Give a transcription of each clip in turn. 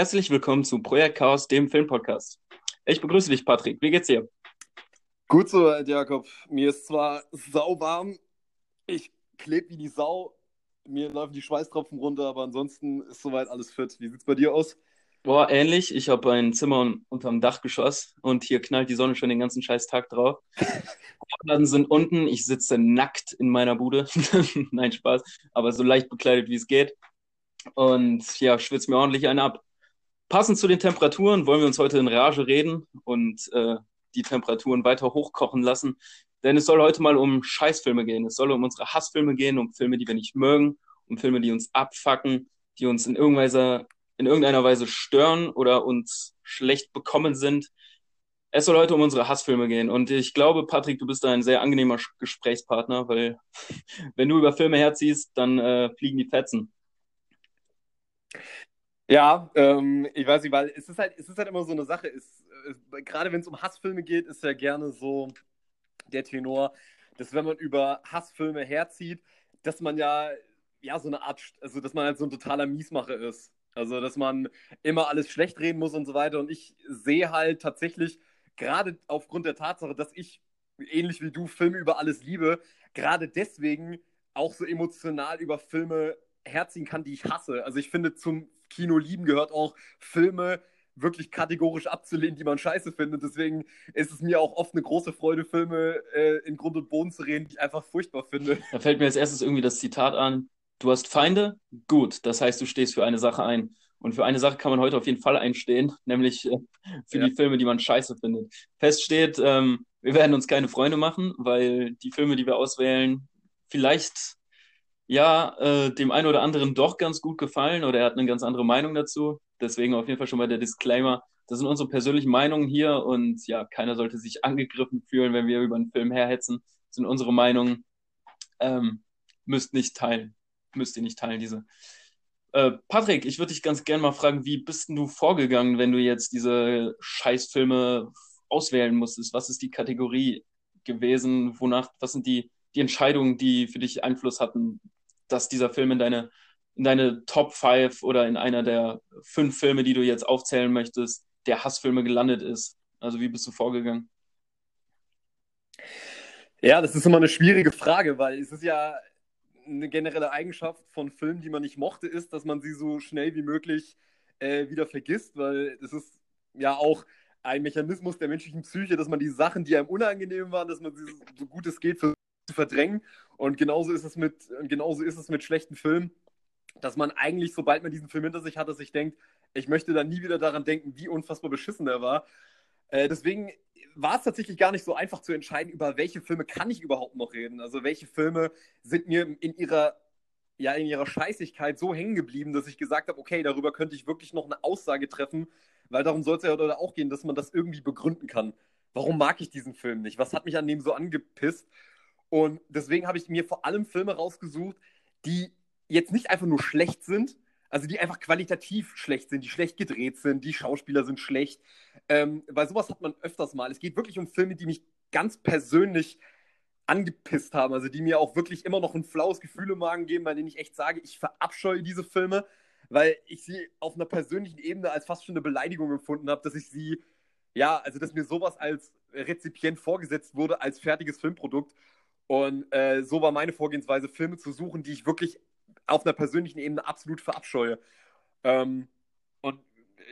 Herzlich willkommen zu Projekt Chaos, dem Filmpodcast. Ich begrüße dich, Patrick. Wie geht's dir? Gut so, Jakob. Mir ist zwar sauwarm, ich klebe wie die Sau, mir laufen die Schweißtropfen runter, aber ansonsten ist soweit alles fit. Wie sieht's bei dir aus? Boah, ähnlich. Ich habe ein Zimmer unterm Dachgeschoss und hier knallt die Sonne schon den ganzen scheiß Tag drauf. Die sind unten, ich sitze nackt in meiner Bude. Nein, Spaß, aber so leicht bekleidet, wie es geht. Und ja, schwitze mir ordentlich einen ab. Passend zu den Temperaturen wollen wir uns heute in Rage reden und äh, die Temperaturen weiter hochkochen lassen. Denn es soll heute mal um Scheißfilme gehen. Es soll um unsere Hassfilme gehen, um Filme, die wir nicht mögen, um Filme, die uns abfacken, die uns in irgendeiner, in irgendeiner Weise stören oder uns schlecht bekommen sind. Es soll heute um unsere Hassfilme gehen. Und ich glaube, Patrick, du bist da ein sehr angenehmer Gesprächspartner, weil wenn du über Filme herziehst, dann äh, fliegen die Fetzen. Ja, ähm, ich weiß nicht, weil es ist halt, es ist halt immer so eine Sache. Es, äh, gerade wenn es um Hassfilme geht, ist ja gerne so der Tenor, dass wenn man über Hassfilme herzieht, dass man ja, ja so eine Art, also dass man halt so ein totaler Miesmacher ist. Also, dass man immer alles schlecht reden muss und so weiter. Und ich sehe halt tatsächlich, gerade aufgrund der Tatsache, dass ich, ähnlich wie du, Filme über alles liebe, gerade deswegen auch so emotional über Filme herziehen kann, die ich hasse. Also ich finde, zum Kino lieben gehört auch Filme wirklich kategorisch abzulehnen, die man scheiße findet. Deswegen ist es mir auch oft eine große Freude, Filme äh, in Grund und Boden zu reden, die ich einfach furchtbar finde. Da fällt mir als erstes irgendwie das Zitat an. Du hast Feinde? Gut. Das heißt, du stehst für eine Sache ein. Und für eine Sache kann man heute auf jeden Fall einstehen, nämlich äh, für ja. die Filme, die man scheiße findet. Fest steht, ähm, wir werden uns keine Freunde machen, weil die Filme, die wir auswählen, vielleicht ja, äh, dem einen oder anderen doch ganz gut gefallen oder er hat eine ganz andere Meinung dazu. Deswegen auf jeden Fall schon mal der Disclaimer. Das sind unsere persönlichen Meinungen hier und ja, keiner sollte sich angegriffen fühlen, wenn wir über einen Film herhetzen. Das sind unsere Meinungen. Ähm, müsst nicht teilen. Müsst ihr nicht teilen, diese. Äh, Patrick, ich würde dich ganz gerne mal fragen, wie bist du vorgegangen, wenn du jetzt diese Scheißfilme auswählen musstest? Was ist die Kategorie gewesen? Wonach, was sind die, die Entscheidungen, die für dich Einfluss hatten? Dass dieser Film in deine, in deine Top 5 oder in einer der fünf Filme, die du jetzt aufzählen möchtest, der Hassfilme gelandet ist? Also wie bist du vorgegangen? Ja, das ist immer eine schwierige Frage, weil es ist ja eine generelle Eigenschaft von Filmen, die man nicht mochte, ist, dass man sie so schnell wie möglich äh, wieder vergisst, weil es ist ja auch ein Mechanismus der menschlichen Psyche, dass man die Sachen, die einem unangenehm waren, dass man sie so gut es geht versucht zu verdrängen. Und genauso ist es mit, genauso ist es mit schlechten Filmen, dass man eigentlich, sobald man diesen Film hinter sich hat, dass sich denkt, ich möchte dann nie wieder daran denken, wie unfassbar beschissen er war. Äh, deswegen war es tatsächlich gar nicht so einfach zu entscheiden, über welche Filme kann ich überhaupt noch reden. Also welche Filme sind mir in ihrer ja in ihrer Scheißigkeit so hängen geblieben, dass ich gesagt habe, okay, darüber könnte ich wirklich noch eine Aussage treffen, weil darum soll es ja auch gehen, dass man das irgendwie begründen kann. Warum mag ich diesen Film nicht? Was hat mich an dem so angepisst? Und deswegen habe ich mir vor allem Filme rausgesucht, die jetzt nicht einfach nur schlecht sind, also die einfach qualitativ schlecht sind, die schlecht gedreht sind, die Schauspieler sind schlecht. Ähm, weil sowas hat man öfters mal. Es geht wirklich um Filme, die mich ganz persönlich angepisst haben, also die mir auch wirklich immer noch ein flaues Gefühl im Magen geben, bei denen ich echt sage, ich verabscheue diese Filme, weil ich sie auf einer persönlichen Ebene als fast schon eine Beleidigung empfunden habe, dass ich sie, ja, also dass mir sowas als Rezipient vorgesetzt wurde, als fertiges Filmprodukt. Und äh, so war meine Vorgehensweise, Filme zu suchen, die ich wirklich auf einer persönlichen Ebene absolut verabscheue. Ähm, und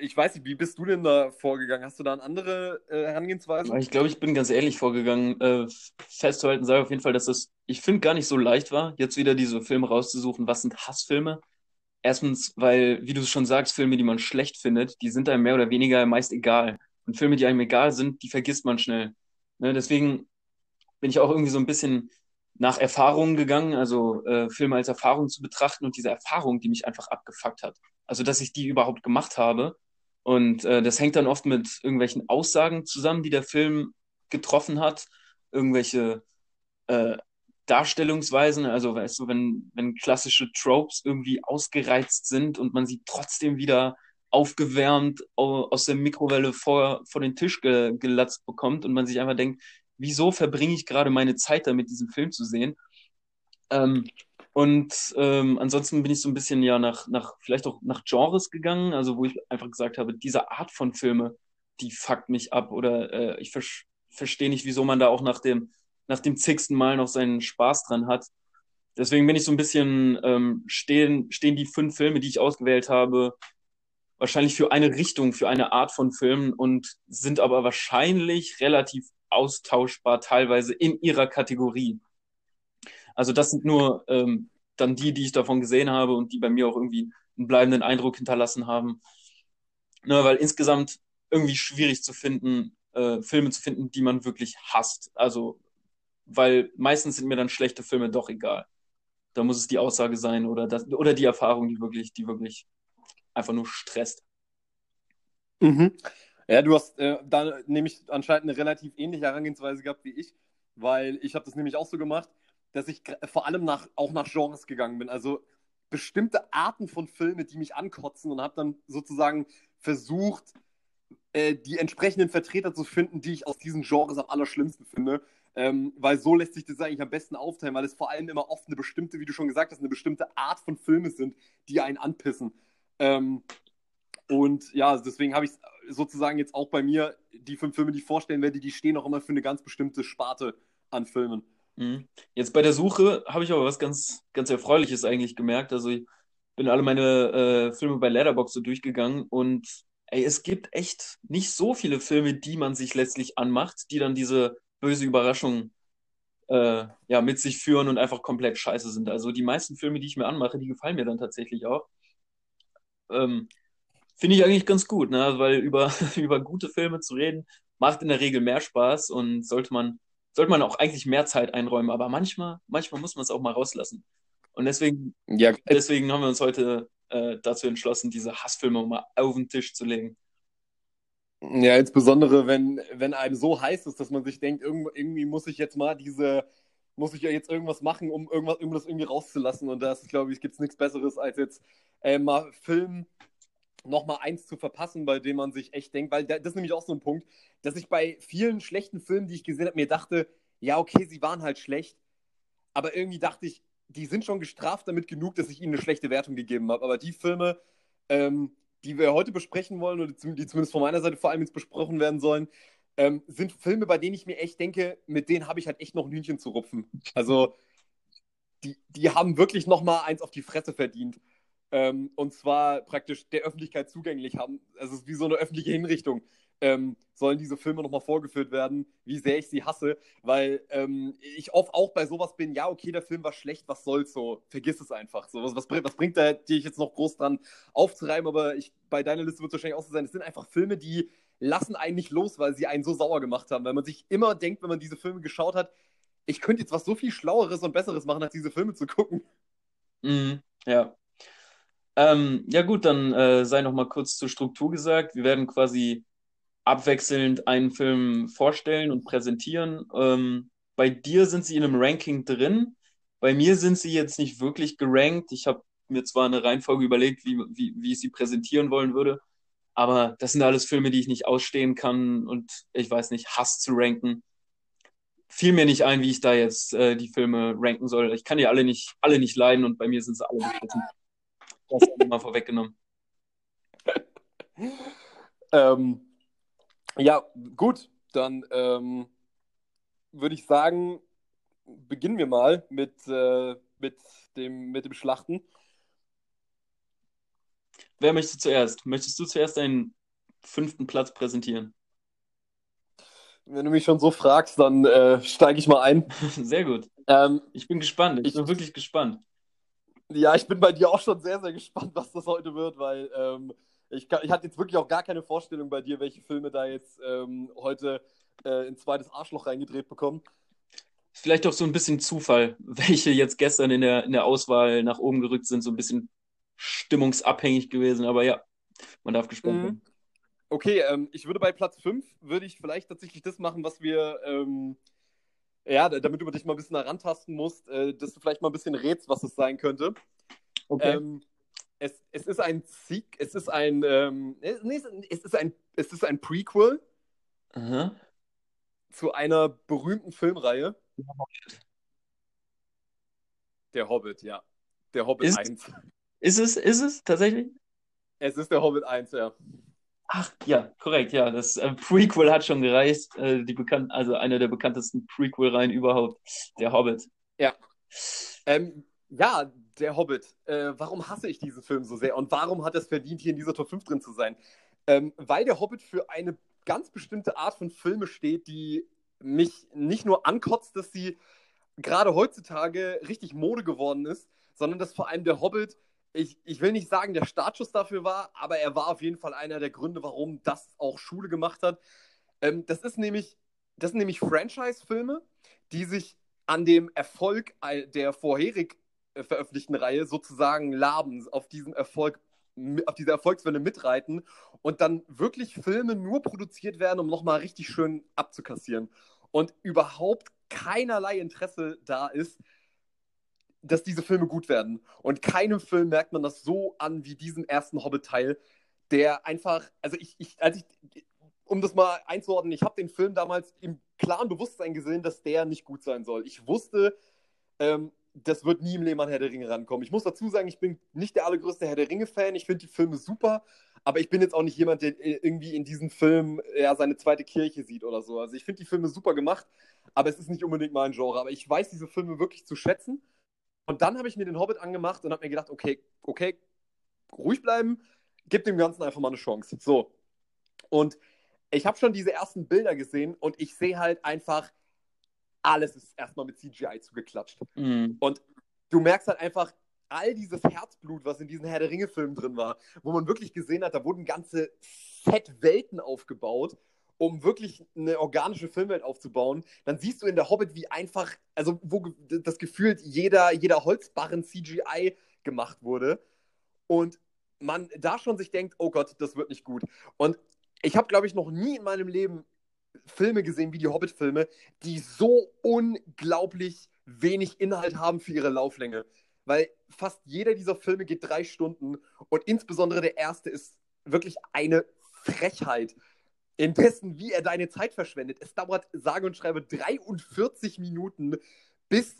ich weiß nicht, wie bist du denn da vorgegangen? Hast du da eine andere äh, Herangehensweise? Ich glaube, ich bin ganz ehrlich vorgegangen. Äh, festzuhalten sei auf jeden Fall, dass das, ich finde, gar nicht so leicht war, jetzt wieder diese Filme rauszusuchen. Was sind Hassfilme? Erstens, weil, wie du schon sagst, Filme, die man schlecht findet, die sind einem mehr oder weniger meist egal. Und Filme, die einem egal sind, die vergisst man schnell. Ne, deswegen bin ich auch irgendwie so ein bisschen nach Erfahrungen gegangen, also äh, Filme als Erfahrung zu betrachten und diese Erfahrung, die mich einfach abgefuckt hat. Also, dass ich die überhaupt gemacht habe. Und äh, das hängt dann oft mit irgendwelchen Aussagen zusammen, die der Film getroffen hat, irgendwelche äh, Darstellungsweisen, also weißt du, wenn, wenn klassische Tropes irgendwie ausgereizt sind und man sie trotzdem wieder aufgewärmt aus der Mikrowelle vor, vor den Tisch ge, gelatzt bekommt und man sich einfach denkt, wieso verbringe ich gerade meine Zeit damit, diesen Film zu sehen? Ähm, Und ähm, ansonsten bin ich so ein bisschen ja nach, nach, vielleicht auch nach Genres gegangen, also wo ich einfach gesagt habe, diese Art von Filme, die fuckt mich ab oder äh, ich ver verstehe nicht, wieso man da auch nach dem, nach dem zigsten Mal noch seinen Spaß dran hat. Deswegen bin ich so ein bisschen, ähm, stehen, stehen die fünf Filme, die ich ausgewählt habe, wahrscheinlich für eine Richtung, für eine Art von Filmen und sind aber wahrscheinlich relativ austauschbar teilweise in ihrer Kategorie. Also das sind nur ähm, dann die, die ich davon gesehen habe und die bei mir auch irgendwie einen bleibenden Eindruck hinterlassen haben. Ne, weil insgesamt irgendwie schwierig zu finden, äh, Filme zu finden, die man wirklich hasst. Also, weil meistens sind mir dann schlechte Filme doch egal. Da muss es die Aussage sein oder das, oder die Erfahrung, die wirklich, die wirklich einfach nur stresst. Mhm. Ja, du hast äh, da nämlich anscheinend eine relativ ähnliche Herangehensweise gehabt wie ich, weil ich habe das nämlich auch so gemacht, dass ich vor allem nach, auch nach Genres gegangen bin. Also bestimmte Arten von Filmen, die mich ankotzen und habe dann sozusagen versucht, äh, die entsprechenden Vertreter zu finden, die ich aus diesen Genres am allerschlimmsten finde. Ähm, weil so lässt sich das eigentlich am besten aufteilen, weil es vor allem immer oft eine bestimmte, wie du schon gesagt hast, eine bestimmte Art von Filme sind, die einen anpissen. Ähm, und ja, deswegen habe ich sozusagen jetzt auch bei mir die fünf Filme, die ich vorstellen werde, die stehen auch immer für eine ganz bestimmte Sparte an Filmen. Mhm. Jetzt bei der Suche habe ich aber was ganz, ganz Erfreuliches eigentlich gemerkt. Also ich bin alle meine äh, Filme bei Letterboxd so durchgegangen und ey, es gibt echt nicht so viele Filme, die man sich letztlich anmacht, die dann diese böse Überraschung äh, ja, mit sich führen und einfach komplett scheiße sind. Also die meisten Filme, die ich mir anmache, die gefallen mir dann tatsächlich auch. Ähm, Finde ich eigentlich ganz gut, ne? Weil über, über gute Filme zu reden, macht in der Regel mehr Spaß und sollte man, sollte man auch eigentlich mehr Zeit einräumen. Aber manchmal, manchmal muss man es auch mal rauslassen. Und deswegen, ja, deswegen haben wir uns heute äh, dazu entschlossen, diese Hassfilme mal auf den Tisch zu legen. Ja, insbesondere wenn, wenn einem so heiß ist, dass man sich denkt, irgendwie muss ich jetzt mal diese, muss ich ja jetzt irgendwas machen, um irgendwas, das irgendwie rauszulassen. Und das, glaube ich, gibt es nichts Besseres, als jetzt äh, mal Film nochmal eins zu verpassen, bei dem man sich echt denkt, weil das ist nämlich auch so ein Punkt, dass ich bei vielen schlechten Filmen, die ich gesehen habe, mir dachte, ja, okay, sie waren halt schlecht, aber irgendwie dachte ich, die sind schon gestraft damit genug, dass ich ihnen eine schlechte Wertung gegeben habe. Aber die Filme, ähm, die wir heute besprechen wollen, oder die zumindest von meiner Seite vor allem jetzt besprochen werden sollen, ähm, sind Filme, bei denen ich mir echt denke, mit denen habe ich halt echt noch ein Hühnchen zu rupfen. Also, die, die haben wirklich noch mal eins auf die Fresse verdient. Ähm, und zwar praktisch der Öffentlichkeit zugänglich haben. Also, es ist wie so eine öffentliche Hinrichtung ähm, sollen diese Filme nochmal vorgeführt werden, wie sehr ich sie hasse, weil ähm, ich oft auch bei sowas bin, ja, okay, der Film war schlecht, was soll's so, vergiss es einfach. So, was, was, was bringt da dich jetzt noch groß dran aufzureiben, aber ich, bei deiner Liste wird es wahrscheinlich auch so sein, es sind einfach Filme, die lassen einen nicht los, weil sie einen so sauer gemacht haben, weil man sich immer denkt, wenn man diese Filme geschaut hat, ich könnte jetzt was so viel Schlaueres und Besseres machen, als diese Filme zu gucken. Mhm, ja. Ähm, ja gut, dann äh, sei noch mal kurz zur Struktur gesagt. Wir werden quasi abwechselnd einen Film vorstellen und präsentieren. Ähm, bei dir sind sie in einem Ranking drin. Bei mir sind sie jetzt nicht wirklich gerankt. Ich habe mir zwar eine Reihenfolge überlegt, wie, wie, wie ich sie präsentieren wollen würde, aber das sind alles Filme, die ich nicht ausstehen kann und ich weiß nicht, Hass zu ranken. Fiel mir nicht ein, wie ich da jetzt äh, die Filme ranken soll. Ich kann die alle nicht, alle nicht leiden und bei mir sind sie alle beschissen. Das mal vorweggenommen. ähm, ja, gut, dann ähm, würde ich sagen, beginnen wir mal mit, äh, mit, dem, mit dem Schlachten. Wer möchte zuerst? Möchtest du zuerst deinen fünften Platz präsentieren? Wenn du mich schon so fragst, dann äh, steige ich mal ein. Sehr gut. Ähm, ich bin gespannt. Ich, ich, bin wirklich gespannt. Ja, ich bin bei dir auch schon sehr, sehr gespannt, was das heute wird, weil ähm, ich, ich hatte jetzt wirklich auch gar keine Vorstellung bei dir, welche Filme da jetzt ähm, heute äh, ins zweites Arschloch reingedreht bekommen. Vielleicht auch so ein bisschen Zufall, welche jetzt gestern in der, in der Auswahl nach oben gerückt sind, so ein bisschen stimmungsabhängig gewesen, aber ja, man darf gespannt sein. Mhm. Okay, ähm, ich würde bei Platz 5, würde ich vielleicht tatsächlich das machen, was wir, ähm, ja, damit du dich mal ein bisschen herantasten musst, äh, dass du vielleicht mal ein bisschen rätst, was es sein könnte. Okay. Ähm, es, es ist ein Sieg, es ist ein, ähm, nee, es ist ein, es ist ein Prequel Aha. zu einer berühmten Filmreihe. Der Hobbit, ja. Der Hobbit Ist- 1. Ist es, ist es tatsächlich? Es ist der Hobbit 1, ja. Ach, ja, korrekt, ja. Das äh, Prequel hat schon gereicht. Äh, die bekannt, also eine der bekanntesten Prequel-Reihen überhaupt, der Hobbit. Ähm, ja, der Hobbit. Äh, warum hasse ich diesen Film so sehr und warum hat es verdient, hier in dieser Top 5 drin zu sein? Ähm, weil der Hobbit für eine ganz bestimmte Art von Filme steht, die mich nicht nur ankotzt, dass sie gerade heutzutage richtig Mode geworden ist, sondern dass vor allem der Hobbit, ich, ich will nicht sagen, der Startschuss dafür war, aber er war auf jeden Fall einer der Gründe, warum das auch Schule gemacht hat. Ähm, das ist nämlich, das sind nämlich Franchise-Filme, die sich an dem Erfolg der vorherig äh, veröffentlichten Reihe sozusagen laben, auf diesem Erfolg, auf dieser Erfolgswelle mitreiten und dann wirklich Filme nur produziert werden, um nochmal richtig schön abzukassieren. Und überhaupt keinerlei Interesse da ist, dass diese Filme gut werden. Und keinem Film merkt man das so an wie diesem ersten Hobbit-Teil, der einfach, also ich, ich, als ich, um das mal einzuordnen, ich habe den Film damals im klaren Bewusstsein gesehen, dass der nicht gut sein soll. Ich wusste, ähm, das wird nie im Leben an Herr der Ringe rankommen. Ich muss dazu sagen, ich bin nicht der allergrößte Herr der Ringe-Fan. Ich finde die Filme super, aber ich bin jetzt auch nicht jemand, der äh, irgendwie in diesem Film ja, seine zweite Kirche sieht oder so. Also ich finde die Filme super gemacht, aber es ist nicht unbedingt mein Genre. Aber ich weiß diese Filme wirklich zu schätzen. Und dann habe ich mir den Hobbit angemacht und habe mir gedacht, okay, okay, ruhig bleiben, gib dem Ganzen einfach mal eine Chance. So. Und ich habe schon diese ersten Bilder gesehen und ich sehe halt einfach, alles ist erstmal mit CGI zugeklatscht. Mhm. Und du merkst halt einfach all dieses Herzblut, was in diesen Herr der Ringe-Filmen drin war, wo man wirklich gesehen hat, da wurden ganze Set-Welten aufgebaut, um wirklich eine organische Filmwelt aufzubauen. Dann siehst du in der Hobbit, wie einfach, also wo das gefühlt jeder, jeder Holzbarren CGI gemacht wurde. Und man da schon sich denkt, oh Gott, das wird nicht gut. Und ich habe, glaube ich, noch nie in meinem Leben Filme gesehen wie die Hobbit-Filme, die so unglaublich wenig Inhalt haben für ihre Lauflänge. Weil fast jeder dieser Filme geht drei Stunden und insbesondere der erste ist wirklich eine Frechheit in dessen, wie er deine Zeit verschwendet. Es dauert sage und schreibe 43 Minuten, bis,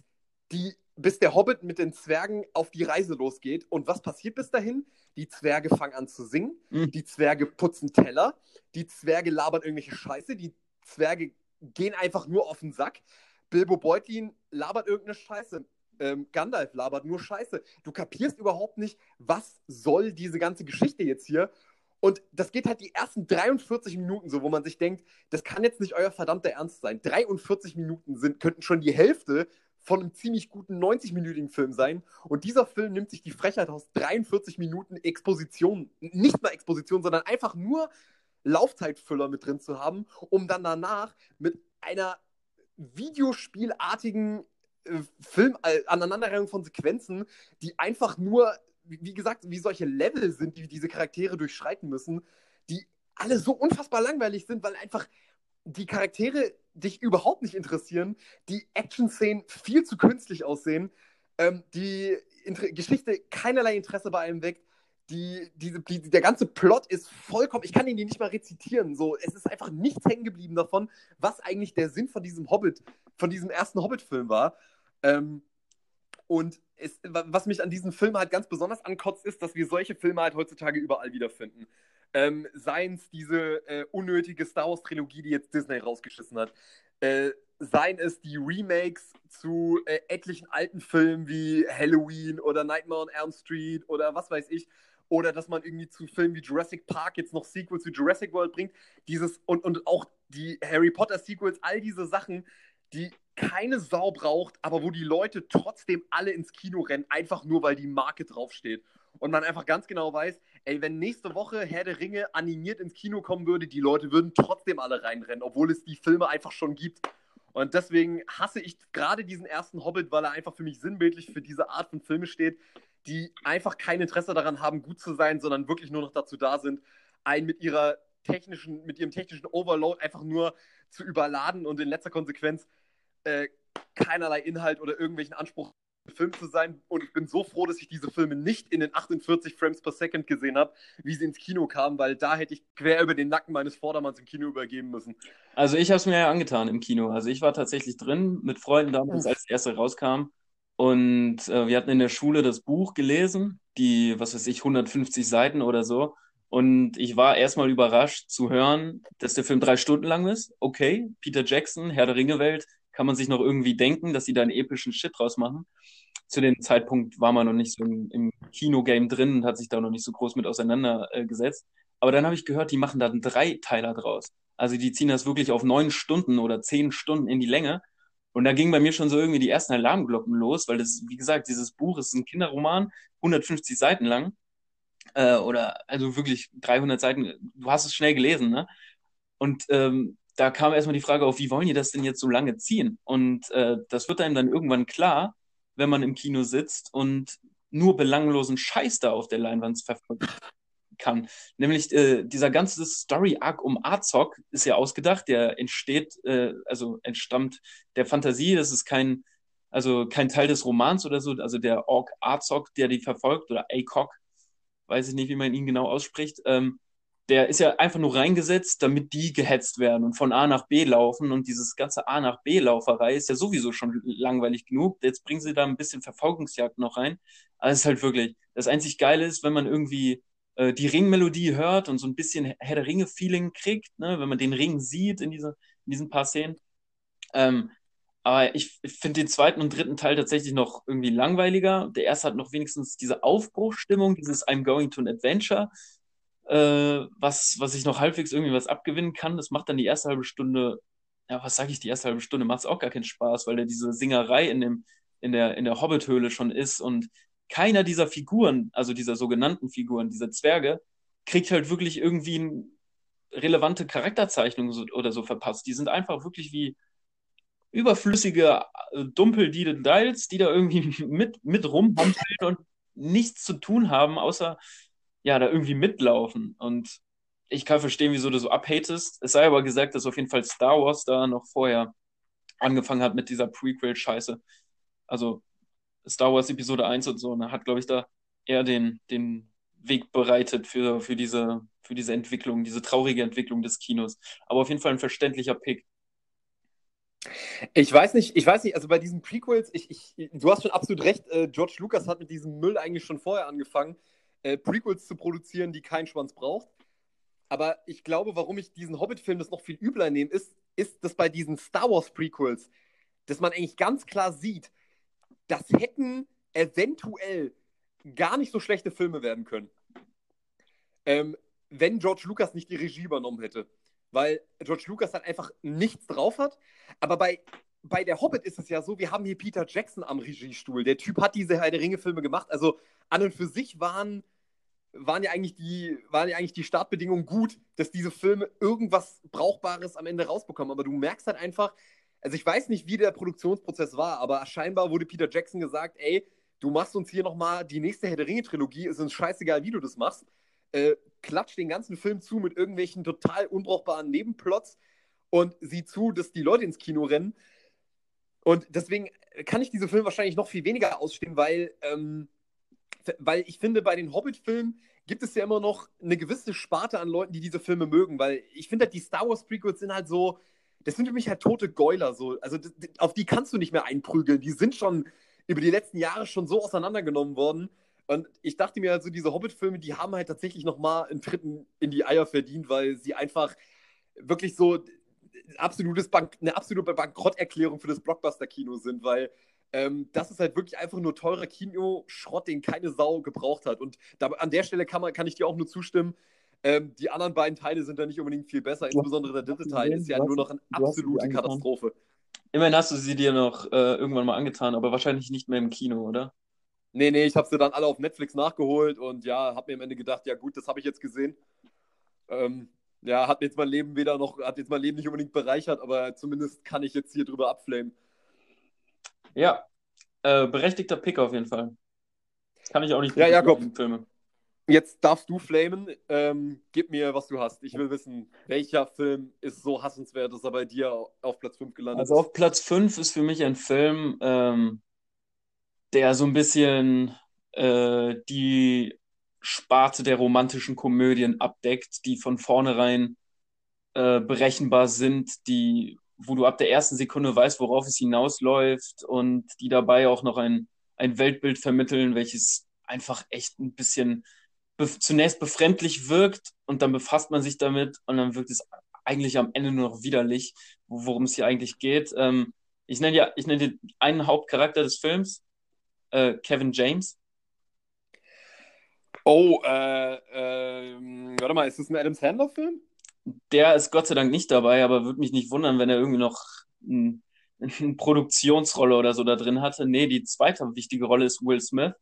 die, bis der Hobbit mit den Zwergen auf die Reise losgeht. Und was passiert bis dahin? Die Zwerge fangen an zu singen, Mhm. die Zwerge putzen Teller, die Zwerge labern irgendwelche Scheiße, die Zwerge gehen einfach nur auf den Sack. Bilbo Beutlin labert irgendeine Scheiße. Ähm, Gandalf labert nur Scheiße. Du kapierst überhaupt nicht, was soll diese ganze Geschichte jetzt hier. Und das geht halt die ersten 43 Minuten so, wo man sich denkt, das kann jetzt nicht euer verdammter Ernst sein. 43 Minuten sind, könnten schon die Hälfte von einem ziemlich guten 90-minütigen Film sein. Und dieser Film nimmt sich die Frechheit aus 43 Minuten Exposition, nicht mal Exposition, sondern einfach nur Laufzeitfüller mit drin zu haben, um dann danach mit einer videospielartigen äh, Film, äh, Aneinanderreihung von Sequenzen, die einfach nur, wie, gesagt, wie solche Level sind, die diese Charaktere durchschreiten müssen, die alle so unfassbar langweilig sind, weil einfach die Charaktere dich überhaupt nicht interessieren, die Action-Szenen viel zu künstlich aussehen, ähm, die Inter Geschichte keinerlei Interesse bei einem weckt, die, diese, die, der ganze Plot ist vollkommen, ich kann ihn nicht mal rezitieren, so, es ist einfach nichts hängen geblieben davon, was eigentlich der Sinn von diesem Hobbit, von diesem ersten Hobbit-Film war. Ähm, und es, was mich an diesem Film halt ganz besonders ankotzt, ist, dass wir solche Filme halt heutzutage überall wiederfinden. Ähm, seien es diese äh, unnötige Star Wars-Trilogie, die jetzt Disney rausgeschissen hat. Äh, seien es die Remakes zu äh, etlichen alten Filmen wie Halloween oder Nightmare on Elm Street oder was weiß ich. Oder dass man irgendwie zu Filmen wie Jurassic Park jetzt noch Sequels zu Jurassic World bringt. Dieses und, und auch die Harry Potter Sequels, all diese Sachen, die keine Sau braucht, aber wo die Leute trotzdem alle ins Kino rennen, einfach nur weil die Marke draufsteht. Und man einfach ganz genau weiß, ey, wenn nächste Woche Herr der Ringe animiert ins Kino kommen würde, die Leute würden trotzdem alle reinrennen, obwohl es die Filme einfach schon gibt. Und deswegen hasse ich gerade diesen ersten Hobbit, weil er einfach für mich sinnbildlich für diese Art von Filme steht, die einfach kein Interesse daran haben, gut zu sein, sondern wirklich nur noch dazu da sind, einen mit ihrer technischen, mit ihrem technischen Overload einfach nur zu überladen und in letzter Konsequenz äh, keinerlei Inhalt oder irgendwelchen Anspruch Film zu sein. Und ich bin so froh, dass ich diese Filme nicht in den 48 Frames per Second gesehen habe, wie sie ins Kino kamen, weil da hätte ich quer über den Nacken meines Vordermanns im Kino übergeben müssen. Also ich habe es mir ja angetan im Kino. Also ich war tatsächlich drin mit Freunden damals, als der erste rauskam. Und äh, wir hatten in der Schule das Buch gelesen, die, was weiß ich, 150 Seiten oder so. Und ich war erstmal überrascht zu hören, dass der Film drei Stunden lang ist. Okay, Peter Jackson, Herr der Ringe-Welt, kann man sich noch irgendwie denken, dass sie da einen epischen Shit draus machen. Zu dem Zeitpunkt war man noch nicht so im, im Kinogame drin und hat sich da noch nicht so groß mit auseinandergesetzt. Aber dann habe ich gehört, die machen da einen Dreiteiler draus. Also die ziehen das wirklich auf neun Stunden oder zehn Stunden in die Länge. Und da gingen bei mir schon so irgendwie die ersten Alarmglocken los, weil das, wie gesagt, dieses Buch ist ein Kinderroman, 150 Seiten lang äh, oder also wirklich 300 Seiten. Du hast es schnell gelesen, ne? Und ähm, da kam erstmal die Frage auf, wie wollen die das denn jetzt so lange ziehen? Und äh, das wird einem dann irgendwann klar, wenn man im Kino sitzt und nur belanglosen Scheiß da auf der Leinwand verfolgen kann. Nämlich äh, dieser ganze Story-Arc um Azog ist ja ausgedacht, der entsteht, äh, also entstammt der Fantasie, das ist kein, also kein Teil des Romans oder so, also der Ork Azog, der die verfolgt, oder ACOG, weiß ich nicht, wie man ihn genau ausspricht, ähm, der ist ja einfach nur reingesetzt, damit die gehetzt werden und von A nach B laufen. Und dieses ganze A nach B-Lauferei ist ja sowieso schon langweilig genug. Jetzt bringen sie da ein bisschen Verfolgungsjagd noch rein. Aber es ist halt wirklich, das einzig Geile ist, wenn man irgendwie äh, die Ringmelodie hört und so ein bisschen Herr der Ringe-Feeling kriegt, ne? wenn man den Ring sieht in, diese, in diesen paar Szenen. Ähm, aber ich, ich finde den zweiten und dritten Teil tatsächlich noch irgendwie langweiliger. Der erste hat noch wenigstens diese Aufbruchstimmung, dieses I'm going to an adventure, äh, was, was ich noch halbwegs irgendwie was abgewinnen kann. Das macht dann die erste halbe Stunde, ja, was sage ich, die erste halbe Stunde macht es auch gar keinen Spaß, weil da diese Singerei in, dem, in der, in der Hobbit-Höhle schon ist und keiner dieser Figuren, also dieser sogenannten Figuren, dieser Zwerge, kriegt halt wirklich irgendwie eine relevante Charakterzeichnung oder so verpasst. Die sind einfach wirklich wie überflüssige äh, Dumpel, die Dials, die da irgendwie mit, mit rumhampeln und nichts zu tun haben, außer ja, da irgendwie mitlaufen. Und ich kann verstehen, wieso du so abhatest. Es sei aber gesagt, dass auf jeden Fall Star Wars da noch vorher angefangen hat mit dieser Prequel-Scheiße. Also Star Wars Episode 1 und so, ne, hat, glaube ich, da eher den, den Weg bereitet für, für, diese, für diese Entwicklung, diese traurige Entwicklung des Kinos. Aber auf jeden Fall ein verständlicher Pick. Ich weiß nicht, ich weiß nicht, also bei diesen Prequels, ich, ich, du hast schon absolut recht, äh, George Lucas hat mit diesem Müll eigentlich schon vorher angefangen, äh, Prequels zu produzieren, die keinen Schwanz braucht. Aber ich glaube, warum ich diesen Hobbit-Film das noch viel übler nehme, ist, ist, dass bei diesen Star Wars Prequels, dass man eigentlich ganz klar sieht, das hätten eventuell gar nicht so schlechte Filme werden können. Ähm, wenn George Lucas nicht die Regie übernommen hätte. Weil George Lucas dann einfach nichts drauf hat. Aber bei, bei der Hobbit ist es ja so, wir haben hier Peter Jackson am Regiestuhl. Der Typ hat diese Herr der Ringe-Filme gemacht. Also an und für sich waren, waren, ja eigentlich die, waren ja eigentlich die Startbedingungen gut, dass diese Filme irgendwas Brauchbares am Ende rausbekommen. Aber du merkst halt einfach, also ich weiß nicht, wie der Produktionsprozess war, aber scheinbar wurde Peter Jackson gesagt, ey, du machst uns hier nochmal die nächste Herr der Ringe-Trilogie, ist uns scheißegal, wie du das machst. Äh, klatsch den ganzen Film zu mit irgendwelchen total unbrauchbaren Nebenplots und sieh zu, dass die Leute ins Kino rennen. Und deswegen kann ich diese Filme wahrscheinlich noch viel weniger ausstehen, weil, ähm, weil ich finde, bei den Hobbit-Filmen gibt es ja immer noch eine gewisse Sparte an Leuten, die diese Filme mögen, weil ich finde, die Star Wars Prequels sind halt so, das sind für mich halt tote Geuler. So. Also auf die kannst du nicht mehr einprügeln. Die sind schon über die letzten Jahre schon so auseinandergenommen worden. Und ich dachte mir halt diese Hobbit-Filme, die haben halt tatsächlich nochmal einen dritten in die Eier verdient, weil sie einfach wirklich so absolutes Bank eine absolute Bankrotterklärung für das Blockbuster-Kino sind, weil ähm, das ist halt wirklich einfach nur teurer Kinoschrott, den keine Sau gebraucht hat. Und da, an der Stelle kann, man, kann ich dir auch nur zustimmen. Ähm, die anderen beiden Teile sind da nicht unbedingt viel besser, insbesondere der dritte Teil ist ja nur noch eine absolute Katastrophe. Immerhin hast du sie dir noch äh, irgendwann mal angetan, aber wahrscheinlich nicht mehr im Kino, oder? Nee, nee, ich habe sie dann alle auf Netflix nachgeholt und ja, habe mir am Ende gedacht, ja gut, das habe ich jetzt gesehen. Ähm, ja, hat jetzt mein Leben weder noch, hat jetzt mein Leben nicht unbedingt bereichert, aber zumindest kann ich jetzt hier drüber abflamen. Ja, äh, berechtigter Pick auf jeden Fall. Kann ich auch nicht. Ja, Jakob. Filme. Jetzt darfst du flamen. Ähm, gib mir, was du hast. Ich will wissen, welcher Film ist so hassenswert, dass er bei dir auf Platz 5 gelandet also ist. Also auf Platz 5 ist für mich ein Film, ähm, der so ein bisschen äh, die Sparte der romantischen Komödien abdeckt, die von vornherein äh, berechenbar sind, die wo du ab der ersten Sekunde weißt, worauf es hinausläuft und die dabei auch noch ein, ein Weltbild vermitteln, welches einfach echt ein bisschen be zunächst befremdlich wirkt und dann befasst man sich damit und dann wirkt es eigentlich am Ende nur noch widerlich, worum es hier eigentlich geht. Ähm, ich nenne ja, ich nenne einen Hauptcharakter des Films, äh, Kevin James. Oh, äh, äh, warte mal, ist das ein Adam Sandler-Film? Der ist Gott sei Dank nicht dabei, aber würde mich nicht wundern, wenn er irgendwie noch ein, eine Produktionsrolle oder so da drin hatte. Nee, die zweite wichtige Rolle ist Will Smith.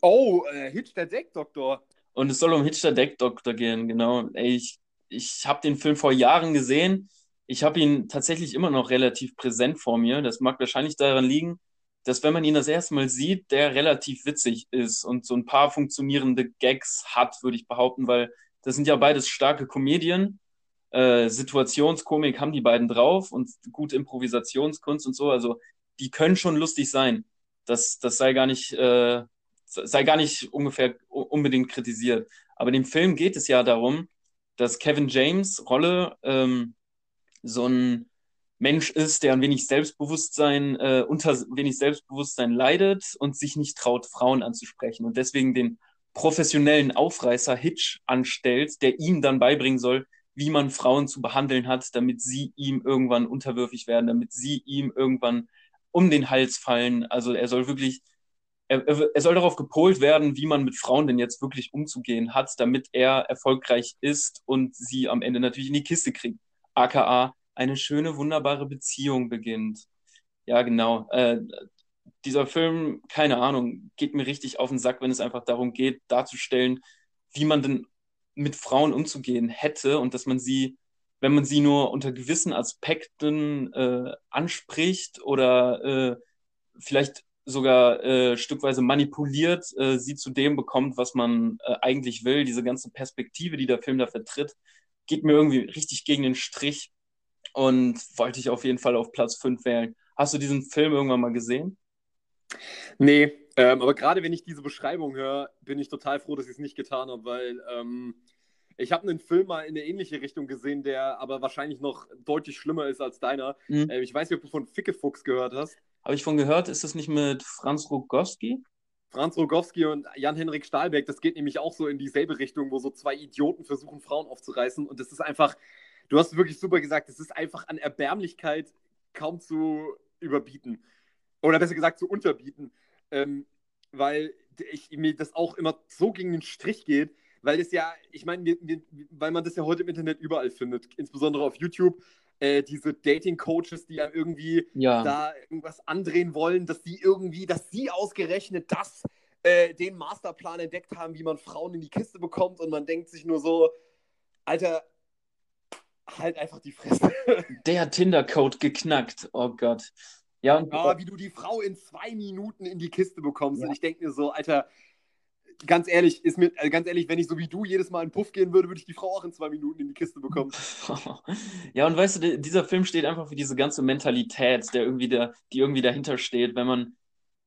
Oh, äh, Hitch der Deckdoktor. Und es soll um Hitch der Deckdoktor gehen, genau. Ey, ich ich habe den Film vor Jahren gesehen. Ich habe ihn tatsächlich immer noch relativ präsent vor mir. Das mag wahrscheinlich daran liegen, dass wenn man ihn das erste Mal sieht, der relativ witzig ist und so ein paar funktionierende Gags hat, würde ich behaupten, weil das sind ja beides starke Comedien. Äh, Situationskomik haben die beiden drauf und gute Improvisationskunst und so. Also die können schon lustig sein. Das, das sei gar nicht, äh, sei gar nicht ungefähr unbedingt kritisiert. Aber dem Film geht es ja darum, dass Kevin James Rolle ähm, so ein Mensch ist, der ein wenig Selbstbewusstsein, äh, unter wenig Selbstbewusstsein leidet und sich nicht traut, Frauen anzusprechen und deswegen den professionellen Aufreißer Hitch anstellt, der ihm dann beibringen soll, wie man Frauen zu behandeln hat, damit sie ihm irgendwann unterwürfig werden, damit sie ihm irgendwann um den Hals fallen. Also er soll wirklich er, er soll darauf gepolt werden, wie man mit Frauen denn jetzt wirklich umzugehen hat, damit er erfolgreich ist und sie am Ende natürlich in die Kiste kriegt. AKA eine schöne, wunderbare Beziehung beginnt. Ja, genau. Äh, dieser Film, keine Ahnung, geht mir richtig auf den Sack, wenn es einfach darum geht, darzustellen, wie man denn mit Frauen umzugehen hätte und dass man sie, wenn man sie nur unter gewissen Aspekten äh, anspricht oder äh, vielleicht sogar äh, stückweise manipuliert, äh, sie zu dem bekommt, was man äh, eigentlich will. Diese ganze Perspektive, die der Film da vertritt, geht mir irgendwie richtig gegen den Strich und wollte ich auf jeden Fall auf Platz 5 wählen. Hast du diesen Film irgendwann mal gesehen? Nee, ähm, aber gerade wenn ich diese Beschreibung höre, bin ich total froh, dass ich es nicht getan habe, weil ähm, ich habe einen Film mal in eine ähnliche Richtung gesehen, der aber wahrscheinlich noch deutlich schlimmer ist als deiner. Mhm. Äh, ich weiß nicht, ob du von Fickefuchs gehört hast. Habe ich von gehört, ist das nicht mit Franz Rogowski? Franz Rogowski und Jan-Henrik Stahlberg, das geht nämlich auch so in dieselbe Richtung, wo so zwei Idioten versuchen, Frauen aufzureißen. Und das ist einfach, du hast wirklich super gesagt, das ist einfach an Erbärmlichkeit kaum zu überbieten. Oder besser gesagt zu unterbieten. Ähm, weil ich, mir das auch immer so gegen den Strich geht, weil das ja, ich meine, weil man das ja heute im Internet überall findet, insbesondere auf YouTube äh, diese Dating-Coaches, die ja irgendwie ja. da irgendwas andrehen wollen, dass die irgendwie, dass sie ausgerechnet das, äh, den Masterplan entdeckt haben, wie man Frauen in die Kiste bekommt und man denkt sich nur so, Alter, halt einfach die Fresse. Der Tinder-Code geknackt, oh Gott. Ja, und ja, wie du die Frau in zwei Minuten in die Kiste bekommst. Ja. Und ich denke mir so, Alter, ganz ehrlich, ist mir, also ganz ehrlich, wenn ich so wie du jedes Mal in Puff gehen würde, würde ich die Frau auch in zwei Minuten in die Kiste bekommen. ja, und weißt du, dieser Film steht einfach für diese ganze Mentalität, der irgendwie da, die irgendwie dahinter steht, wenn man,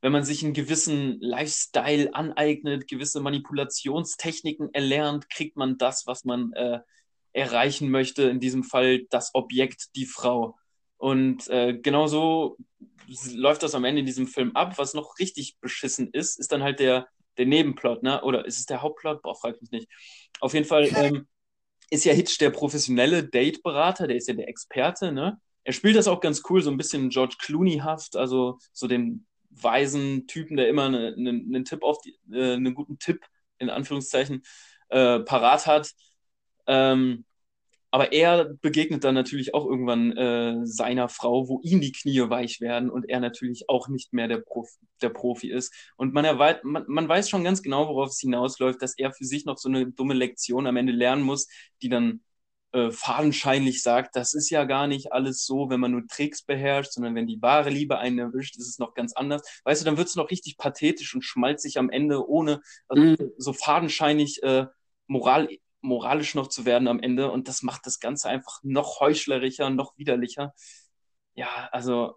wenn man sich einen gewissen Lifestyle aneignet, gewisse Manipulationstechniken erlernt, kriegt man das, was man äh, erreichen möchte. In diesem Fall das Objekt, die Frau. Und äh, genau so läuft das am Ende in diesem Film ab. Was noch richtig beschissen ist, ist dann halt der, der Nebenplot, ne? Oder ist es der Hauptplot? Boah, frag mich nicht. Auf jeden Fall ähm, ist ja Hitch der professionelle Date-Berater, der ist ja der Experte, ne? Er spielt das auch ganz cool, so ein bisschen George Clooney-haft, also so den weisen Typen, der immer einen ne, ne Tipp auf die, äh, einen guten Tipp in Anführungszeichen äh, parat hat. Ähm, aber er begegnet dann natürlich auch irgendwann äh, seiner Frau, wo ihm die Knie weich werden und er natürlich auch nicht mehr der, Prof der Profi ist. Und man, man, man weiß schon ganz genau, worauf es hinausläuft, dass er für sich noch so eine dumme Lektion am Ende lernen muss, die dann äh, fadenscheinlich sagt, das ist ja gar nicht alles so, wenn man nur Tricks beherrscht, sondern wenn die wahre Liebe einen erwischt, ist es noch ganz anders. Weißt du, dann wird es noch richtig pathetisch und schmalzig am Ende, ohne also mhm. so fadenscheinig äh, Moral moralisch noch zu werden am Ende und das macht das Ganze einfach noch heuchlerischer, noch widerlicher. Ja, also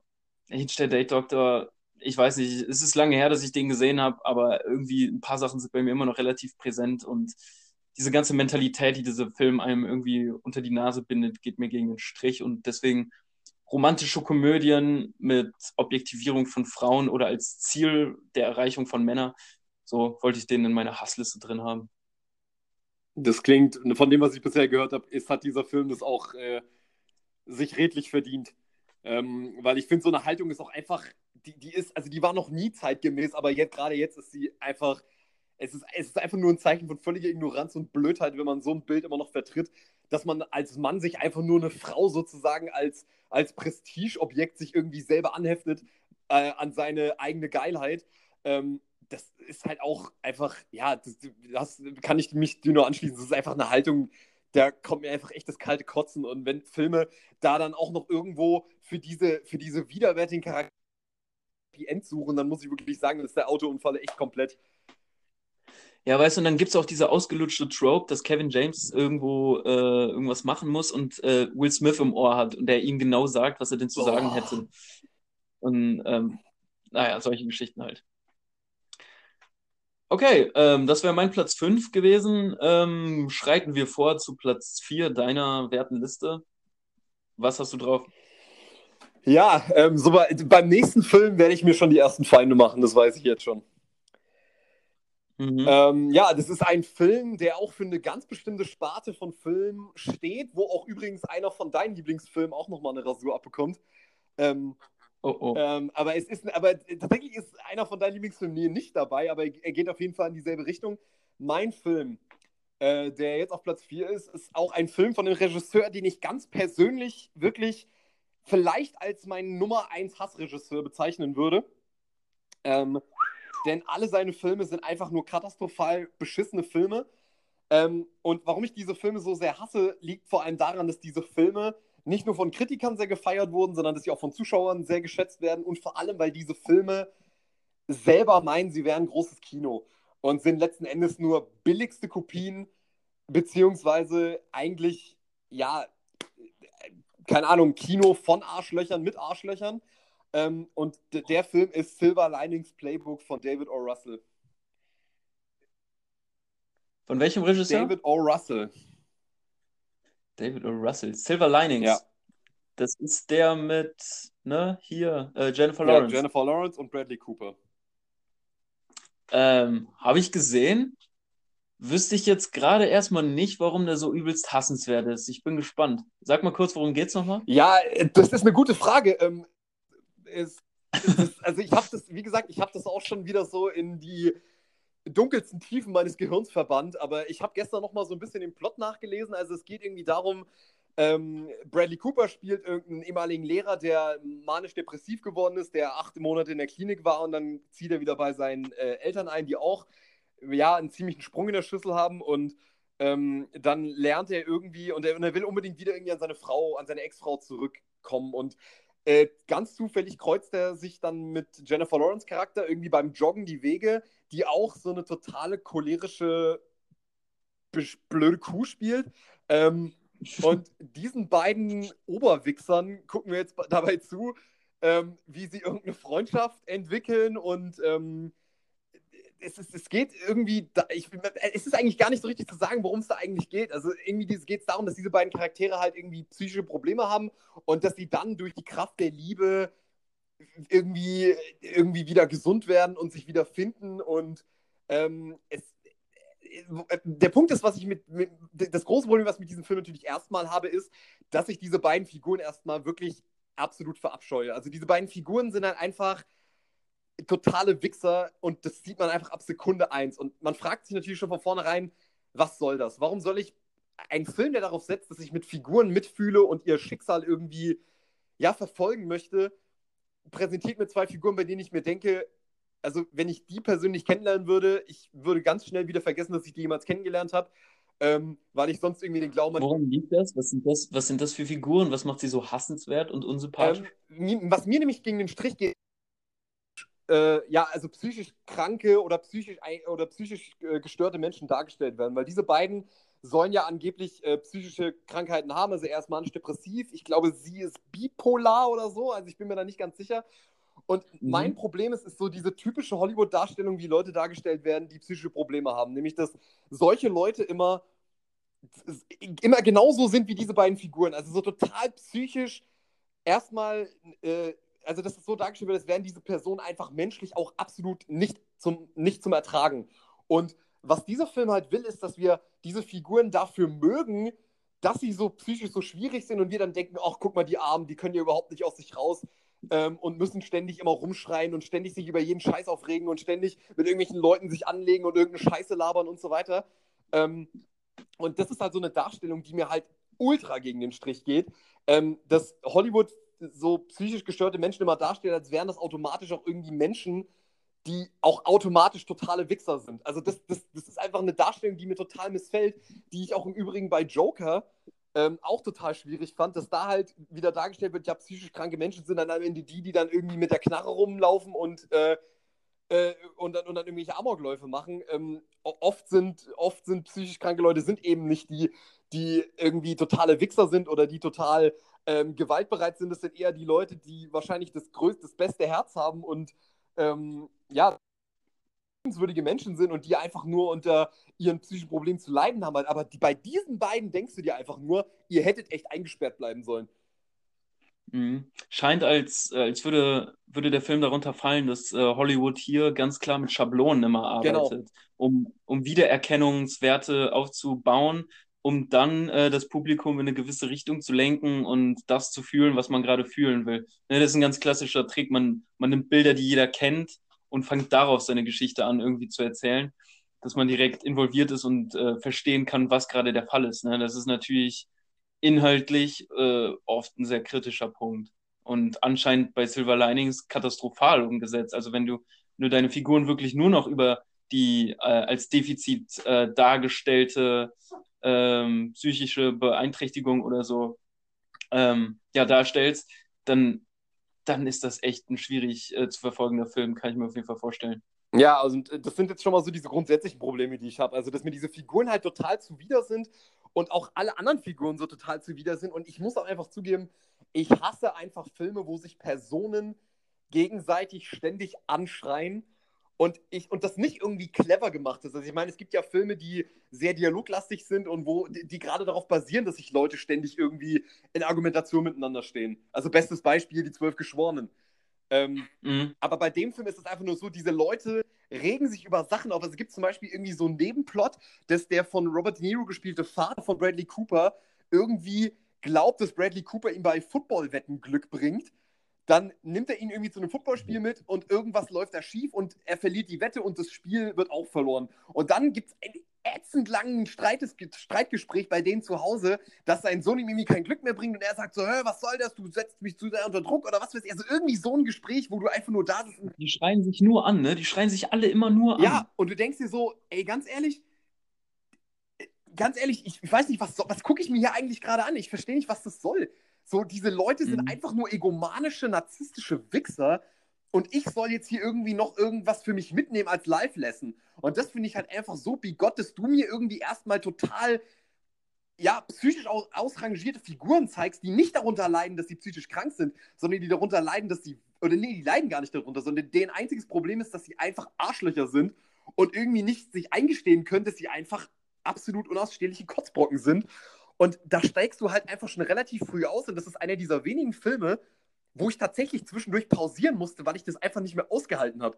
Hitch der Date Doctor, ich weiß nicht, es ist lange her, dass ich den gesehen habe, aber irgendwie ein paar Sachen sind bei mir immer noch relativ präsent und diese ganze Mentalität, die dieser Film einem irgendwie unter die Nase bindet, geht mir gegen den Strich und deswegen romantische Komödien mit Objektivierung von Frauen oder als Ziel der Erreichung von Männern, so wollte ich den in meiner Hassliste drin haben. Das klingt, von dem, was ich bisher gehört habe, ist, hat dieser Film das auch äh, sich redlich verdient. Ähm, weil ich finde, so eine Haltung ist auch einfach, die, die ist, also die war noch nie zeitgemäß, aber jetzt, gerade jetzt ist sie einfach, es ist, es ist einfach nur ein Zeichen von völliger Ignoranz und Blödheit, wenn man so ein Bild immer noch vertritt, dass man als Mann sich einfach nur eine Frau sozusagen als, als Prestigeobjekt sich irgendwie selber anheftet äh, an seine eigene Geilheit. Ähm, das ist halt auch einfach, ja, das, das kann ich mich dir nur anschließen. Das ist einfach eine Haltung, da kommt mir einfach echt das kalte Kotzen. Und wenn Filme da dann auch noch irgendwo für diese, für diese widerwärtigen Charaktere die End suchen, dann muss ich wirklich sagen, dass der Autounfall echt komplett. Ja, weißt du, und dann gibt es auch diese ausgelutschte Trope, dass Kevin James irgendwo äh, irgendwas machen muss und äh, Will Smith im Ohr hat und der ihm genau sagt, was er denn zu oh. sagen hätte. Und ähm, naja, solche Geschichten halt. Okay, ähm, das wäre mein Platz 5 gewesen. Ähm, schreiten wir vor zu Platz 4 deiner Wertenliste. Was hast du drauf? Ja, ähm, so bei, beim nächsten Film werde ich mir schon die ersten Feinde machen, das weiß ich jetzt schon. Mhm. Ähm, ja, das ist ein Film, der auch für eine ganz bestimmte Sparte von Filmen steht, wo auch übrigens einer von deinen Lieblingsfilmen auch nochmal eine Rasur abbekommt. Oh, oh. Ähm, aber es ist, aber tatsächlich ist einer von deinen Lieblingsfilmen nicht dabei, aber er geht auf jeden Fall in dieselbe Richtung. Mein Film, äh, der jetzt auf Platz 4 ist, ist auch ein Film von einem Regisseur, den ich ganz persönlich wirklich vielleicht als meinen Nummer 1 Hassregisseur bezeichnen würde. Ähm, denn alle seine Filme sind einfach nur katastrophal beschissene Filme. Ähm, und warum ich diese Filme so sehr hasse, liegt vor allem daran, dass diese Filme nicht nur von Kritikern sehr gefeiert wurden, sondern dass sie auch von Zuschauern sehr geschätzt werden und vor allem, weil diese Filme selber meinen, sie wären großes Kino und sind letzten Endes nur billigste Kopien, beziehungsweise eigentlich, ja, keine Ahnung, Kino von Arschlöchern mit Arschlöchern. Ähm, und der Film ist Silver Linings Playbook von David O. Russell. Von welchem Regisseur? David O. Russell. David O. Russell. Silver Linings. Ja. Das ist der mit, ne, hier, äh, Jennifer Lawrence. Ja, Jennifer Lawrence und Bradley Cooper. Ähm, Habe ich gesehen. Wüsste ich jetzt gerade erstmal nicht, warum der so übelst hassenswert ist. Ich bin gespannt. Sag mal kurz, worum geht's nochmal? Ja, das ist eine gute Frage. Ähm, es, es, also ich habe das, wie gesagt, ich habe das auch schon wieder so in die dunkelsten Tiefen meines Gehirns verbannt, aber ich habe gestern noch mal so ein bisschen den Plot nachgelesen. Also es geht irgendwie darum, ähm, Bradley Cooper spielt irgendeinen ehemaligen Lehrer, der manisch-depressiv geworden ist, der acht Monate in der Klinik war und dann zieht er wieder bei seinen äh, Eltern ein, die auch ja einen ziemlichen Sprung in der Schüssel haben und ähm, dann lernt er irgendwie und er, und er, will unbedingt wieder irgendwie an seine Frau, an seine Ex-Frau zurückkommen und äh, ganz zufällig kreuzt er sich dann mit Jennifer Lawrence Charakter irgendwie beim Joggen die Wege, die auch so eine totale cholerische, blöde Kuh spielt. Ähm, und diesen beiden Oberwichsern gucken wir jetzt dabei zu, ähm, wie sie irgendeine Freundschaft entwickeln und ähm, es, ist, es geht irgendwie, da, ich, es ist eigentlich gar nicht so richtig zu sagen, worum es da eigentlich geht. Also irgendwie geht es darum, dass diese beiden Charaktere halt irgendwie psychische Probleme haben und dass sie dann durch die Kraft der Liebe irgendwie, irgendwie wieder gesund werden und sich wieder finden und ähm, es, der Punkt ist, was ich mit, mit, das große Problem, was ich mit diesem Film natürlich erstmal habe, ist, dass ich diese beiden Figuren erstmal wirklich absolut verabscheue. Also diese beiden Figuren sind dann halt einfach totale Wichser und das sieht man einfach ab Sekunde eins. Und man fragt sich natürlich schon von vornherein, was soll das? Warum soll ich einen Film, der darauf setzt, dass ich mit Figuren mitfühle und ihr Schicksal irgendwie ja verfolgen möchte, präsentiert mir zwei Figuren, bei denen ich mir denke, also wenn ich die persönlich kennenlernen würde, ich würde ganz schnell wieder vergessen, dass ich die jemals kennengelernt habe, ähm, weil ich sonst irgendwie den Glauben hatte. Woran liegt das? Was sind das? Was sind das für Figuren? Was macht sie so hassenswert und unsympathisch? Ähm, was mir nämlich gegen den Strich geht, äh, ja, also psychisch kranke oder psychisch, oder psychisch äh, gestörte Menschen dargestellt werden, weil diese beiden sollen ja angeblich äh, psychische Krankheiten haben. Also er ist manisch depressiv. Ich glaube, sie ist bipolar oder so. Also ich bin mir da nicht ganz sicher. Und mhm. mein Problem ist, ist so diese typische Hollywood-Darstellung, wie Leute dargestellt werden, die psychische Probleme haben. Nämlich, dass solche Leute immer, immer genauso sind wie diese beiden Figuren. Also so total psychisch erstmal, äh, also dass es so dargestellt wird, als wären diese Personen einfach menschlich auch absolut nicht zum, nicht zum Ertragen. Und was dieser Film halt will, ist, dass wir diese Figuren dafür mögen, dass sie so psychisch so schwierig sind und wir dann denken, ach, guck mal, die Armen, die können ja überhaupt nicht aus sich raus ähm, und müssen ständig immer rumschreien und ständig sich über jeden Scheiß aufregen und ständig mit irgendwelchen Leuten sich anlegen und irgendeine Scheiße labern und so weiter. Ähm, und das ist halt so eine Darstellung, die mir halt ultra gegen den Strich geht, ähm, dass Hollywood so psychisch gestörte Menschen immer darstellt, als wären das automatisch auch irgendwie Menschen, die auch automatisch totale Wichser sind. Also das, das, das ist einfach eine Darstellung, die mir total missfällt, die ich auch im Übrigen bei Joker ähm, auch total schwierig fand, dass da halt wieder dargestellt wird, ja, psychisch kranke Menschen sind dann am Ende die, die dann irgendwie mit der Knarre rumlaufen und, äh, äh, und, dann, und dann irgendwelche Amokläufe machen. Ähm, oft, sind, oft sind psychisch kranke Leute sind eben nicht die, die irgendwie totale Wichser sind oder die total ähm, gewaltbereit sind. Das sind eher die Leute, die wahrscheinlich das größte, das beste Herz haben und ähm, ja, liebenswürdige Menschen sind und die einfach nur unter ihren psychischen Problemen zu leiden haben. Aber die, bei diesen beiden denkst du dir einfach nur, ihr hättet echt eingesperrt bleiben sollen. Mhm. Scheint, als, äh, als würde, würde der Film darunter fallen, dass äh, Hollywood hier ganz klar mit Schablonen immer genau. arbeitet, genau. um, um Wiedererkennungswerte aufzubauen, um dann äh, das Publikum in eine gewisse Richtung zu lenken und das zu fühlen, was man gerade fühlen will. Ne, das ist ein ganz klassischer Trick. Man, man nimmt Bilder, die jeder kennt und fängt darauf seine Geschichte an, irgendwie zu erzählen, dass man direkt involviert ist und äh, verstehen kann, was gerade der Fall ist. Ne? Das ist natürlich inhaltlich äh, oft ein sehr kritischer Punkt. Und anscheinend bei Silver Linings katastrophal umgesetzt. Also wenn du, nur deine Figuren wirklich nur noch über die äh, als Defizit äh, dargestellte ähm, psychische Beeinträchtigung oder so ähm, ja, darstellst, dann dann ist das echt ein schwierig äh, zu verfolgender Film, kann ich mir auf jeden Fall vorstellen. Ja, also äh, das sind jetzt schon mal so diese grundsätzlichen Probleme, die ich habe. Also, dass mir diese Figuren halt total zuwider sind und auch alle anderen Figuren so total zuwider sind. Und ich muss auch einfach zugeben, ich hasse einfach Filme, wo sich Personen gegenseitig ständig anschreien und, ich, und das nicht irgendwie clever gemacht ist. Also ich meine, es gibt ja Filme, die sehr dialoglastig sind und wo die, die gerade darauf basieren, dass sich Leute ständig irgendwie in Argumentation miteinander stehen. Also bestes Beispiel, die zwölf Geschworenen. Ähm, mhm. Aber bei dem Film ist es einfach nur so, diese Leute regen sich über Sachen auf. Also es gibt zum Beispiel irgendwie so einen Nebenplot, dass der von Robert De Niro gespielte Vater von Bradley Cooper irgendwie glaubt, dass Bradley Cooper ihm bei Footballwetten Glück bringt dann nimmt er ihn irgendwie zu einem Footballspiel mit und irgendwas läuft da schief und er verliert die Wette und das Spiel wird auch verloren. Und dann gibt es ein ätzend langen Streites, Streitgespräch bei denen zu Hause, dass sein Sohn ihm irgendwie kein Glück mehr bringt und er sagt so, Hä, was soll das, du setzt mich zu sehr unter Druck oder was weiß ich. Also irgendwie so ein Gespräch, wo du einfach nur da sitzt. Die schreien sich nur an, ne? Die schreien sich alle immer nur an. Ja, und du denkst dir so, ey, ganz ehrlich, ganz ehrlich, ich, ich weiß nicht, was, was gucke ich mir hier eigentlich gerade an? Ich verstehe nicht, was das soll. So, diese Leute sind mhm. einfach nur egomanische, narzisstische Wichser. Und ich soll jetzt hier irgendwie noch irgendwas für mich mitnehmen als Live-Lesson. Und das finde ich halt einfach so bigott, dass du mir irgendwie erstmal total, ja, psychisch aus ausrangierte Figuren zeigst, die nicht darunter leiden, dass sie psychisch krank sind, sondern die darunter leiden, dass sie, oder nee, die leiden gar nicht darunter, sondern deren einziges Problem ist, dass sie einfach Arschlöcher sind und irgendwie nicht sich eingestehen können, dass sie einfach absolut unausstehliche Kotzbrocken sind. Und da steigst du halt einfach schon relativ früh aus. Und das ist einer dieser wenigen Filme, wo ich tatsächlich zwischendurch pausieren musste, weil ich das einfach nicht mehr ausgehalten habe.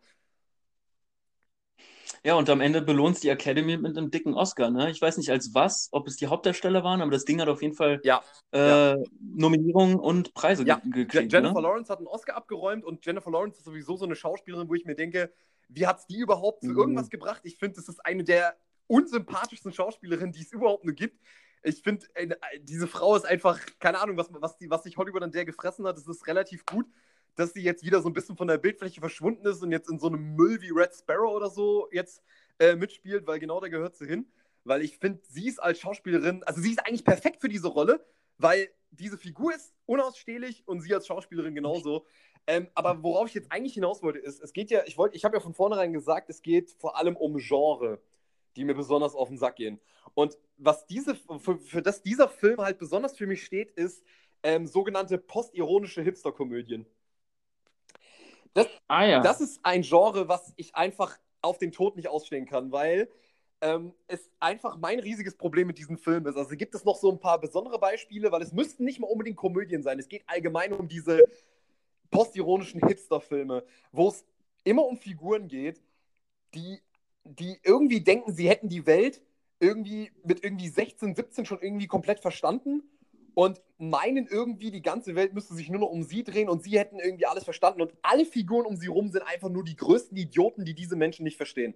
Ja, und am Ende belohnt die Academy mit einem dicken Oscar. Ne? Ich weiß nicht als was, ob es die Hauptdarsteller waren, aber das Ding hat auf jeden Fall ja, äh, ja. Nominierungen und Preise ja. gekriegt. Jennifer ne? Lawrence hat einen Oscar abgeräumt und Jennifer Lawrence ist sowieso so eine Schauspielerin, wo ich mir denke, wie hat es die überhaupt zu mhm. irgendwas gebracht? Ich finde, das ist eine der unsympathischsten Schauspielerinnen, die es überhaupt nur gibt ich finde, diese Frau ist einfach, keine Ahnung, was, was, die, was sich Hollywood an der gefressen hat. Es ist relativ gut, dass sie jetzt wieder so ein bisschen von der Bildfläche verschwunden ist und jetzt in so einem Müll wie Red Sparrow oder so jetzt äh, mitspielt, weil genau da gehört sie hin. Weil ich finde, sie ist als Schauspielerin, also sie ist eigentlich perfekt für diese Rolle, weil diese Figur ist unausstehlich und sie als Schauspielerin genauso. Ähm, aber worauf ich jetzt eigentlich hinaus wollte, ist, es geht ja, ich wollte, ich habe ja von vornherein gesagt, es geht vor allem um Genre die mir besonders auf den Sack gehen. Und was diese, für, für das dieser Film halt besonders für mich steht, ist ähm, sogenannte postironische Hipster-Komödien. Das, Ah ja. das ist ein Genre, was ich einfach auf den Tod nicht ausstehen kann, weil ähm, es einfach mein riesiges Problem mit diesem Film ist. Also gibt es noch so ein paar besondere Beispiele, weil es müssten nicht mal unbedingt Komödien sein. Es geht allgemein um diese postironischen Hipster-Filme, wo es immer um Figuren geht, die, die irgendwie denken, sie hätten die Welt irgendwie mit irgendwie 16, 17 schon irgendwie komplett verstanden und meinen irgendwie, die ganze Welt müsste sich nur noch um sie drehen und sie hätten irgendwie alles verstanden und alle Figuren um sie rum sind einfach nur die größten Idioten, die diese Menschen nicht verstehen.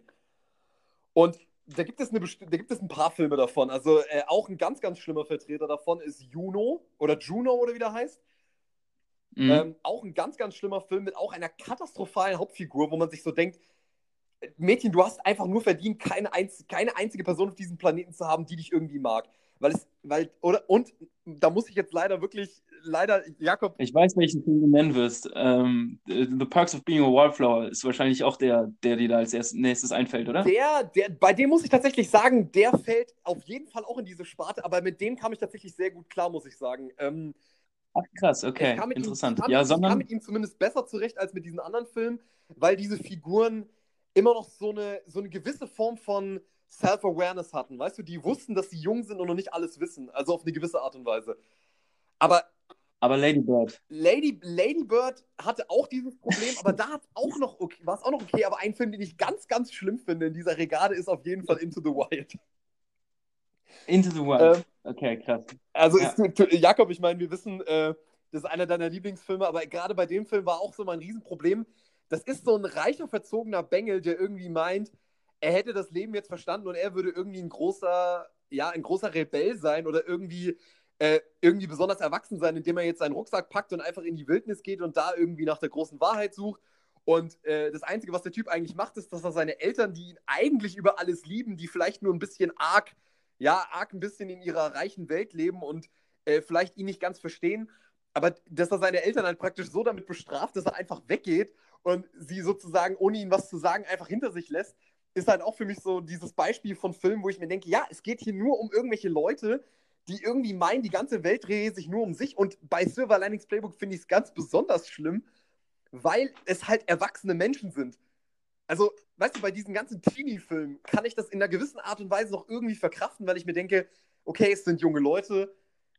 Und da gibt es, eine, da gibt es ein paar Filme davon. Also äh, auch ein ganz, ganz schlimmer Vertreter davon ist Juno oder Juno oder wie der heißt. Mhm. Ähm, auch ein ganz, ganz schlimmer Film mit auch einer katastrophalen Hauptfigur, wo man sich so denkt, Mädchen, du hast einfach nur verdient, keine, einz keine einzige Person auf diesem Planeten zu haben, die dich irgendwie mag. Weil es, weil, oder, und da muss ich jetzt leider wirklich, leider, Jakob, Ich weiß, welchen Film du nennen wirst. Ähm, The Perks of Being a Wallflower ist wahrscheinlich auch der, der dir da als erst, nächstes einfällt, oder? der, der, bei dem muss ich tatsächlich sagen, der fällt auf jeden Fall auch in diese Sparte, aber mit dem kam ich tatsächlich sehr gut klar, muss ich sagen. Ähm, Ach, krass, okay, interessant. Ihm, ich kam, Ja, mit- ich kam sondern, mit ihm zumindest besser zurecht als mit diesen anderen Filmen, weil diese Figuren immer noch so eine, so eine gewisse Form von Self-Awareness hatten. Weißt du, die wussten, dass sie jung sind und noch nicht alles wissen. Also auf eine gewisse Art und Weise. Aber aber Lady Bird. Lady, Lady Bird hatte auch dieses Problem, aber da auch noch okay, war es auch noch okay. Aber ein Film, den ich ganz, ganz schlimm finde in dieser Regade, ist auf jeden Fall Into the Wild. Into the Wild. Ähm, Okay, krass. Also, Ja. ist, Jakob, ich meine, wir wissen, äh, das ist einer deiner Lieblingsfilme, aber gerade bei dem Film war auch so mein Riesenproblem. Das ist so ein reicher, verzogener Bengel, der irgendwie meint, er hätte das Leben jetzt verstanden und er würde irgendwie ein großer, ja, ein großer Rebell sein oder irgendwie, äh, irgendwie besonders erwachsen sein, indem er jetzt seinen Rucksack packt und einfach in die Wildnis geht und da irgendwie nach der großen Wahrheit sucht. Und äh, das Einzige, was der Typ eigentlich macht, ist, dass er seine Eltern, die ihn eigentlich über alles lieben, die vielleicht nur ein bisschen arg ja, arg ein bisschen in ihrer reichen Welt leben und äh, vielleicht ihn nicht ganz verstehen, aber dass er seine Eltern halt praktisch so damit bestraft, dass er einfach weggeht und sie sozusagen, ohne ihnen was zu sagen, einfach hinter sich lässt, ist halt auch für mich so dieses Beispiel von Filmen, wo ich mir denke, ja, es geht hier nur um irgendwelche Leute, die irgendwie meinen, die ganze Welt drehe sich nur um sich und bei Silver Linings Playbook finde ich es ganz besonders schlimm, weil es halt erwachsene Menschen sind. Also, weißt du, bei diesen ganzen Teenie-Filmen kann ich das in einer gewissen Art und Weise noch irgendwie verkraften, weil ich mir denke, okay, es sind junge Leute,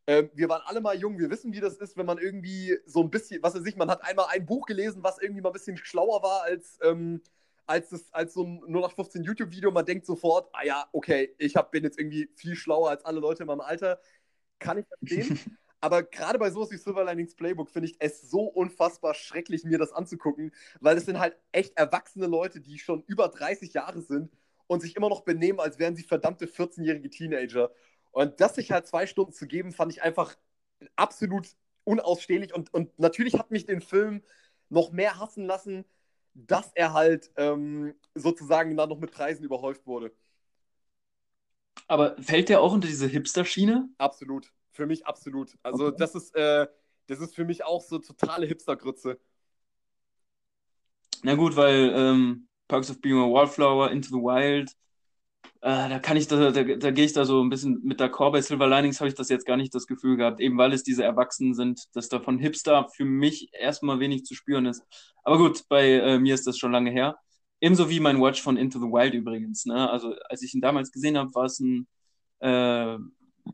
ähm, wir waren alle mal jung, wir wissen, wie das ist, wenn man irgendwie so ein bisschen, was weiß ich, man hat einmal ein Buch gelesen, was irgendwie mal ein bisschen schlauer war als, ähm, als, das, als so ein 0815 YouTube-Video. Man denkt sofort, ah ja, okay, ich hab, bin jetzt irgendwie viel schlauer als alle Leute in meinem Alter. Kann ich verstehen. Aber gerade bei sowas wie Silver Linings Playbook finde ich es so unfassbar schrecklich, mir das anzugucken, weil es sind halt echt erwachsene Leute, die schon über 30 Jahre sind und sich immer noch benehmen, als wären sie verdammte 14-jährige Teenager. Und das sich halt zwei Stunden zu geben, fand ich einfach absolut unausstehlich. Und, und natürlich hat mich den Film noch mehr hassen lassen, dass er halt ähm, sozusagen dann noch mit Preisen überhäuft wurde. Aber fällt der auch unter diese Hipster-Schiene? Absolut. Für mich absolut. Also Okay. das ist, äh, das ist für mich auch so totale Hipstergrütze. Na gut, weil ähm, Perks of Being a Wallflower, Into the Wild, äh, da kann ich da, da, da gehe ich da so ein bisschen mit d'accord. Bei Silver Linings habe ich das jetzt gar nicht das Gefühl gehabt, eben weil es diese Erwachsenen sind, dass da von Hipster für mich erstmal wenig zu spüren ist. Aber gut, bei äh, mir ist das schon lange her. Ebenso wie mein Watch von Into the Wild übrigens. Ne? Also als ich ihn damals gesehen habe, war es ein äh,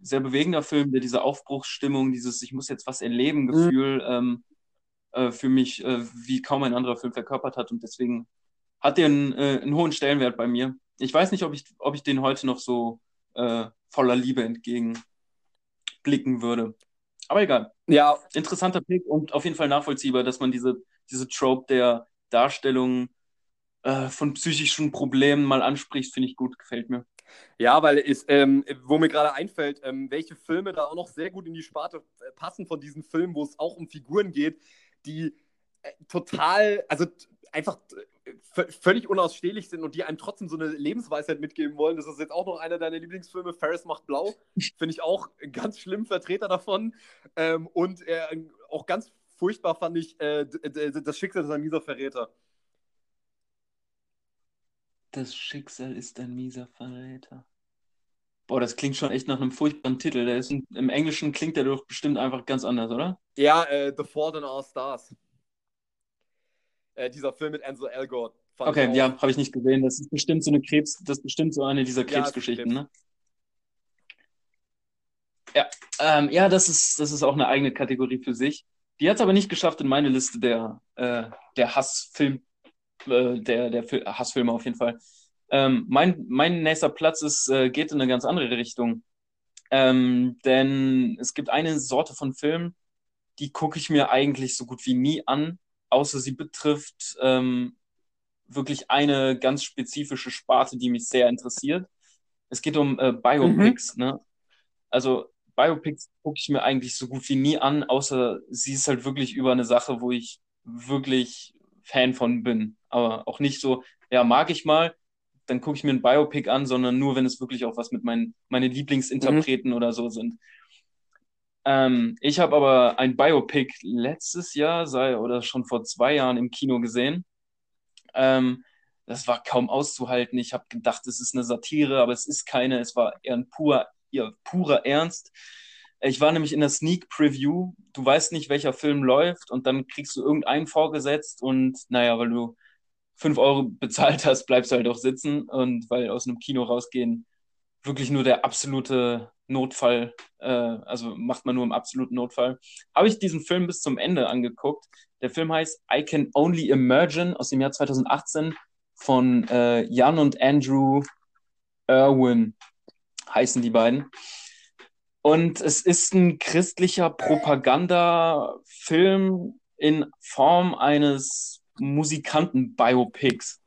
sehr bewegender Film, der diese Aufbruchsstimmung, dieses Ich muss jetzt was erleben Gefühl ähm, äh, für mich äh, wie kaum ein anderer Film verkörpert hat und deswegen hat der einen, äh, einen hohen Stellenwert bei mir. Ich weiß nicht, ob ich, ob ich den heute noch so äh, voller Liebe entgegenblicken würde. Aber egal. Ja, Interessanter Pick und auf jeden Fall nachvollziehbar, dass man diese, diese Trope der Darstellung äh, von psychischen Problemen mal anspricht, finde ich gut, gefällt mir. Ja, weil es, ähm, wo mir gerade einfällt, ähm, welche Filme da auch noch sehr gut in die Sparte äh, passen von diesen Filmen, wo es auch um Figuren geht, die äh, total, also einfach völlig unausstehlich sind und die einem trotzdem so eine Lebensweisheit mitgeben wollen. Das ist jetzt auch noch einer deiner Lieblingsfilme, Ferris macht blau. Finde ich auch ganz schlimm Vertreter davon. Ähm, und äh, auch ganz furchtbar fand ich äh, das Schicksal ist ein mieser Verräter. Das Schicksal ist ein mieser Verräter. Boah, das klingt schon echt nach einem furchtbaren Titel. Der ist, Im Englischen klingt der doch bestimmt einfach ganz anders, oder? Ja, äh, The Fault in Our Stars. Äh, dieser Film mit Ansel Elgort. Okay, ja, habe ich nicht gesehen. Das ist bestimmt so eine Krebs, das ist bestimmt so eine dieser Krebsgeschichten, ja, ne? Ja, ähm, ja, das ist, das ist auch eine eigene Kategorie für sich. Die hat es aber nicht geschafft in meine Liste der, äh, der Hassfilm, äh, der, der Hassfilme auf jeden Fall. Ähm, mein, mein nächster Platz ist, äh, geht in eine ganz andere Richtung. Ähm, denn es gibt eine Sorte von Filmen, die gucke ich mir eigentlich so gut wie nie an, außer sie betrifft ähm, wirklich eine ganz spezifische Sparte, die mich sehr interessiert. Es geht um äh, Biopics. Mhm. Ne? Also Biopics gucke ich mir eigentlich so gut wie nie an, außer sie ist halt wirklich über eine Sache, wo ich wirklich Fan von bin. Aber auch nicht so, ja, mag ich mal, dann gucke ich mir ein Biopic an, sondern nur, wenn es wirklich auch was mit meinen meine Lieblingsinterpreten mhm. oder so sind. Ähm, ich habe aber ein Biopic letztes Jahr sei, oder schon vor zwei Jahren im Kino gesehen. Ähm, das war kaum auszuhalten. Ich habe gedacht, es ist eine Satire, aber es ist keine. Es war eher ein purer, eher purer Ernst. Ich war nämlich in der Sneak Preview. Du weißt nicht, welcher Film läuft und dann kriegst du irgendeinen vorgesetzt und naja, weil du 5 Euro bezahlt hast, bleibst du halt auch sitzen und weil aus einem Kino rausgehen wirklich nur der absolute Notfall, äh, also macht man nur im absoluten Notfall, habe ich diesen Film bis zum Ende angeguckt. Der Film heißt I Can Only Imagine aus dem Jahr 2018 von äh, Jan und Andrew Irwin heißen die beiden. Und es ist ein christlicher Propagandafilm in Form eines Musikanten-Biopics.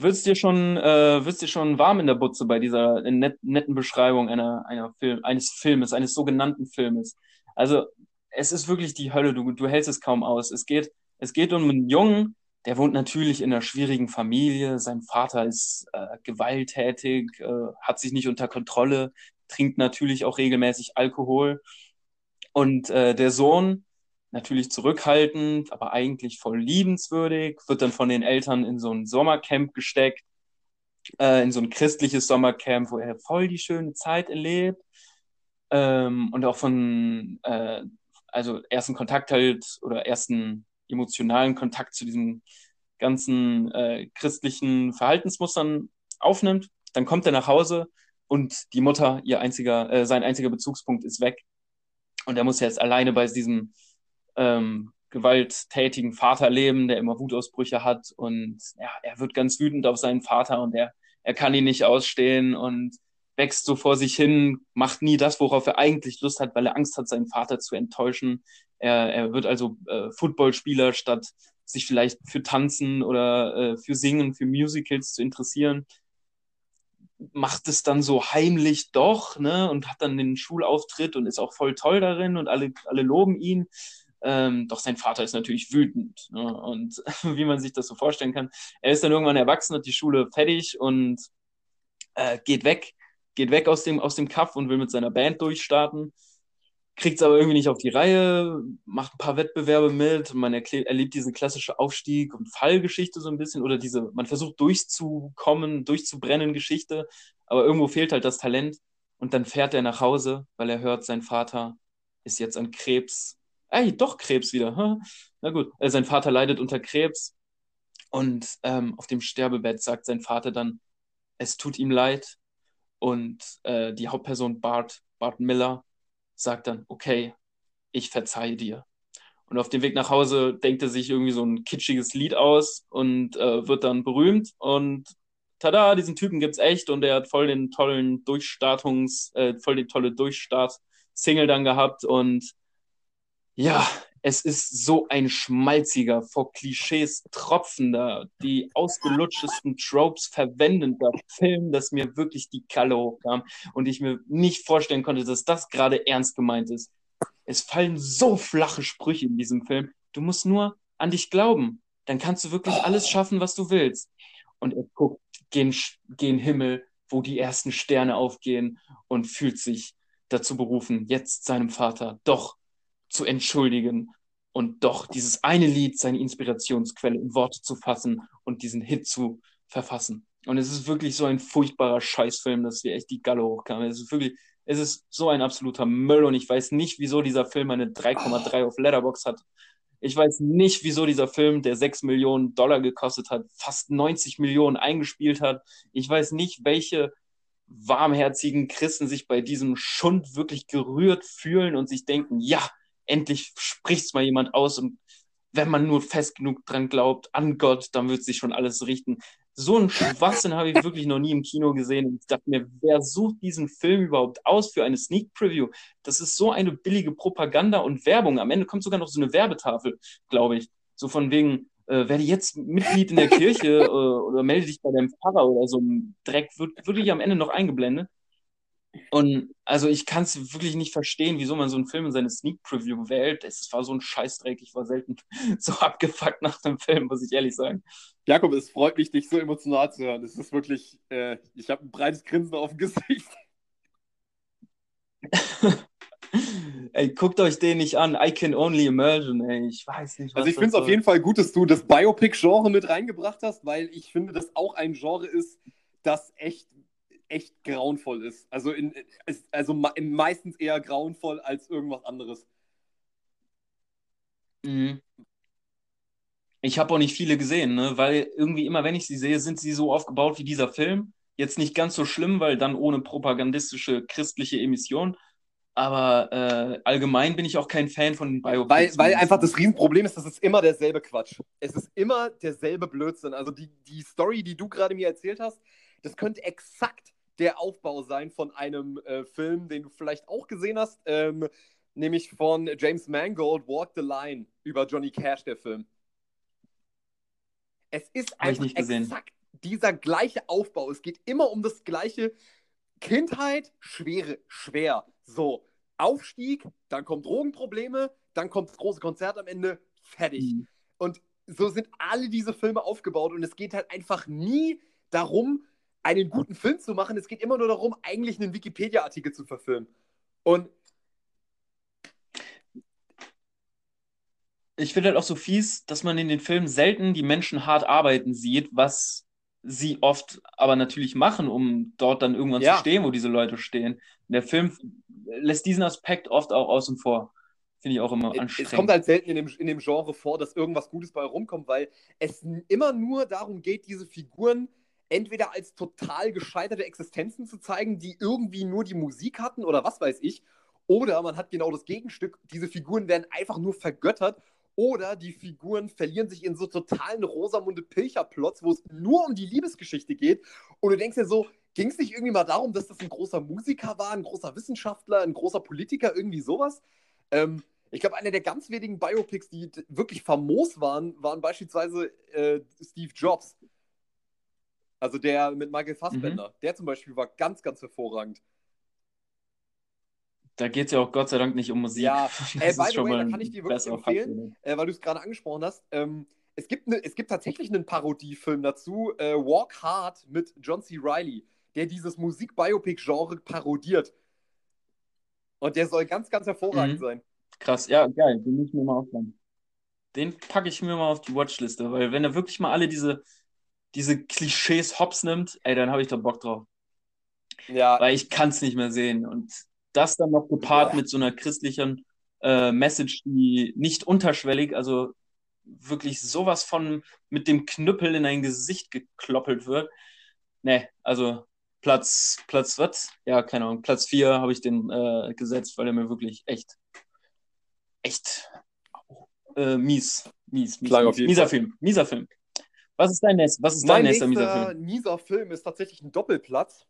Wird's dir schon, äh, wird's dir schon warm in der Butze bei dieser net, netten Beschreibung einer, einer Film, eines Filmes, eines sogenannten Filmes? Also, es ist wirklich die Hölle, du, du hältst es kaum aus. Es geht, es geht um einen Jungen, der wohnt natürlich in einer schwierigen Familie. Sein Vater ist äh, gewalttätig, äh, hat sich nicht unter Kontrolle, trinkt natürlich auch regelmäßig Alkohol. Und äh, der Sohn natürlich zurückhaltend, aber eigentlich voll liebenswürdig, wird dann von den Eltern in so ein Sommercamp gesteckt, äh, in so ein christliches Sommercamp, wo er voll die schöne Zeit erlebt ähm, und auch von, äh, also ersten Kontakt halt oder ersten emotionalen Kontakt zu diesen ganzen äh, christlichen Verhaltensmustern aufnimmt. Dann kommt er nach Hause und die Mutter, ihr einziger, äh, sein einziger Bezugspunkt ist weg. Und er muss jetzt alleine bei diesem ähm, gewalttätigen Vater leben, der immer Wutausbrüche hat und ja, er wird ganz wütend auf seinen Vater und er, er kann ihn nicht ausstehen und wächst so vor sich hin, macht nie das, worauf er eigentlich Lust hat, weil er Angst hat, seinen Vater zu enttäuschen. Er, er wird also äh, Footballspieler, statt sich vielleicht für Tanzen oder äh, für Singen, für Musicals zu interessieren. Macht es dann so heimlich doch, ne, und hat dann den Schulauftritt und ist auch voll toll darin und alle, alle loben ihn. Ähm, doch sein Vater ist natürlich wütend. Ne? Und wie man sich das so vorstellen kann, er ist dann irgendwann erwachsen, hat die Schule fertig und äh, geht weg, geht weg aus dem, aus dem Kaff und will mit seiner Band durchstarten. Kriegt es aber irgendwie nicht auf die Reihe, macht ein paar Wettbewerbe mit, man erlebt diese klassische Aufstieg- und Fallgeschichte so ein bisschen oder diese, man versucht durchzukommen, durchzubrennen Geschichte, aber irgendwo fehlt halt das Talent und dann fährt er nach Hause, weil er hört, sein Vater ist jetzt an Krebs ey, doch Krebs wieder. Na gut, äh, sein Vater leidet unter Krebs und ähm, auf dem Sterbebett sagt sein Vater dann, es tut ihm leid. Und äh, die Hauptperson Bart, Bart Miller, sagt dann, okay, ich verzeihe dir. Und auf dem Weg nach Hause denkt er sich irgendwie so ein kitschiges Lied aus und äh, wird dann berühmt. Und tada, diesen Typen gibt's echt und er hat voll den tollen Durchstartungs, äh, voll die tolle Durchstart-Single dann gehabt und ja, es ist so ein schmalziger, vor Klischees tropfender, die ausgelutschesten Tropes verwendender Film, dass mir wirklich die Kalle hochkam und ich mir nicht vorstellen konnte, dass das gerade ernst gemeint ist. Es fallen so flache Sprüche in diesem Film. Du musst nur an dich glauben. Dann kannst du wirklich alles schaffen, was du willst. Und er guckt gen, gen Himmel, wo die ersten Sterne aufgehen und fühlt sich dazu berufen, jetzt seinem Vater doch zu entschuldigen und doch dieses eine Lied, seine Inspirationsquelle in Worte zu fassen und diesen Hit zu verfassen. Und es ist wirklich so ein furchtbarer Scheißfilm, dass wir echt die Galle hochkamen. Es ist wirklich, es ist so ein absoluter Müll und ich weiß nicht, wieso dieser Film eine 3,3 auf Letterbox hat. Ich weiß nicht, wieso dieser Film, der 6 Millionen Dollar gekostet hat, fast 90 Millionen eingespielt hat. Ich weiß nicht, welche warmherzigen Christen sich bei diesem Schund wirklich gerührt fühlen und sich denken, ja, endlich spricht's mal jemand aus und wenn man nur fest genug dran glaubt, an Gott, dann wird sich schon alles richten. So ein Schwachsinn habe ich wirklich noch nie im Kino gesehen. Und ich dachte mir, wer sucht diesen Film überhaupt aus für eine Sneak Preview? Das ist so eine billige Propaganda und Werbung. Am Ende kommt sogar noch so eine Werbetafel, glaube ich. So von wegen, äh, werde jetzt Mitglied in der Kirche äh, oder melde dich bei deinem Pfarrer oder so. Dreck wird wirklich am Ende noch eingeblendet. Und also ich kann es wirklich nicht verstehen, wieso man so einen Film in seine Sneak Preview wählt. Es war so ein Scheißdreck. Ich war selten so abgefuckt nach dem Film, muss ich ehrlich sagen. Jakob, es freut mich, dich so emotional zu hören. Es ist wirklich, äh, ich habe ein breites Grinsen auf dem Gesicht. ey, guckt euch den nicht an. I can only imagine, ey. Ich weiß nicht. also ich finde es auf jeden Fall gut, dass du das Biopic-Genre mit reingebracht hast, weil ich finde, dass auch ein Genre ist, das echt echt grauenvoll ist. Also, in, also meistens eher grauenvoll als irgendwas anderes. Mhm. Ich habe auch nicht viele gesehen, ne? weil irgendwie immer, wenn ich sie sehe, sind sie so aufgebaut wie dieser Film. Jetzt nicht ganz so schlimm, weil dann ohne propagandistische christliche Emission. Aber äh, allgemein bin ich auch kein Fan von Biopics. Weil, weil einfach das Riesenproblem ist, das ist immer derselbe Quatsch. Es ist immer derselbe Blödsinn. Also die, die Story, die du gerade mir erzählt hast, das könnte exakt der Aufbau sein von einem äh, Film, den du vielleicht auch gesehen hast, ähm, nämlich von James Mangold, Walk the Line, über Johnny Cash, der Film. Es ist einfach exakt dieser gleiche Aufbau. Es geht immer um das gleiche. Kindheit, schwere, schwer. So, Aufstieg, dann kommen Drogenprobleme, dann kommt das große Konzert am Ende, fertig. Mhm. Und so sind alle diese Filme aufgebaut und es geht halt einfach nie darum, einen guten Film zu machen. Es geht immer nur darum, eigentlich einen Wikipedia-Artikel zu verfilmen. Und ich finde halt auch so fies, dass man in den Filmen selten die Menschen hart arbeiten sieht, was sie oft aber natürlich machen, um dort dann irgendwann ja. zu stehen, wo diese Leute stehen. Der Film lässt diesen Aspekt oft auch außen vor. Finde ich auch immer anstrengend. Es kommt halt selten in dem, in dem Genre vor, dass irgendwas Gutes bei rumkommt, weil es immer nur darum geht, diese Figuren entweder als total gescheiterte Existenzen zu zeigen, die irgendwie nur die Musik hatten oder was weiß ich, oder man hat genau das Gegenstück, diese Figuren werden einfach nur vergöttert oder die Figuren verlieren sich in so totalen Rosamunde Pilcher-Plots, wo es nur um die Liebesgeschichte geht. Und du denkst dir so, ging es nicht irgendwie mal darum, dass das ein großer Musiker war, ein großer Wissenschaftler, ein großer Politiker, irgendwie sowas? Ähm, ich glaube, einer der ganz wenigen Biopics, die wirklich famos waren, waren beispielsweise äh, Steve Jobs. Also der mit Michael Fassbender, mhm. der zum Beispiel war ganz, ganz hervorragend. Da geht es ja auch Gott sei Dank nicht um Musik. Ja, äh, by the way, da kann ich dir wirklich empfehlen, äh, weil du es gerade angesprochen hast. Ähm, es, gibt ne, es gibt tatsächlich einen Parodiefilm dazu, äh, Walk Hard mit John C. Riley, der dieses Musik-Biopic-Genre parodiert. Und der soll ganz, ganz hervorragend mhm. sein. Krass, ja, geil. Den muss ich mir mal aufnehmen. Den packe ich mir mal auf die Watchliste, weil wenn er wirklich mal alle diese diese Klischees hops nimmt, ey, dann habe ich da Bock drauf. Ja. Weil ich kann es nicht mehr sehen. Und das dann noch gepaart ja. mit so einer christlichen äh, Message, die nicht unterschwellig, also wirklich sowas von mit dem Knüppel in ein Gesicht gekloppelt wird. Ne, also Platz, Platz was? Ja, keine Ahnung. Platz 4 habe ich den äh, gesetzt, weil er mir wirklich echt, echt äh, mies, mies, mies, mies mieser Film, mieser Film. Was ist dein, nächster, was ist dein nächster mieser Film? mieser Film ist tatsächlich ein Doppelplatz.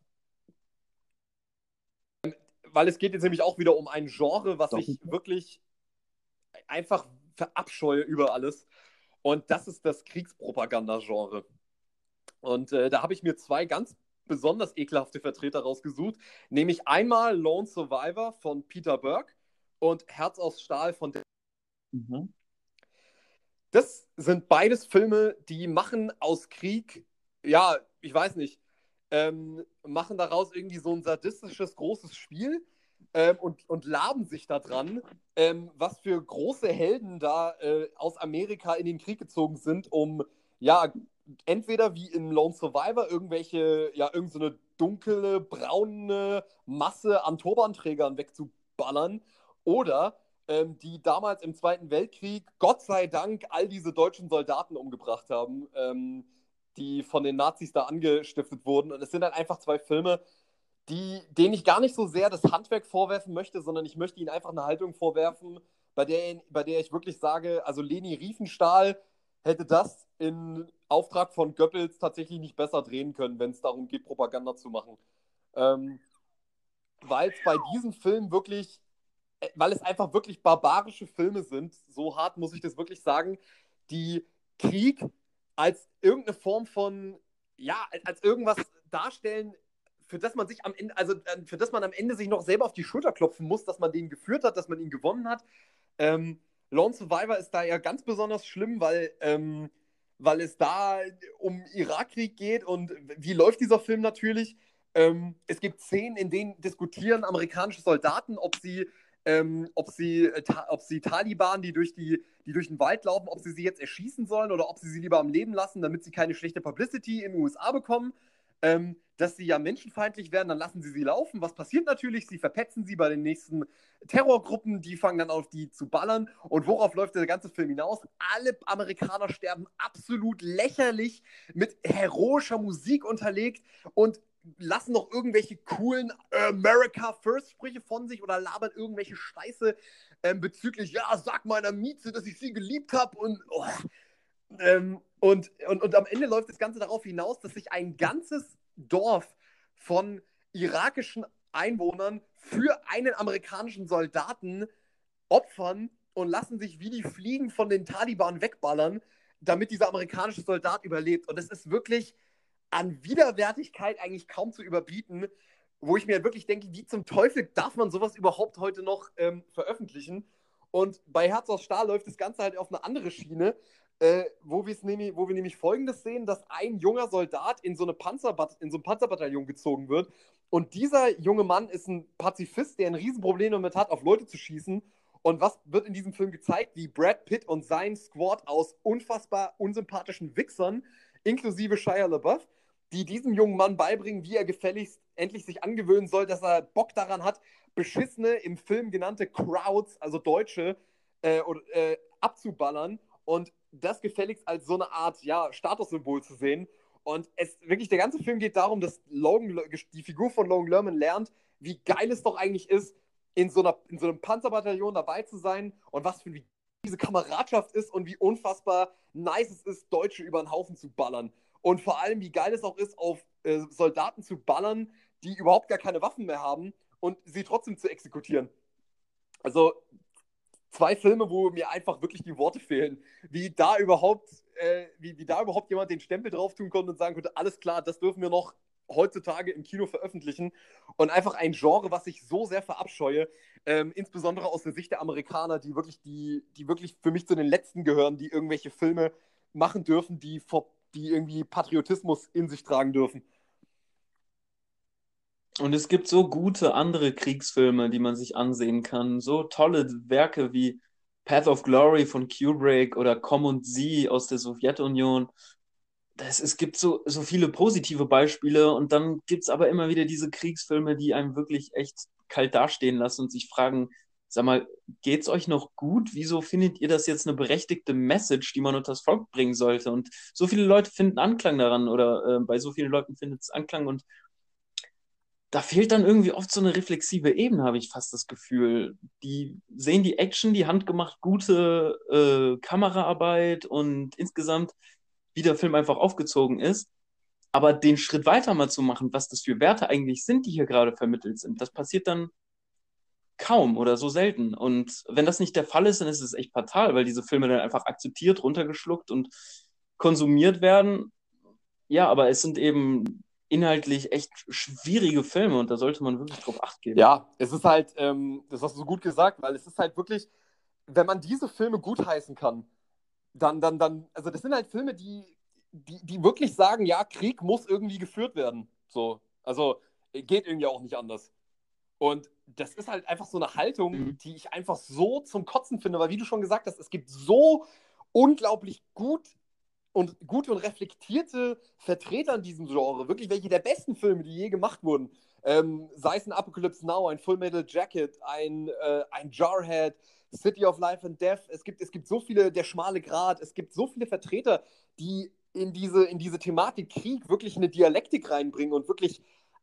Weil es geht jetzt nämlich auch wieder um ein Genre, was ich wirklich einfach verabscheue über alles. Und das ist das Kriegspropaganda-Genre. Und äh, da habe ich mir zwei ganz besonders ekelhafte Vertreter rausgesucht. Nämlich einmal Lone Survivor von Peter Burke und Herz aus Stahl von. Mhm. Das sind beides Filme, die machen aus Krieg, ja, ich weiß nicht, ähm, machen daraus irgendwie so ein sadistisches, großes Spiel ähm, und, und laben sich daran, ähm, was für große Helden da äh, aus Amerika in den Krieg gezogen sind, um, ja, entweder wie in Lone Survivor irgendwelche, ja, irgendeine so dunkle, braune Masse an Turbanträgern wegzuballern oder ähm, die damals im Zweiten Weltkrieg, Gott sei Dank, all diese deutschen Soldaten umgebracht haben, ähm, die von den Nazis da angestiftet wurden. Und es sind halt einfach zwei Filme, die, denen ich gar nicht so sehr das Handwerk vorwerfen möchte, sondern ich möchte ihnen einfach eine Haltung vorwerfen, bei der, bei der ich wirklich sage, also Leni Riefenstahl hätte das in Auftrag von Goebbels tatsächlich nicht besser drehen können, wenn es darum geht, Propaganda zu machen. Ähm, weil es bei diesem Film wirklich, weil es einfach wirklich barbarische Filme sind, so hart muss ich das wirklich sagen, die Krieg als irgendeine Form von, ja, als irgendwas darstellen, für das man sich am Ende, also äh, für das man am Ende sich noch selber auf die Schulter klopfen muss, dass man den geführt hat, dass man ihn gewonnen hat. Ähm, Lone Survivor ist da ja ganz besonders schlimm, weil, ähm, weil es da um Irakkrieg geht und wie läuft dieser Film natürlich? Ähm, es gibt Szenen, in denen diskutieren amerikanische Soldaten, ob sie, ähm, ob sie, äh, ob sie Taliban, die durch, die, die durch den Wald laufen, ob sie sie jetzt erschießen sollen oder ob sie sie lieber am Leben lassen, damit sie keine schlechte Publicity in den USA bekommen. Ähm, dass sie ja menschenfeindlich werden, dann lassen sie sie laufen. Was passiert natürlich? Sie verpetzen sie bei den nächsten Terrorgruppen, die fangen dann auf die zu ballern. Und worauf läuft der ganze Film hinaus? Alle Amerikaner sterben absolut lächerlich mit heroischer Musik unterlegt und lassen noch irgendwelche coolen America First Sprüche von sich oder labern irgendwelche Scheiße ähm, bezüglich, ja, sag meiner Mieze, dass ich sie geliebt habe und, oh, ähm, und, und, und am Ende läuft das Ganze darauf hinaus, dass sich ein ganzes Dorf von irakischen Einwohnern für einen amerikanischen Soldaten opfern und lassen sich wie die Fliegen von den Taliban wegballern, damit dieser amerikanische Soldat überlebt. Und es ist wirklich an Widerwärtigkeit eigentlich kaum zu überbieten, wo ich mir wirklich denke, wie zum Teufel darf man sowas überhaupt heute noch ähm, veröffentlichen? Und bei Herz aus Stahl läuft das Ganze halt auf eine andere Schiene, äh, wo, nämlich, wo wir nämlich Folgendes sehen, dass ein junger Soldat in so, eine Panzerbat in so ein Panzerbataillon gezogen wird. Und dieser junge Mann ist ein Pazifist, der ein Riesenproblem damit hat, auf Leute zu schießen. Und was wird in diesem Film gezeigt? Wie Brad Pitt und sein Squad aus unfassbar unsympathischen Wichsern, inklusive Shia LaBeouf, die diesem jungen Mann beibringen, wie er gefälligst endlich sich angewöhnen soll, dass er Bock daran hat, beschissene, im Film genannte Crowds, also Deutsche, äh, äh, abzuballern und das gefälligst als so eine Art ja, Statussymbol zu sehen. Und es wirklich, der ganze Film geht darum, dass Logan, die Figur von Logan Lerman lernt, wie geil es doch eigentlich ist, in so, einer, in so einem Panzerbataillon dabei zu sein und was für wie diese Kameradschaft ist und wie unfassbar nice es ist, Deutsche über den Haufen zu ballern. Und vor allem, wie geil es auch ist, auf äh, Soldaten zu ballern, die überhaupt gar keine Waffen mehr haben und sie trotzdem zu exekutieren. Also, zwei Filme, wo mir einfach wirklich die Worte fehlen, wie da überhaupt, äh, wie, wie da überhaupt jemand den Stempel drauf tun konnte und sagen konnte, alles klar, das dürfen wir noch heutzutage im Kino veröffentlichen und einfach ein Genre, was ich so sehr verabscheue, ähm, insbesondere aus der Sicht der Amerikaner, die wirklich, die, die wirklich für mich zu den letzten gehören, die irgendwelche Filme machen dürfen, die, vor, die irgendwie Patriotismus in sich tragen dürfen. Und es gibt so gute andere Kriegsfilme, die man sich ansehen kann. So tolle Werke wie Path of Glory von Kubrick oder Komm und Sie aus der Sowjetunion. Das, es gibt so, so viele positive Beispiele und dann gibt es aber immer wieder diese Kriegsfilme, die einem wirklich echt kalt dastehen lassen und sich fragen, sag mal, geht's euch noch gut? Wieso findet ihr das jetzt eine berechtigte Message, die man unter das Volk bringen sollte? Und so viele Leute finden Anklang daran oder äh, bei so vielen Leuten findet es Anklang und da fehlt dann irgendwie oft so eine reflexive Ebene, habe ich fast das Gefühl. Die sehen die Action, die handgemacht gute äh, Kameraarbeit und insgesamt, wie der Film einfach aufgezogen ist. Aber den Schritt weiter mal zu machen, was das für Werte eigentlich sind, die hier gerade vermittelt sind, das passiert dann kaum oder so selten. Und wenn das nicht der Fall ist, dann ist es echt fatal, weil diese Filme dann einfach akzeptiert, runtergeschluckt und konsumiert werden. Ja, aber es sind eben inhaltlich echt schwierige Filme und da sollte man wirklich drauf acht geben. Ja, es ist halt, ähm, das hast du gut gesagt, weil es ist halt wirklich, wenn man diese Filme gutheißen kann, dann, dann, dann, also das sind halt Filme, die, die, die wirklich sagen, ja, Krieg muss irgendwie geführt werden. So, also geht irgendwie auch nicht anders. Und das ist halt einfach so eine Haltung, mhm. die ich einfach so zum Kotzen finde, weil wie du schon gesagt hast, es gibt so unglaublich gut und gute und reflektierte Vertreter in diesem Genre, wirklich welche der besten Filme, die je gemacht wurden, ähm, sei es ein Apocalypse Now, ein Full Metal Jacket, ein, äh, ein Jarhead, City of Life and Death. Es gibt, es gibt so viele, der schmale Grat, es gibt so viele Vertreter, die in diese, in diese Thematik Krieg wirklich eine Dialektik reinbringen und wirklich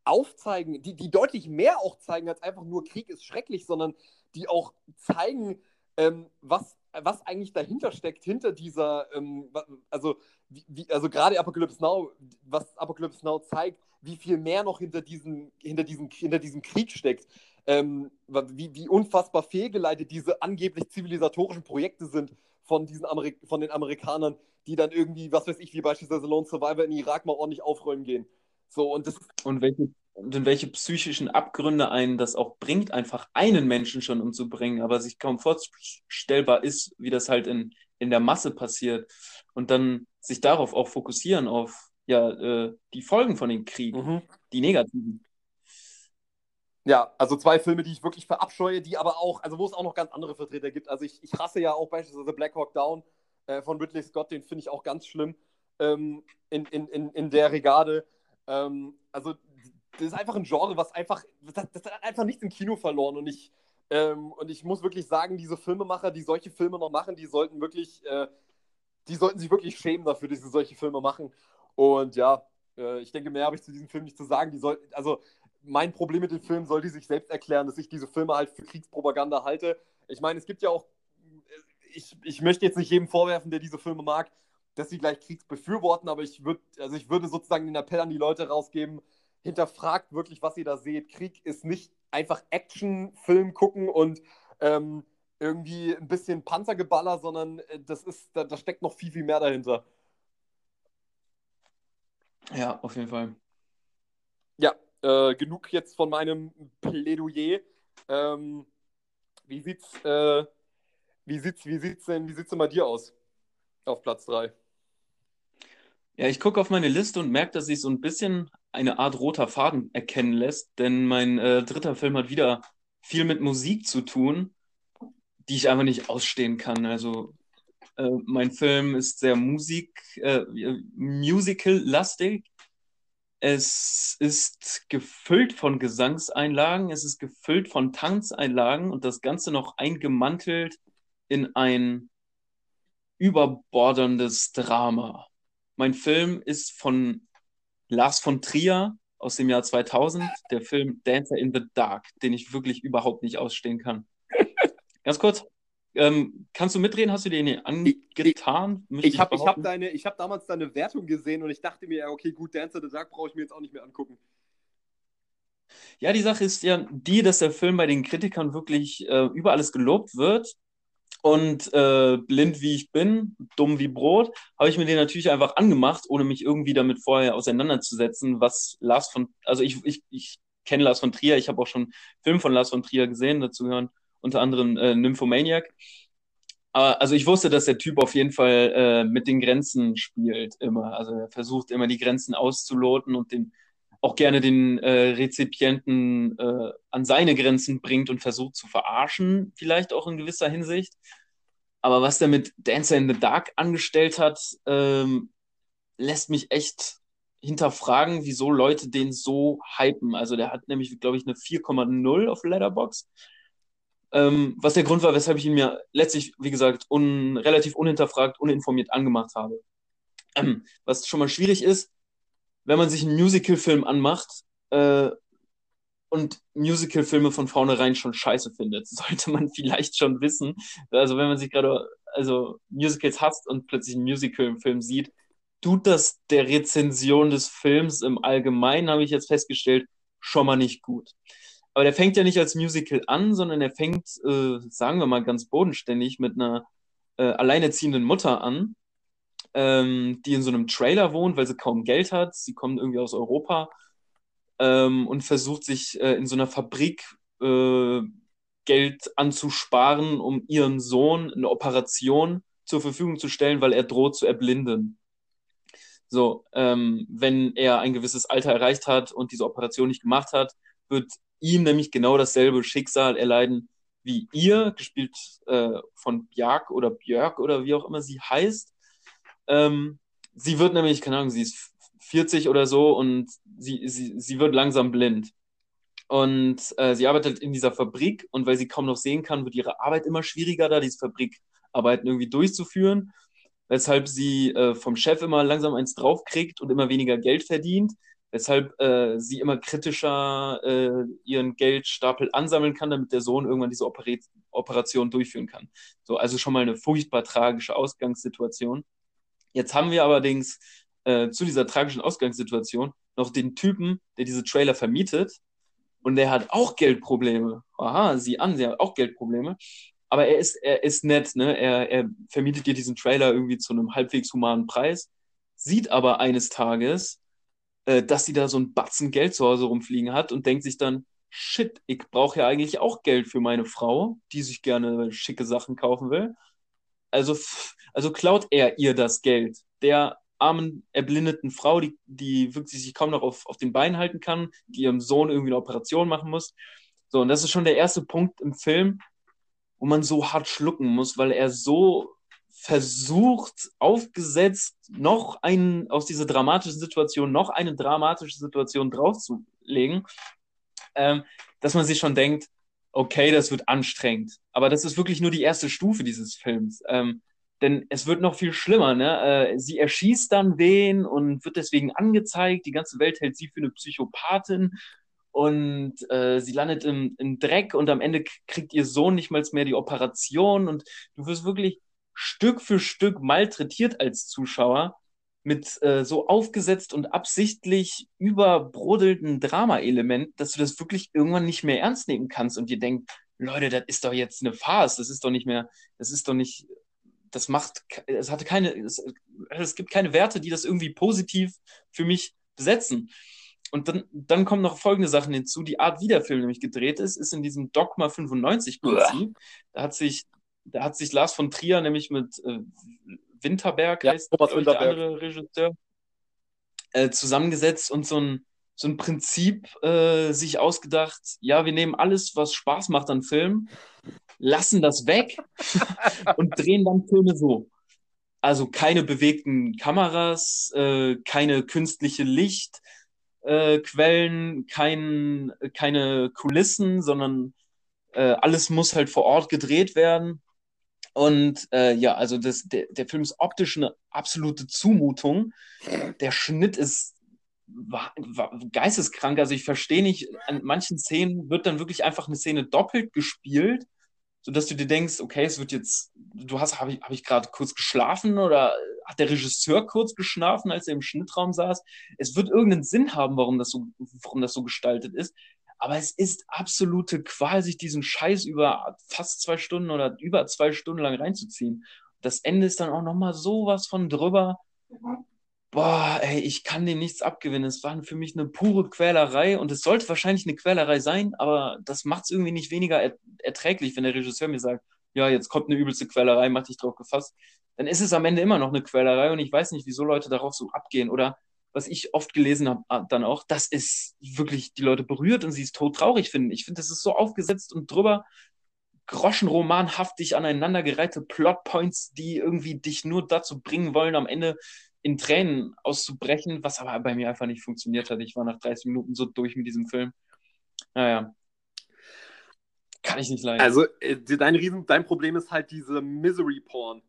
aufzeigen, die, die deutlich mehr auch zeigen als einfach nur Krieg ist schrecklich, sondern die auch zeigen, ähm, was, was eigentlich dahinter steckt, hinter dieser, ähm, also, wie, also gerade Apocalypse Now, was Apocalypse Now zeigt, wie viel mehr noch hinter diesem, hinter diesem, hinter diesem Krieg steckt. Ähm, wie, wie unfassbar fehlgeleitet diese angeblich zivilisatorischen Projekte sind von, diesen Amerik von den Amerikanern, die dann irgendwie, was weiß ich, wie beispielsweise Lone Survivor in Irak mal ordentlich aufräumen gehen. So, und, das und welche und in welche psychischen Abgründe einen das auch bringt, einfach einen Menschen schon umzubringen, aber sich kaum vorstellbar ist, wie das halt in, in der Masse passiert. Und dann sich darauf auch fokussieren, auf ja, äh, die Folgen von den Kriegen, mhm. die negativen. Ja, also zwei Filme, die ich wirklich verabscheue, die aber auch, also wo es auch noch ganz andere Vertreter gibt. Also ich, ich hasse ja auch beispielsweise Black Hawk Down äh, von Ridley Scott, den finde ich auch ganz schlimm ähm, in, in, in, in der Regade. Ähm, also das ist einfach ein Genre, was einfach, das, das hat einfach nichts im Kino verloren und ich, ähm, und ich muss wirklich sagen, diese Filmemacher, die solche Filme noch machen, die sollten wirklich, äh, die sollten sich wirklich schämen dafür, dass sie solche Filme machen. Und ja, äh, ich denke, mehr habe ich zu diesem Film nicht zu sagen. Die soll, also mein Problem mit dem Film soll die sich selbst erklären, dass ich diese Filme halt für Kriegspropaganda halte. Ich meine, es gibt ja auch, ich, ich möchte jetzt nicht jedem vorwerfen, der diese Filme mag, dass sie gleich Kriegs befürworten, aber ich würde, also ich würde sozusagen den Appell an die Leute rausgeben, hinterfragt wirklich, was ihr da seht. Krieg ist nicht einfach Action-Film gucken und ähm, irgendwie ein bisschen Panzergeballer, sondern äh, das ist, da, da, steckt noch viel, viel mehr dahinter. Ja, auf jeden Fall. Ja, äh, genug jetzt von meinem Plädoyer. Ähm, wie sieht's, äh, wie sieht's, wie sieht's denn, wie sieht's denn bei dir aus? Auf Platz 3. Ja, ich gucke auf meine Liste und merke, dass sich so ein bisschen eine Art roter Faden erkennen lässt, denn mein äh, dritter Film hat wieder viel mit Musik zu tun, die ich einfach nicht ausstehen kann. Also äh, mein Film ist sehr Musik, äh, musical-lastig. Es ist gefüllt von Gesangseinlagen, es ist gefüllt von Tanzeinlagen und das Ganze noch eingemantelt in ein überborderndes Drama. Mein Film ist von Lars von Trier aus dem Jahr 2000, der Film Dancer in the Dark, den ich wirklich überhaupt nicht ausstehen kann. Ganz kurz, ähm, kannst du mitreden? Hast du dir den angetan? Ich, ich, ich habe hab hab damals deine Wertung gesehen und ich dachte mir, okay, gut, Dancer in the Dark brauche ich mir jetzt auch nicht mehr angucken. Ja, die Sache ist ja die, dass der Film bei den Kritikern wirklich äh, über alles gelobt wird und äh, blind wie ich bin, dumm wie Brot, habe ich mir den natürlich einfach angemacht, ohne mich irgendwie damit vorher auseinanderzusetzen, was Lars von, also ich, ich, ich kenne Lars von Trier, ich habe auch schon Film von Lars von Trier gesehen, dazu gehören unter anderem äh, Nymphomaniac. Aber, also ich wusste, dass der Typ auf jeden Fall äh, mit den Grenzen spielt immer. Also er versucht immer die Grenzen auszuloten und den auch gerne den äh, Rezipienten äh, an seine Grenzen bringt und versucht zu verarschen, vielleicht auch in gewisser Hinsicht. Aber was der mit Dancer in the Dark angestellt hat, ähm, lässt mich echt hinterfragen, wieso Leute den so hypen. Also der hat nämlich, glaube ich, eine 4,0 auf Letterbox. Ähm, was der Grund war, weshalb ich ihn mir letztlich, wie gesagt, un relativ unhinterfragt, uninformiert angemacht habe. Ähm, was schon mal schwierig ist, wenn man sich einen Musical-Film anmacht äh, und Musical-Filme von vornherein schon scheiße findet, sollte man vielleicht schon wissen. Also wenn man sich gerade also Musicals hasst und plötzlich einen Musical-Film sieht, tut das der Rezension des Films im Allgemeinen, habe ich jetzt festgestellt, schon mal nicht gut. Aber der fängt ja nicht als Musical an, sondern er fängt, äh, sagen wir mal ganz bodenständig, mit einer äh, alleinerziehenden Mutter an, ähm, die in so einem Trailer wohnt, weil sie kaum Geld hat. Sie kommt irgendwie aus Europa ähm, und versucht sich äh, in so einer Fabrik äh, Geld anzusparen, um ihrem Sohn eine Operation zur Verfügung zu stellen, weil er droht zu erblinden. So, ähm, wenn er ein gewisses Alter erreicht hat und diese Operation nicht gemacht hat, wird ihm nämlich genau dasselbe Schicksal erleiden wie ihr, gespielt äh, von Björk oder Björk oder wie auch immer sie heißt. Ähm, sie wird nämlich, keine Ahnung, sie ist 40 oder so und sie, sie, sie wird langsam blind. Und äh, sie arbeitet in dieser Fabrik und weil sie kaum noch sehen kann, wird ihre Arbeit immer schwieriger, da diese Fabrikarbeiten irgendwie durchzuführen, weshalb sie äh, vom Chef immer langsam eins draufkriegt und immer weniger Geld verdient, weshalb äh, sie immer kritischer äh, ihren Geldstapel ansammeln kann, damit der Sohn irgendwann diese Oper Operation durchführen kann. So, also schon mal eine furchtbar tragische Ausgangssituation. Jetzt haben wir allerdings äh, zu dieser tragischen Ausgangssituation noch den Typen, der diese Trailer vermietet, und der hat auch Geldprobleme. Aha, sieh an, sie hat auch Geldprobleme. Aber er ist, er ist nett, ne? Er, er vermietet dir diesen Trailer irgendwie zu einem halbwegs humanen Preis, sieht aber eines Tages, äh, dass sie da so ein Batzen Geld zu Hause rumfliegen hat und denkt sich dann, shit, ich brauche ja eigentlich auch Geld für meine Frau, die sich gerne schicke Sachen kaufen will. Also, also klaut er ihr das Geld. Der armen, erblindeten Frau, die, die wirklich sich kaum noch auf, auf den Beinen halten kann, die ihrem Sohn irgendwie eine Operation machen muss. So, und das ist schon der erste Punkt im Film, wo man so hart schlucken muss, weil er so versucht, aufgesetzt, noch einen, aus dieser dramatischen Situation, noch eine dramatische Situation draufzulegen, ähm, dass man sich schon denkt, okay, das wird anstrengend. Aber das ist wirklich nur die erste Stufe dieses Films. Ähm, denn es wird noch viel schlimmer. Ne? Äh, sie erschießt dann wen und wird deswegen angezeigt. Die ganze Welt hält sie für eine Psychopathin und äh, sie landet im, im Dreck und am Ende kriegt ihr Sohn nicht mal mehr die Operation und du wirst wirklich Stück für Stück malträtiert als Zuschauer mit äh, so aufgesetzt und absichtlich überbrodelten Drama-Element, dass du das wirklich irgendwann nicht mehr ernst nehmen kannst und dir denkst, Leute, das ist doch jetzt eine Farce, das ist doch nicht mehr, das ist doch nicht das macht, es hatte keine, es, es gibt keine Werte, die das irgendwie positiv für mich besetzen. Und dann, dann kommen noch folgende Sachen hinzu. Die Art, wie der Film nämlich gedreht ist, ist in diesem Dogma 95 Prinzip. Da hat sich, da hat sich Lars von Trier nämlich mit äh, Winterberg, ja, heißt Thomas Winterberg. der andere Regisseur, äh, zusammengesetzt und so ein, so ein Prinzip äh, sich ausgedacht, ja, wir nehmen alles, was Spaß macht an Filmen lassen das weg und drehen dann Filme so. Also keine bewegten Kameras, äh, keine künstliche Lichtquellen, äh, kein, keine Kulissen, sondern äh, alles muss halt vor Ort gedreht werden. Und äh, ja, also das, der, der Film ist optisch eine absolute Zumutung. Der Schnitt ist war, war geisteskrank. Also ich verstehe nicht, an manchen Szenen wird dann wirklich einfach eine Szene doppelt gespielt sodass du dir denkst, okay, es wird jetzt, du hast, habe ich, hab ich gerade kurz geschlafen oder hat der Regisseur kurz geschlafen, als er im Schnittraum saß? Es wird irgendeinen Sinn haben, warum das so, warum das so gestaltet ist. Aber es ist absolute Qual, sich diesen Scheiß über fast zwei Stunden oder über zwei Stunden lang reinzuziehen. Das Ende ist dann auch nochmal sowas von drüber boah, ey, ich kann dem nichts abgewinnen. Es war für mich eine pure Quälerei und es sollte wahrscheinlich eine Quälerei sein, aber das macht es irgendwie nicht weniger er erträglich, wenn der Regisseur mir sagt, ja, jetzt kommt eine übelste Quälerei, mach dich drauf gefasst. Dann ist es am Ende immer noch eine Quälerei und ich weiß nicht, wieso Leute darauf so abgehen oder was ich oft gelesen habe, ah, dann auch, dass es wirklich die Leute berührt und sie es todtraurig finden. Ich finde, das ist so aufgesetzt und drüber groschenromanhaftig aneinandergereihte Plotpoints, die irgendwie dich nur dazu bringen wollen, am Ende in Tränen auszubrechen, was aber bei mir einfach nicht funktioniert hat. Ich war nach 30 Minuten so durch mit diesem Film. Naja. Kann ich nicht leiden. Also, äh, dein, Riesen, dein Problem ist halt diese Misery Porn.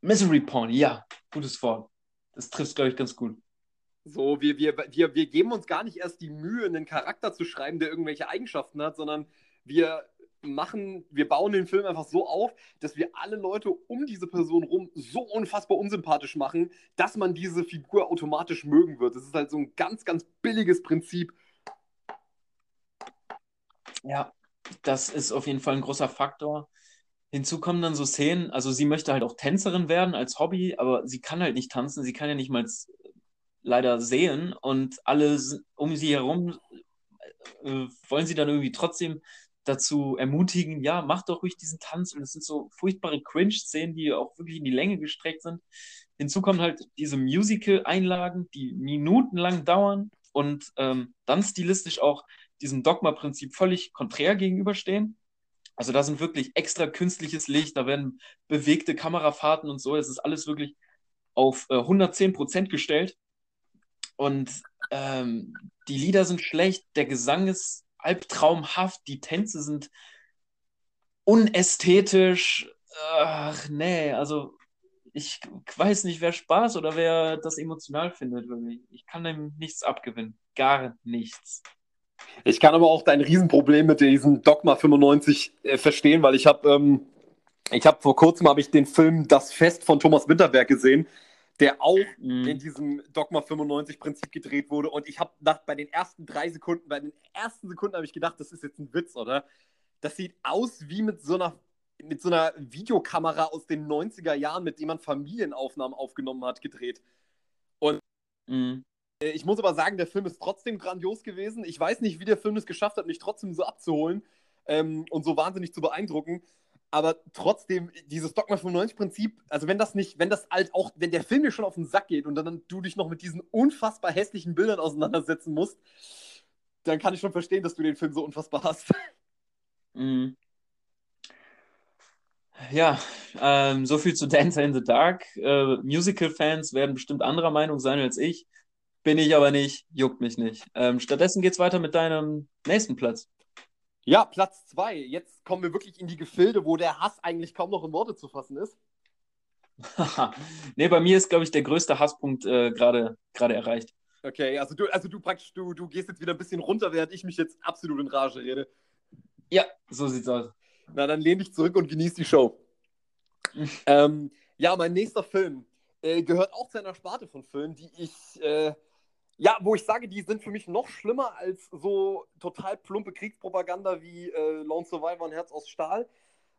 Misery Porn, ja. Gutes Wort. Das trifft, glaube ich, ganz gut. So, wir, wir, wir, wir geben uns gar nicht erst die Mühe, einen Charakter zu schreiben, der irgendwelche Eigenschaften hat, sondern wir machen, wir bauen den Film einfach so auf, dass wir alle Leute um diese Person rum so unfassbar unsympathisch machen, dass man diese Figur automatisch mögen wird. Das ist halt so ein ganz, ganz billiges Prinzip. Ja, das ist auf jeden Fall ein großer Faktor. Hinzu kommen dann so Szenen, also sie möchte halt auch Tänzerin werden als Hobby, aber sie kann halt nicht tanzen, sie kann ja nicht mal leider sehen und alle um sie herum äh, wollen sie dann irgendwie trotzdem dazu ermutigen, ja, mach doch ruhig diesen Tanz. Und es sind so furchtbare Cringe-Szenen, die auch wirklich in die Länge gestreckt sind. Hinzu kommen halt diese Musical-Einlagen, die minutenlang dauern und ähm, dann stilistisch auch diesem Dogma-Prinzip völlig konträr gegenüberstehen. Also da sind wirklich extra künstliches Licht, da werden bewegte Kamerafahrten und so. Es ist alles wirklich auf äh, 110 Prozent gestellt. Und ähm, die Lieder sind schlecht, der Gesang ist albtraumhaft, die Tänze sind unästhetisch. Ach, nee, also ich weiß nicht, wer Spaß oder wer das emotional findet. Ich kann dem nichts abgewinnen. Gar nichts. Ich kann aber auch dein Riesenproblem mit diesem Dogma 95 äh, verstehen, weil ich habe ähm, ich habe vor kurzem habe ich den Film Das Fest von Thomas Winterberg gesehen, der auch mm. in diesem Dogma 95 Prinzip gedreht wurde und ich habe bei den ersten drei Sekunden, bei den ersten Sekunden habe ich gedacht, das ist jetzt ein Witz, oder? Das sieht aus wie mit so einer mit so einer Videokamera aus den 90er Jahren, mit dem man Familienaufnahmen aufgenommen hat, gedreht. Und mm. Ich muss aber sagen, der Film ist trotzdem grandios gewesen. Ich weiß nicht, wie der Film es geschafft hat, mich trotzdem so abzuholen ähm, und so wahnsinnig zu beeindrucken. Aber trotzdem, dieses Dogma 95-Prinzip, also wenn das nicht, wenn das halt auch, wenn der Film dir schon auf den Sack geht und dann du dich noch mit diesen unfassbar hässlichen Bildern auseinandersetzen musst, dann kann ich schon verstehen, dass du den Film so unfassbar hast. Mhm. Ja, ähm, so viel zu Dancer in the Dark. Äh, Musical-Fans werden bestimmt anderer Meinung sein als ich. Bin ich aber nicht, juckt mich nicht. Ähm, stattdessen es weiter mit deinem nächsten Platz. Ja, Platz zwei. Jetzt kommen wir wirklich in die Gefilde, wo der Hass eigentlich kaum noch in Worte zu fassen ist. nee, bei mir ist, glaube ich, der größte Hasspunkt äh, gerade erreicht. Okay, also du, also du praktisch, du, du gehst jetzt wieder ein bisschen runter, während ich mich jetzt absolut in Rage rede. Ja, so sieht's aus. Na, dann lehn dich zurück und genieß die Show. ähm, ja, mein nächster Film äh, gehört auch zu einer Sparte von Filmen, die ich, äh, ja, wo ich sage, die sind für mich noch schlimmer als so total plumpe Kriegspropaganda wie äh, Lone Survivor und Herz aus Stahl.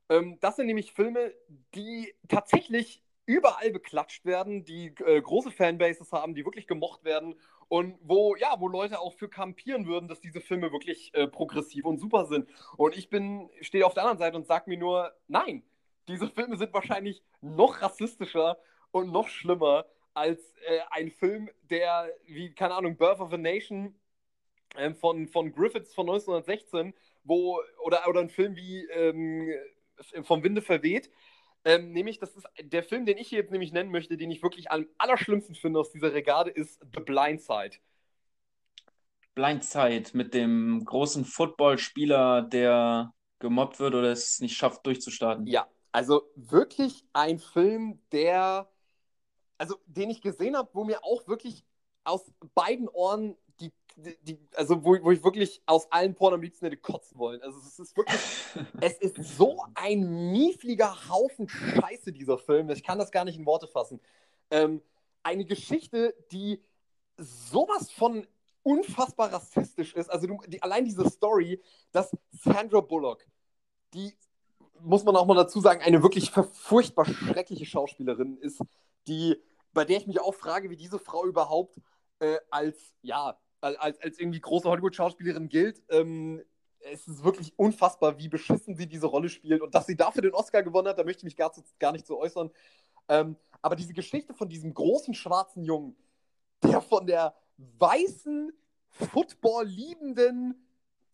Ähm, das sind nämlich Filme, die tatsächlich überall beklatscht werden, die äh, große Fanbases haben, die wirklich gemocht werden und wo, ja, wo Leute auch für kampieren würden, dass diese Filme wirklich äh, progressiv und super sind. Und ich bin, stehe auf der anderen Seite und sage mir nur, nein, diese Filme sind wahrscheinlich noch rassistischer und noch schlimmer als äh, ein Film, der, wie, keine Ahnung, Birth of a Nation äh, von, von Griffiths von 1916, wo, oder, oder ein Film wie ähm, Vom Winde verweht, ähm, nämlich, das ist der Film, den ich hier jetzt nämlich nennen möchte, den ich wirklich am allerschlimmsten finde aus dieser Regade, ist The Blind Side. Blindside mit dem großen Footballspieler, der gemobbt wird oder es nicht schafft, durchzustarten. Ja, also wirklich ein Film, der, also den ich gesehen habe, wo mir auch wirklich aus beiden Ohren die, die, die, also wo, wo ich wirklich aus allen Poren am liebsten hätte kotzen wollen. Also es ist wirklich, es ist so ein miefliger Haufen Scheiße, dieser Film. Ich kann das gar nicht in Worte fassen. Ähm, eine Geschichte, die sowas von unfassbar rassistisch ist. Also du, die, allein diese Story, dass Sandra Bullock, die muss man auch mal dazu sagen, eine wirklich furchtbar schreckliche Schauspielerin ist, die, bei der ich mich auch frage, wie diese Frau überhaupt äh, als, ja, als, als irgendwie große Hollywood-Schauspielerin gilt. Ähm, es ist wirklich unfassbar, wie beschissen sie diese Rolle spielt und dass sie dafür den Oscar gewonnen hat, da möchte ich mich gar, zu, gar nicht so äußern. Ähm, aber diese Geschichte von diesem großen schwarzen Jungen, der von der weißen, Football liebenden,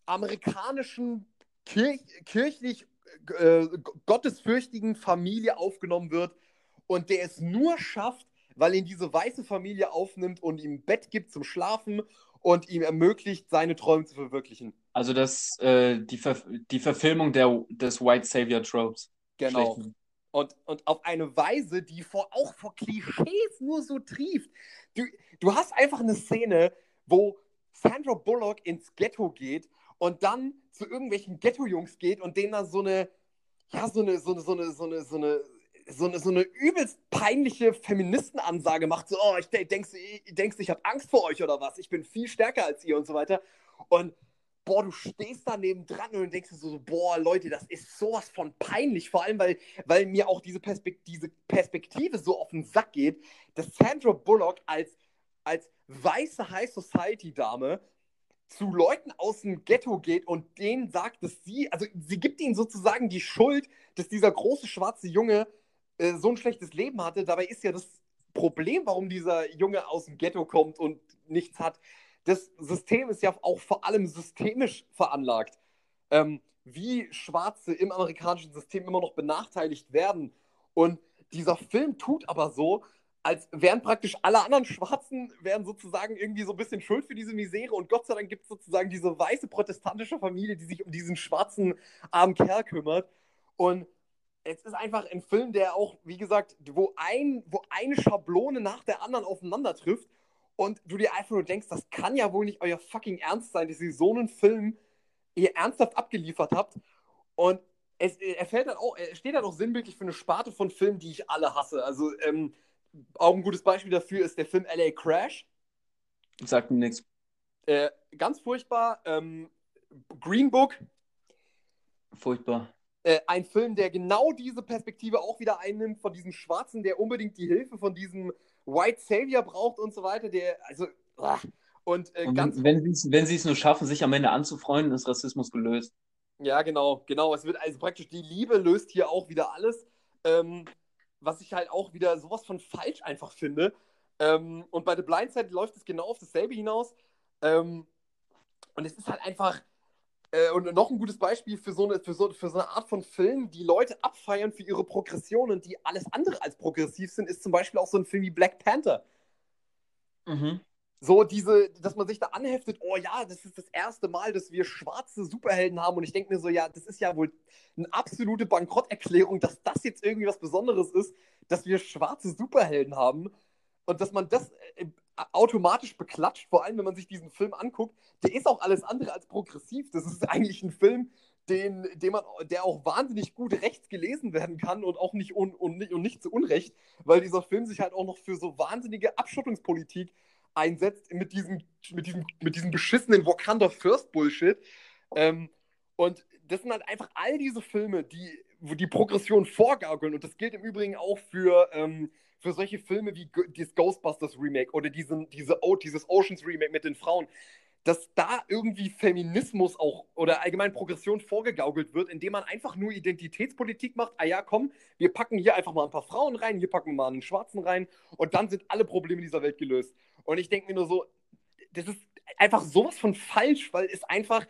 amerikanischen, kirch kirchlich äh, gottesfürchtigen Familie aufgenommen wird und der es nur schafft, weil ihn diese weiße Familie aufnimmt und ihm Bett gibt zum Schlafen und ihm ermöglicht, seine Träume zu verwirklichen. Also das, äh, die, Ver die Verfilmung der, des White Savior Tropes. Genau. Und, und auf eine Weise, die vor, auch vor Klischees nur so trieft. Du, du hast einfach eine Szene, wo Sandra Bullock ins Ghetto geht und dann zu irgendwelchen Ghetto-Jungs geht und denen da so eine, ja, so eine, so eine, so eine, so eine, so eine so eine, so eine übelst peinliche Feministenansage macht, so, oh, ich denkst, denkst ich habe Angst vor euch oder was, ich bin viel stärker als ihr und so weiter. Und boah, du stehst da neben dran und denkst so, boah, Leute, das ist sowas von peinlich, vor allem, weil, weil mir auch diese, Perspekt diese Perspektive so auf den Sack geht, dass Sandra Bullock als, als weiße High Society Dame zu Leuten aus dem Ghetto geht und denen sagt, dass sie, also sie gibt ihnen sozusagen die Schuld, dass dieser große schwarze Junge äh, so ein schlechtes Leben hatte. Dabei ist ja das Problem, warum dieser Junge aus dem Ghetto kommt und nichts hat. Das System ist ja auch vor allem systemisch veranlagt. Ähm, wie Schwarze im amerikanischen System immer noch benachteiligt werden. Und dieser Film tut aber so, als wären praktisch alle anderen Schwarzen, wären sozusagen irgendwie so ein bisschen schuld für diese Misere und Gott sei Dank gibt es sozusagen diese weiße protestantische Familie, die sich um diesen schwarzen armen Kerl kümmert. Und es ist einfach ein Film, der auch, wie gesagt, wo, ein, wo eine Schablone nach der anderen aufeinander trifft und du dir einfach nur denkst, das kann ja wohl nicht euer fucking Ernst sein, dass ihr so einen Film ihr ernsthaft abgeliefert habt. Und es, er, fällt dann auch, er steht dann auch sinnbildlich für eine Sparte von Filmen, die ich alle hasse. Also, ähm, auch ein gutes Beispiel dafür ist der Film LA Crash. Sagt mir nichts. Äh, ganz furchtbar. Ähm, Green Book. Furchtbar. Äh, ein Film, der genau diese Perspektive auch wieder einnimmt, von diesem Schwarzen, der unbedingt die Hilfe von diesem White Savior braucht und so weiter. Der, also, ach. und, äh, und ganz. Wenn, wenn sie es nur schaffen, sich am Ende anzufreunden, ist Rassismus gelöst. Ja, genau, genau. Es wird also praktisch die Liebe löst hier auch wieder alles. Ähm, was ich halt auch wieder sowas von falsch einfach finde. Ähm, und bei The Blind Side läuft es genau auf dasselbe hinaus. Ähm, und es ist halt einfach, äh, und noch ein gutes Beispiel für so, eine, für, so, für so eine Art von Film, die Leute abfeiern für ihre Progressionen, die alles andere als progressiv sind, ist zum Beispiel auch so ein Film wie Black Panther. Mhm. So diese, dass man sich da anheftet, oh ja, das ist das erste Mal, dass wir schwarze Superhelden haben. Und ich denke mir so, ja, das ist ja wohl eine absolute Bankrotterklärung, dass das jetzt irgendwie was Besonderes ist, dass wir schwarze Superhelden haben. Und dass man das äh, automatisch beklatscht, vor allem wenn man sich diesen Film anguckt, der ist auch alles andere als progressiv. Das ist eigentlich ein Film, den, den man, der auch wahnsinnig gut rechts gelesen werden kann und auch nicht, un, und, und nicht zu Unrecht, weil dieser Film sich halt auch noch für so wahnsinnige Abschottungspolitik einsetzt mit diesem, mit diesem, mit diesem beschissenen Wakanda First Bullshit. Ähm, und das sind halt einfach all diese Filme, die, die Progression vorgaukeln. Und das gilt im Übrigen auch für, ähm, für solche Filme wie das Ghostbusters Remake oder diesen, diese, dieses Oceans Remake mit den Frauen dass da irgendwie Feminismus auch oder allgemein Progression vorgegaukelt wird, indem man einfach nur Identitätspolitik macht. Ah ja, komm, wir packen hier einfach mal ein paar Frauen rein, hier packen wir mal einen Schwarzen rein und dann sind alle Probleme dieser Welt gelöst. Und ich denke mir nur so, das ist einfach sowas von falsch, weil es einfach,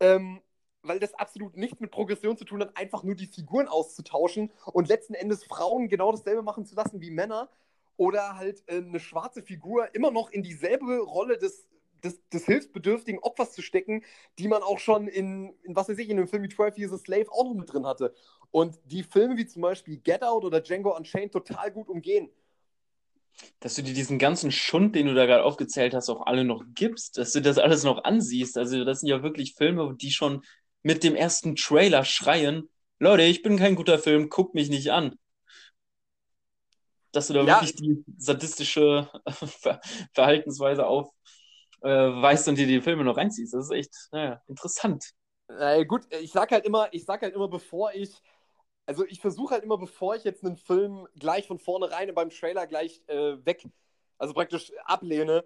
ähm, weil das absolut nichts mit Progression zu tun hat, einfach nur die Figuren auszutauschen und letzten Endes Frauen genau dasselbe machen zu lassen wie Männer oder halt äh, eine schwarze Figur immer noch in dieselbe Rolle des, des, des, hilfsbedürftigen Opfers zu stecken, die man auch schon in, in, was weiß ich, in einem Film wie 12 Years a Slave auch noch mit drin hatte. Und die Filme wie zum Beispiel Get Out oder Django Unchained total gut umgehen dass du dir diesen ganzen Schund, den du da gerade aufgezählt hast, auch alle noch gibst, dass du das alles noch ansiehst. Also das sind ja wirklich Filme, die schon mit dem ersten Trailer schreien, Leute, ich bin kein guter Film, guck mich nicht an. Dass du da ja. wirklich die sadistische Verhaltensweise aufweist äh, und dir die Filme noch reinziehst. Das ist echt naja, interessant. Äh, gut, ich sag halt immer, ich sag halt immer, bevor ich also ich versuche halt immer, bevor ich jetzt einen Film gleich von vornherein beim Trailer gleich äh, weg, also praktisch ablehne,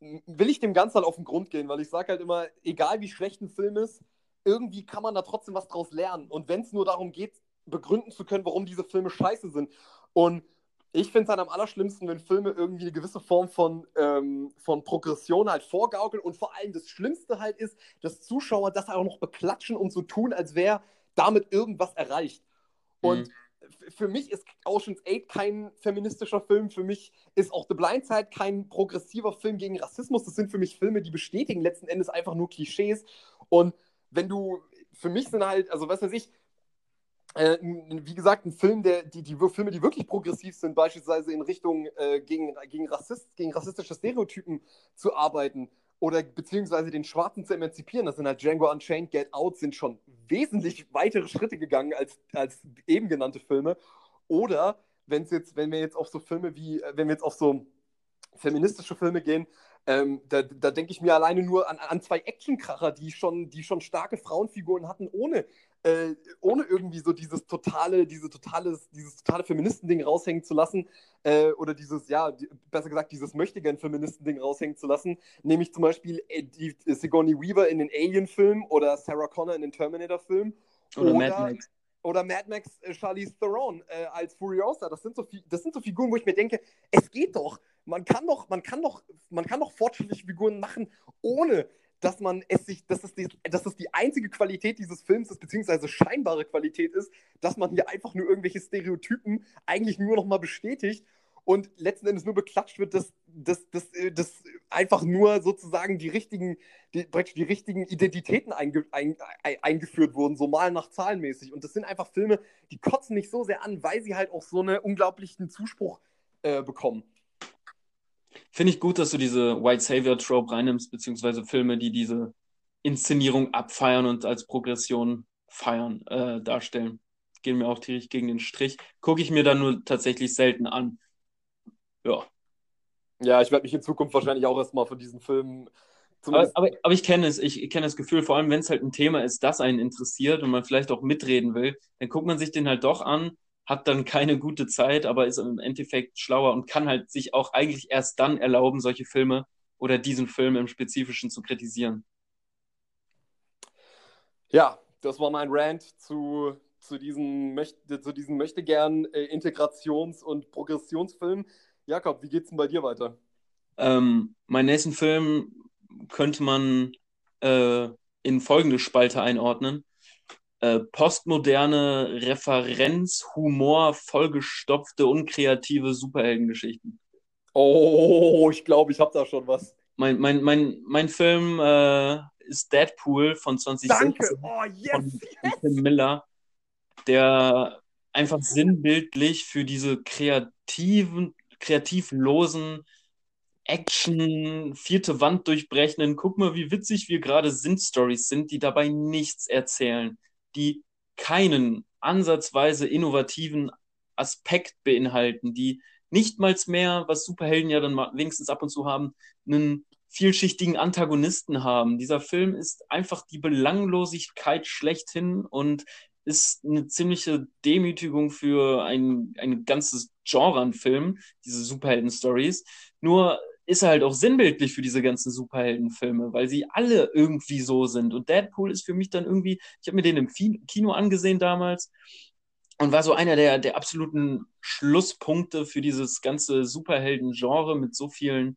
will ich dem Ganzen halt auf den Grund gehen, weil ich sage halt immer, egal wie schlecht ein Film ist, irgendwie kann man da trotzdem was draus lernen. Und wenn es nur darum geht, begründen zu können, warum diese Filme scheiße sind. Und ich finde es halt am allerschlimmsten, wenn Filme irgendwie eine gewisse Form von, ähm, von Progression halt vorgaukeln und vor allem das Schlimmste halt ist, dass Zuschauer das auch noch beklatschen und so tun, als wäre damit irgendwas erreicht. Und mhm. für mich ist Ocean's 8 kein feministischer Film. Für mich ist auch The Blind Side kein progressiver Film gegen Rassismus. Das sind für mich Filme, die bestätigen letzten Endes einfach nur Klischees. Und wenn du, für mich sind halt, also was weiß ich, äh, wie gesagt, ein Film, der, die, die Filme, die wirklich progressiv sind, beispielsweise in Richtung äh, gegen, gegen, Rassist, gegen rassistische Stereotypen zu arbeiten, oder beziehungsweise den Schwarzen zu emanzipieren. Das sind halt Django Unchained, Get Out, sind schon wesentlich weitere Schritte gegangen als, als eben genannte Filme. Oder wenn jetzt, wenn wir jetzt auf so Filme wie, äh, wenn wir jetzt auf so feministische Filme gehen, ähm, da, da denke ich mir alleine nur an, an zwei Actionkracher, die schon, die schon starke Frauenfiguren hatten, ohne äh, ohne irgendwie so dieses totale, diese totales, dieses totale Feministending raushängen zu lassen, äh, oder dieses, ja, die, besser gesagt, dieses möchtegern Feministending raushängen zu lassen, nämlich zum Beispiel äh, die, Sigourney Weaver in den Alien-Film oder Sarah Connor in den Terminator-Film. Oder, oder, Mad Max. Oder Mad Max äh, Charlize Theron äh, als Furiosa. Das sind, so, das sind so Figuren, wo ich mir denke, es geht doch. Man kann doch, man kann doch, man kann doch fortschrittliche Figuren machen, ohne dass man es sich, dass es, die, dass es die einzige Qualität dieses Films ist, beziehungsweise scheinbare Qualität ist, dass man hier einfach nur irgendwelche Stereotypen eigentlich nur noch mal bestätigt. und letzten Endes nur beklatscht wird, dass, dass, dass, äh, dass einfach nur sozusagen die richtigen, die, die richtigen Identitäten einge, ein, ein, eingeführt wurden, so mal nach zahlenmäßig. Und das sind einfach Filme, die kotzen mich so sehr an, weil sie halt auch so einen unglaublichen Zuspruch äh, bekommen. Finde ich gut, dass du diese White Savior-Trope reinnimmst, beziehungsweise Filme, die diese Inszenierung abfeiern und als Progression feiern, äh, darstellen. Gehen mir auch tierisch gegen den Strich. Gucke ich mir dann nur tatsächlich selten an. Ja. Ja, ich werde mich in Zukunft wahrscheinlich auch erstmal von diesen Filmen. Aber, aber, aber, ich kenne es, ich kenne das Gefühl, vor allem wenn es halt ein Thema ist, das einen interessiert und man vielleicht auch mitreden will, dann guckt man sich den halt doch an, hat dann keine gute Zeit, aber ist im Endeffekt schlauer und kann halt sich auch eigentlich erst dann erlauben, solche Filme oder diesen Film im Spezifischen zu kritisieren. Ja, das war mein Rant zu, zu diesen, Möchte, zu diesen möchtegern äh, Integrations- und Progressionsfilmen. Jakob, wie geht's denn bei dir weiter? Ähm, meinen nächsten Film könnte man äh, in folgende Spalte einordnen. Äh, postmoderne Referenz, Humor, vollgestopfte, unkreative Superheldengeschichten. Oh, ich glaube, ich habe da schon was. Mein, mein, mein, mein Film äh, ist Deadpool von 2016 Danke. Oh, yes, von yes. Tim Miller, der einfach sinnbildlich für diese kreativen, kreativlosen Action, vierte Wand durchbrechenden, guck mal, wie witzig wir gerade sind, Stories sind, die dabei nichts erzählen, die keinen ansatzweise innovativen Aspekt beinhalten, die nicht mal mehr, was Superhelden ja dann wenigstens ab und zu haben, einen vielschichtigen Antagonisten haben. Dieser Film ist einfach die Belanglosigkeit schlechthin und ist eine ziemliche Demütigung für ein, ein ganzes Genre an Filmen, diese Superhelden-Stories. Nur ist halt auch sinnbildlich für diese ganzen Superheldenfilme, weil sie alle irgendwie so sind. Und Deadpool ist für mich dann irgendwie, ich habe mir den im Kino angesehen damals und war so einer der, der absoluten Schlusspunkte für dieses ganze Superhelden-Genre mit so vielen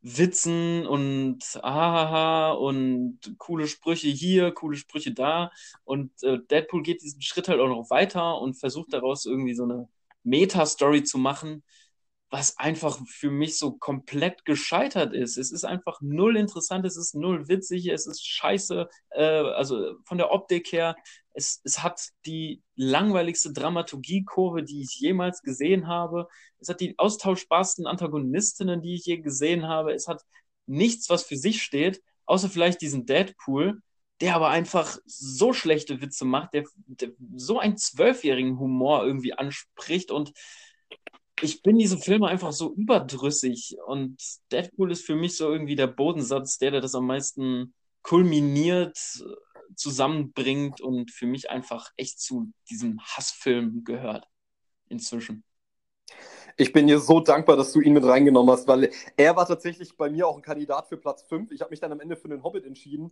Witzen und Ahaha und coole Sprüche hier, coole Sprüche da. Und äh, Deadpool geht diesen Schritt halt auch noch weiter und versucht daraus irgendwie so eine Meta-Story zu machen, was einfach für mich so komplett gescheitert ist. Es ist einfach null interessant, es ist null witzig, es ist scheiße, äh, also von der Optik her, es, es hat die langweiligste Dramaturgiekurve, die ich jemals gesehen habe. Es hat die austauschbarsten Antagonistinnen, die ich je gesehen habe. Es hat nichts, was für sich steht, außer vielleicht diesen Deadpool, der aber einfach so schlechte Witze macht, der, der so einen zwölfjährigen Humor irgendwie anspricht und ich bin diese Filme einfach so überdrüssig und Deadpool ist für mich so irgendwie der Bodensatz, der, der das am meisten kulminiert, zusammenbringt und für mich einfach echt zu diesem Hassfilm gehört inzwischen. Ich bin dir so dankbar, dass du ihn mit reingenommen hast, weil er war tatsächlich bei mir auch ein Kandidat für Platz 5. Ich habe mich dann am Ende für den Hobbit entschieden,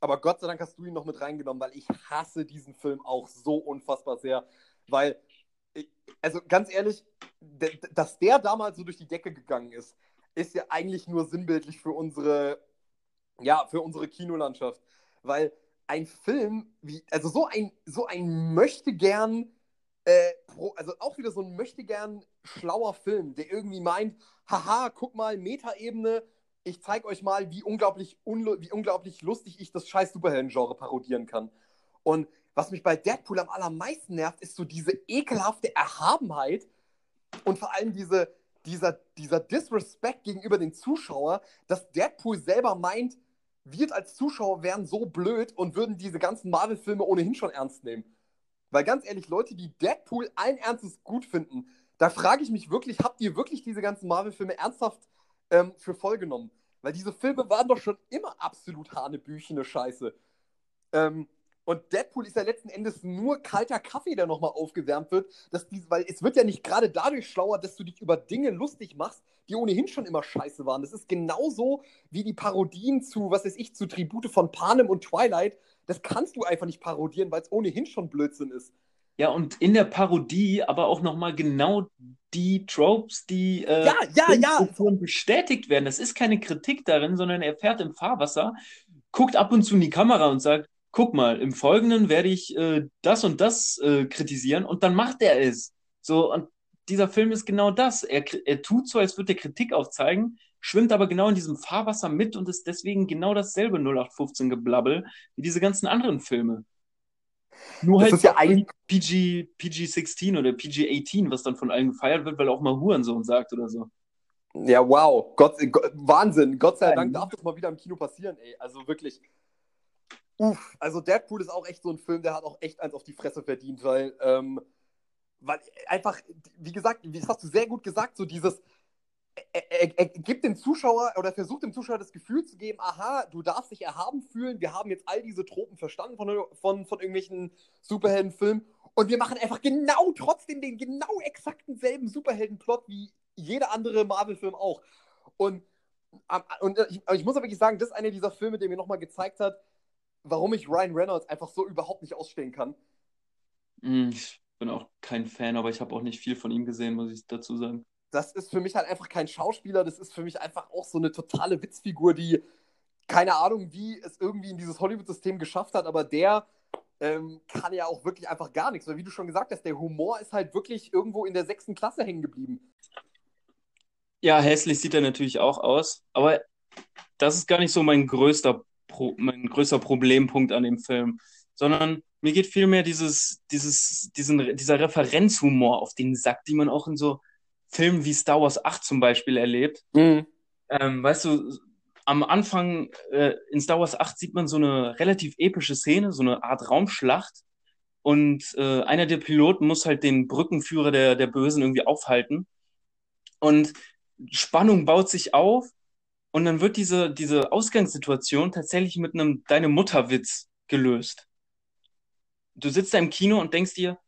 aber Gott sei Dank hast du ihn noch mit reingenommen, weil ich hasse diesen Film auch so unfassbar sehr, weil also ganz ehrlich, dass der damals so durch die Decke gegangen ist, ist ja eigentlich nur sinnbildlich für unsere, ja, für unsere Kinolandschaft. Weil ein Film, wie, also so ein, so ein möchte gern, äh, also auch wieder so ein möchte gern schlauer Film, der irgendwie meint, haha, guck mal, Metaebene, ich zeig euch mal, wie unglaublich, wie unglaublich lustig ich das scheiß Superhelden-Genre parodieren kann. Und was mich bei Deadpool am allermeisten nervt, ist so diese ekelhafte Erhabenheit und vor allem diese, dieser, dieser Disrespect gegenüber den Zuschauer, dass Deadpool selber meint, wir als Zuschauer wären so blöd und würden diese ganzen Marvel-Filme ohnehin schon ernst nehmen. Weil ganz ehrlich, Leute, die Deadpool allen Ernstes gut finden, da frage ich mich wirklich, habt ihr wirklich diese ganzen Marvel-Filme ernsthaft ähm, für voll genommen? Weil diese Filme waren doch schon immer absolut hanebüchene Scheiße. Ähm, und Deadpool ist ja letzten Endes nur kalter Kaffee, der nochmal aufgewärmt wird. Dass die, weil es wird ja nicht gerade dadurch schlauer, dass du dich über Dinge lustig machst, die ohnehin schon immer scheiße waren. Das ist genauso wie die Parodien zu, was weiß ich, zu Tribute von Panem und Twilight. Das kannst du einfach nicht parodieren, weil es ohnehin schon Blödsinn ist. Ja, und in der Parodie aber auch nochmal genau die Tropes, die äh, ja, ja, ja. bestätigt werden. Das ist keine Kritik darin, sondern er fährt im Fahrwasser, guckt ab und zu in die Kamera und sagt, guck mal, im Folgenden werde ich äh, das und das äh, kritisieren und dann macht er es. So, und dieser Film ist genau das. Er, er tut so, als würde er Kritik aufzeigen, schwimmt aber genau in diesem Fahrwasser mit und ist deswegen genau dasselbe 0815 Geblabbel wie diese ganzen anderen Filme. Nur das halt ist ja eigentlich PG, PG-16 oder PG-18, was dann von allen gefeiert wird, weil auch mal Hurensohn sagt oder so. Ja, wow. Gott, Gott, Wahnsinn. Gott sei Dank darf das mal wieder im Kino passieren, ey. Also wirklich. Uff. Also Deadpool ist auch echt so ein Film, der hat auch echt eins auf die Fresse verdient, weil, ähm, weil einfach, wie gesagt, das hast du sehr gut gesagt, so dieses, er, er, er, gibt dem Zuschauer oder versucht dem Zuschauer das Gefühl zu geben, aha, du darfst dich erhaben fühlen, wir haben jetzt all diese Tropen verstanden von, von, von irgendwelchen Superheldenfilmen und wir machen einfach genau trotzdem den genau exakten selben Superheldenplot wie jeder andere Marvel-Film auch. Und, und ich, ich muss aber wirklich sagen, das ist einer dieser Filme, der mir nochmal gezeigt hat, warum ich Ryan Reynolds einfach so überhaupt nicht ausstehen kann. Hm, ich bin auch kein Fan, aber ich habe auch nicht viel von ihm gesehen, muss ich dazu sagen das ist für mich halt einfach kein Schauspieler, das ist für mich einfach auch so eine totale Witzfigur, die keine Ahnung, wie es irgendwie in dieses Hollywood-System geschafft hat, aber der ähm, kann ja auch wirklich einfach gar nichts. Weil wie du schon gesagt hast, der Humor ist halt wirklich irgendwo in der sechsten Klasse hängen geblieben. Ja, hässlich sieht er natürlich auch aus, aber das ist gar nicht so mein größter, Pro mein größter Problempunkt an dem Film, sondern mir geht vielmehr dieses, dieses, diesen, dieser Referenzhumor auf den Sack, die man auch in so Filmen wie Star Wars 8 zum Beispiel erlebt. Mhm. Ähm, weißt du, am Anfang äh, in Star Wars 8 sieht man so eine relativ epische Szene, so eine Art Raumschlacht. Und äh, einer der Piloten muss halt den Brückenführer der, der Bösen irgendwie aufhalten. Und Spannung baut sich auf. Und dann wird diese, diese Ausgangssituation tatsächlich mit einem Deine Mutterwitz gelöst. Du sitzt da im Kino und denkst dir,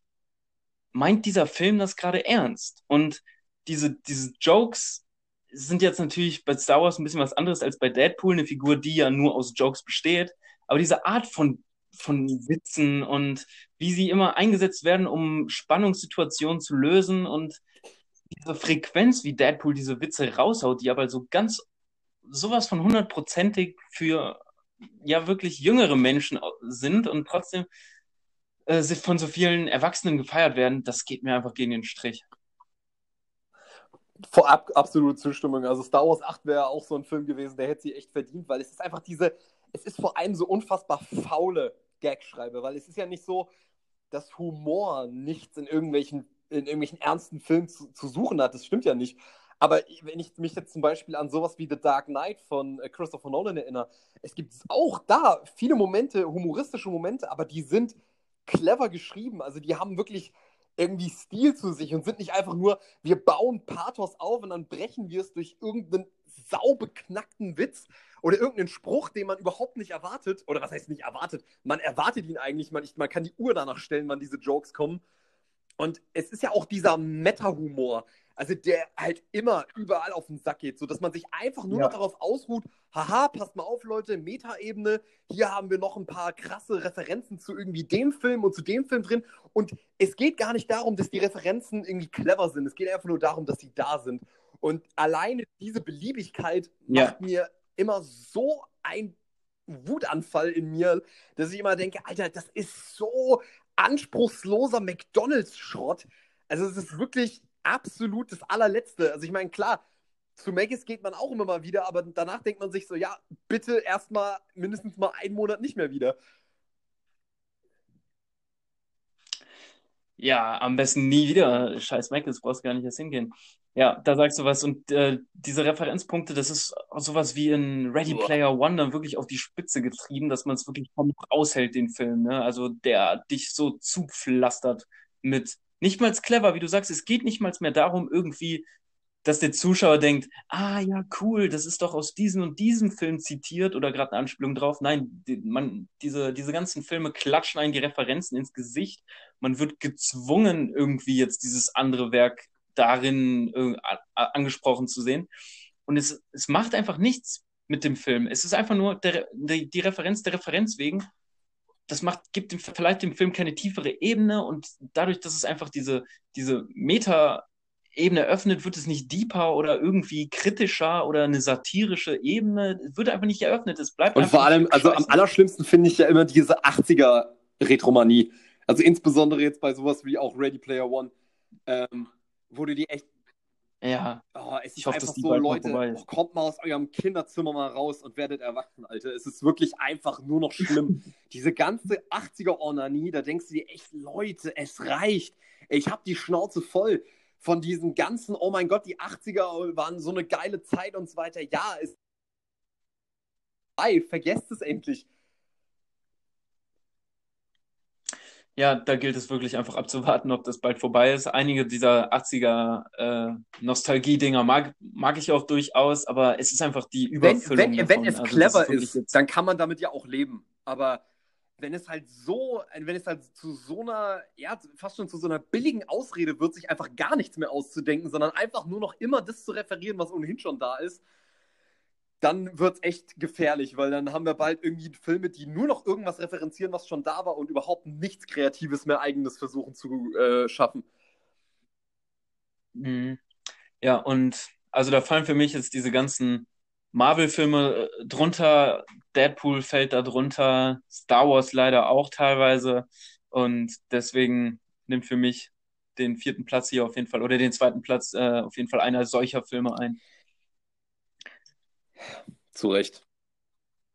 meint dieser Film das gerade ernst? Und diese, diese Jokes sind jetzt natürlich bei Star Wars ein bisschen was anderes als bei Deadpool, eine Figur, die ja nur aus Jokes besteht. Aber diese Art von, von Witzen und wie sie immer eingesetzt werden, um Spannungssituationen zu lösen und diese Frequenz, wie Deadpool diese Witze raushaut, die aber so ganz sowas von hundertprozentig für ja wirklich jüngere Menschen sind und trotzdem äh, von so vielen Erwachsenen gefeiert werden, das geht mir einfach gegen den Strich. Vorab absolute Zustimmung. Also Star Wars 8 wäre auch so ein Film gewesen, der hätte sie echt verdient, weil es ist einfach diese, es ist vor allem so unfassbar faule Gagschreibe, weil es ist ja nicht so, dass Humor nichts in irgendwelchen, in irgendwelchen ernsten Filmen zu, zu suchen hat. Das stimmt ja nicht. Aber wenn ich mich jetzt zum Beispiel an sowas wie The Dark Knight von äh, Christopher Nolan erinnere, es gibt auch da viele Momente, humoristische Momente, aber die sind clever geschrieben. Also die haben wirklich irgendwie Stil zu sich und sind nicht einfach nur, wir bauen Pathos auf und dann brechen wir es durch irgendeinen saubeknackten Witz oder irgendeinen Spruch, den man überhaupt nicht erwartet. Oder was heißt nicht erwartet? Man erwartet ihn eigentlich, man, man kann die Uhr danach stellen, wann diese Jokes kommen. Und es ist ja auch dieser Meta-Humor, also der halt immer überall auf den Sack geht, sodass man sich einfach nur ja. noch darauf ausruht, haha, passt mal auf, Leute, Meta-Ebene, hier haben wir noch ein paar krasse Referenzen zu irgendwie dem Film und zu dem Film drin. Und es geht gar nicht darum, dass die Referenzen irgendwie clever sind, es geht einfach nur darum, dass sie da sind. Und alleine diese Beliebigkeit ja. macht mir immer so ein Wutanfall in mir, dass ich immer denke, Alter, das ist so anspruchsloser McDonalds-Schrott. Also es ist wirklich absolut das allerletzte. Also ich meine, klar, zu Maggis geht man auch immer mal wieder, aber danach denkt man sich so, ja, bitte erstmal mindestens mal einen Monat nicht mehr wieder. Ja, am besten nie wieder. Scheiß Maggis, brauchst gar nicht erst hingehen. Ja, da sagst du was. Und äh, diese Referenzpunkte, das ist sowas wie in Ready Player One dann wirklich auf die Spitze getrieben, dass man es wirklich kaum aushält, den Film. Ne? Also der dich so zupflastert mit nicht mal clever, wie du sagst, es geht nicht mal mehr darum, irgendwie, dass der Zuschauer denkt, ah ja, cool, das ist doch aus diesem und diesem Film zitiert oder gerade eine Anspielung drauf. Nein, die, man, diese, diese ganzen Filme klatschen einen die Referenzen ins Gesicht. Man wird gezwungen, irgendwie jetzt dieses andere Werk darin äh, angesprochen zu sehen. Und es, es macht einfach nichts mit dem Film. Es ist einfach nur der, die, die Referenz der Referenz wegen das macht, gibt dem, vielleicht dem Film keine tiefere Ebene und dadurch, dass es einfach diese, diese Meta-Ebene öffnet, wird es nicht deeper oder irgendwie kritischer oder eine satirische Ebene. Es wird einfach nicht eröffnet. Es bleibt Und vor allem, also am allerschlimmsten finde ich ja immer diese 80er-Retromanie. Also insbesondere jetzt bei sowas wie auch Ready Player One. Ähm, wo du die echt. Ja. Oh, es ist hoffe, einfach so, Leute, oh, kommt mal aus eurem Kinderzimmer mal raus und werdet erwachsen, Alter. Es ist wirklich einfach nur noch schlimm. Diese ganze 80er-Ornanie, da denkst du dir echt, Leute, es reicht. Ich hab die Schnauze voll von diesen ganzen, oh mein Gott, die 80er waren so eine geile Zeit und so weiter. Ja, es. Ei, vergesst es endlich. Ja, da gilt es wirklich einfach abzuwarten, ob das bald vorbei ist. Einige dieser 80er äh, Nostalgie-Dinger mag, mag ich auch durchaus, aber es ist einfach die Wenn, Überfüllung wenn, wenn davon. es Also clever ist, jetzt- dann kann man damit ja auch leben. Aber wenn es halt so, wenn es halt zu so einer, ja, fast schon zu so einer billigen Ausrede wird, sich einfach gar nichts mehr auszudenken, sondern einfach nur noch immer das zu referieren, was ohnehin schon da ist, dann wird es echt gefährlich, weil dann haben wir bald irgendwie Filme, die nur noch irgendwas referenzieren, was schon da war und überhaupt nichts Kreatives mehr eigenes versuchen zu äh, schaffen. Mhm. Ja, und also da fallen für mich jetzt diese ganzen Marvel-Filme äh, drunter, Deadpool fällt da drunter, Star Wars leider auch teilweise. Und deswegen nimmt für mich den vierten Platz hier auf jeden Fall oder den zweiten Platz äh, auf jeden Fall einer solcher Filme ein. Zu Recht.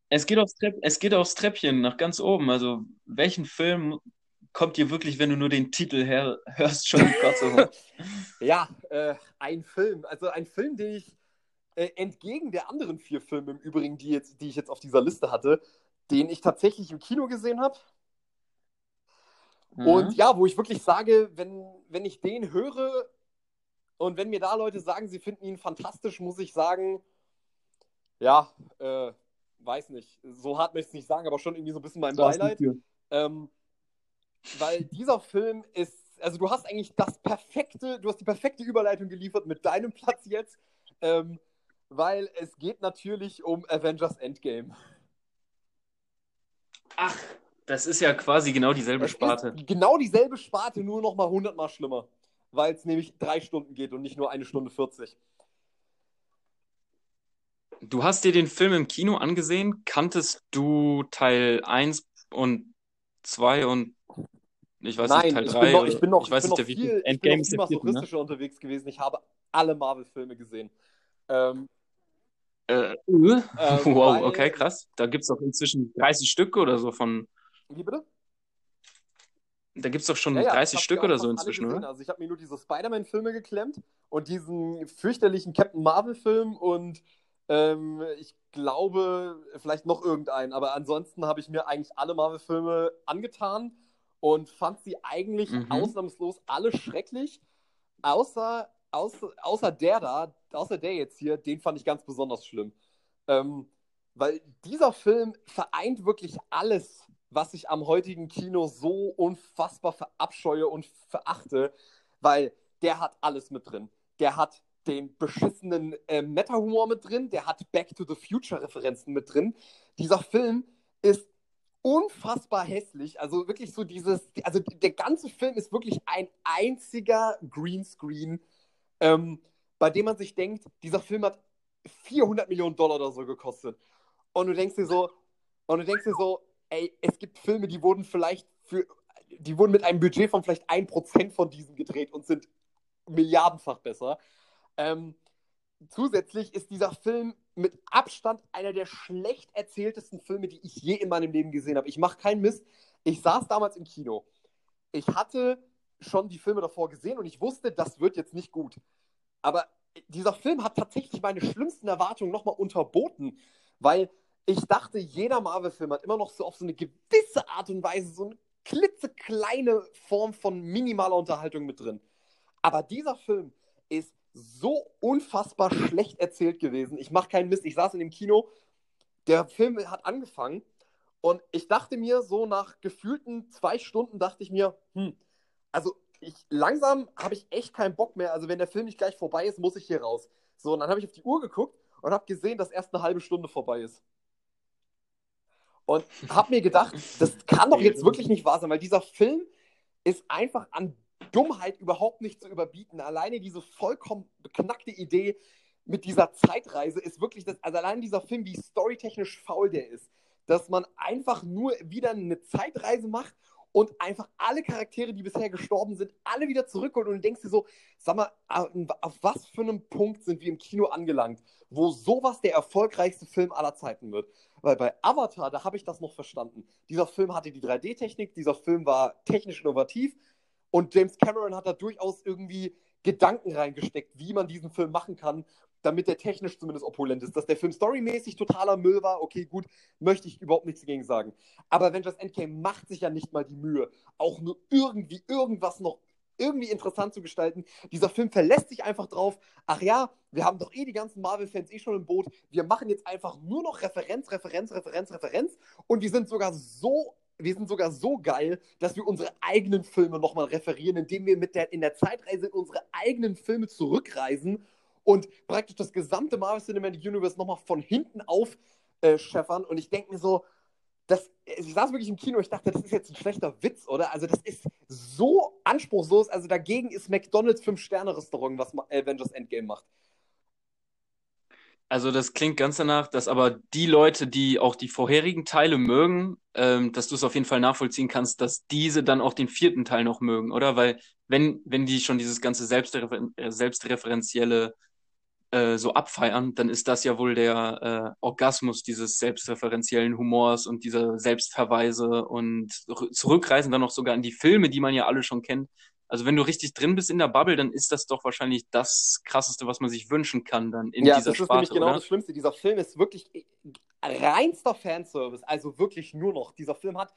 Es geht aufs Trepp, es geht aufs Treppchen nach ganz oben. Also, welchen Film kommt dir wirklich, wenn du nur den Titel her hörst, schon die Kotze hoch? Ja, äh, ein Film. Also ein Film, den ich äh, entgegen der anderen vier Filme im Übrigen, die, jetzt, die ich jetzt auf dieser Liste hatte, den ich tatsächlich im Kino gesehen habe. Mhm. Und ja, wo ich wirklich sage, wenn, wenn ich den höre und wenn mir da Leute sagen, sie finden ihn fantastisch, muss ich sagen, ja, äh, weiß nicht. So hart möchte ich es nicht sagen, aber schon irgendwie so ein bisschen mein du Beileid. Ähm, weil dieser Film ist, also du hast eigentlich das perfekte, du hast die perfekte Überleitung geliefert mit deinem Platz jetzt, ähm, weil es geht natürlich um Avengers Endgame. Ach, das ist ja quasi genau dieselbe Es Sparte. ist genau dieselbe Sparte, nur noch mal hundertmal schlimmer, weil es nämlich drei Stunden geht und nicht nur eine Stunde 40. Du hast dir den Film im Kino angesehen. Kanntest du Teil 1 und 2 und ich weiß Nein, nicht, Teil ich 3 bin noch, ich bin noch, ich weiß ich bin nicht, noch viel, ich bin Endgame noch viel ne? masochistischer unterwegs gewesen. Ich habe alle Marvel-Filme gesehen. Ähm, Äh, äh, Ähm, wow, okay, krass. Da gibt es doch inzwischen 30 Stück oder so von. wie bitte? Da gibt es doch schon Ja, ja, 30 ich hab Stück die auch oder so inzwischen, oder? Also ich habe mir nur diese Spider-Man-Filme geklemmt und diesen fürchterlichen Captain Marvel-Film und ähm, ich glaube vielleicht noch irgendeinen. Aber ansonsten habe ich mir eigentlich alle Marvel-Filme angetan und fand sie eigentlich Mhm. ausnahmslos alle schrecklich, außer, außer, außer der da, außer der jetzt hier, den fand ich ganz besonders schlimm. Ähm, weil dieser Film vereint wirklich alles, was ich am heutigen Kino so unfassbar verabscheue und verachte, weil der hat alles mit drin. Der hat den beschissenen äh, Meta-Humor mit drin, der hat Back to the Future-Referenzen mit drin. Dieser Film ist unfassbar hässlich. Also wirklich so dieses, also der ganze Film ist wirklich ein einziger Greenscreen, ähm, bei dem man sich denkt, dieser Film hat 400 Millionen Dollar oder so gekostet. Und du denkst dir so, und du denkst dir so, ey, es gibt Filme, die wurden vielleicht für, die wurden mit einem Budget von vielleicht 1% von diesem gedreht und sind milliardenfach besser. Ähm, zusätzlich ist dieser Film mit Abstand einer der schlecht erzähltesten Filme, die ich je in meinem Leben gesehen habe. Ich mache keinen Mist. Ich saß damals im Kino. Ich hatte schon die Filme davor gesehen und ich wusste, das wird jetzt nicht gut. Aber dieser Film hat tatsächlich meine schlimmsten Erwartungen nochmal unterboten, weil ich dachte, jeder Marvel-Film hat immer noch so auf so eine gewisse Art und Weise so eine klitzekleine Form von minimaler Unterhaltung mit drin. Aber dieser Film ist so unfassbar schlecht erzählt gewesen. Ich mache keinen Mist. Ich saß in dem Kino. Der Film hat angefangen und ich dachte mir so nach gefühlten zwei Stunden dachte ich mir, hm, also ich langsam habe ich echt keinen Bock mehr. Also wenn der Film nicht gleich vorbei ist, muss ich hier raus. So und dann habe ich auf die Uhr geguckt und habe gesehen, dass erst eine halbe Stunde vorbei ist. Und habe mir gedacht, das kann doch jetzt wirklich nicht wahr sein, weil dieser Film ist einfach an Dummheit überhaupt nicht zu überbieten. Alleine diese vollkommen beknackte Idee mit dieser Zeitreise ist wirklich das, also allein dieser Film, wie storytechnisch faul der ist, dass man einfach nur wieder eine Zeitreise macht, und einfach alle Charaktere, die bisher gestorben sind, alle wieder zurückholt und du denkst dir so, sag mal, auf was für einem Punkt sind wir im Kino angelangt, wo sowas der erfolgreichste Film aller Zeiten wird? Weil bei Avatar, da habe ich das noch verstanden. Dieser Film hatte die 3D-Technik, dieser Film war technisch innovativ und James Cameron hat da durchaus irgendwie Gedanken reingesteckt, wie man diesen Film machen kann, damit der technisch zumindest opulent ist. Dass der Film storymäßig totaler Müll war, okay, gut, möchte ich überhaupt nichts dagegen sagen. Aber Avengers Endgame macht sich ja nicht mal die Mühe, auch nur irgendwie irgendwas noch irgendwie interessant zu gestalten. Dieser Film verlässt sich einfach drauf, ach ja, wir haben doch eh die ganzen Marvel-Fans eh schon im Boot, wir machen jetzt einfach nur noch Referenz, Referenz, Referenz, Referenz und wir sind sogar so wir sind sogar so geil, dass wir unsere eigenen Filme nochmal referieren, indem wir mit der, in der Zeitreise in unsere eigenen Filme zurückreisen und praktisch das gesamte Marvel Cinematic Universe nochmal von hinten aufscheffern. Äh, und ich denke mir so, das, ich saß wirklich im Kino, ich dachte, das ist jetzt ein schlechter Witz, oder? Also, das ist so anspruchslos. Also, dagegen ist McDonalds 5-Sterne-Restaurant, was Avengers Endgame macht. Also das klingt ganz danach, dass aber die Leute, die auch die vorherigen Teile mögen, ähm, dass du es auf jeden Fall nachvollziehen kannst, dass diese dann auch den vierten Teil noch mögen, oder? Weil wenn, wenn die schon dieses ganze Selbstrefer selbstreferenzielle äh, so abfeiern, dann ist das ja wohl der äh, Orgasmus dieses selbstreferenziellen Humors und dieser Selbstverweise und zurückreisen dann auch sogar in die Filme, die man ja alle schon kennt. Also wenn du richtig drin bist in der Bubble, dann ist das doch wahrscheinlich das Krasseste, was man sich wünschen kann dann in ja, dieser Sparte. Ja, das ist nämlich genau das Schlimmste. Dieser Film ist wirklich reinster Fanservice, also wirklich nur noch. Dieser Film hat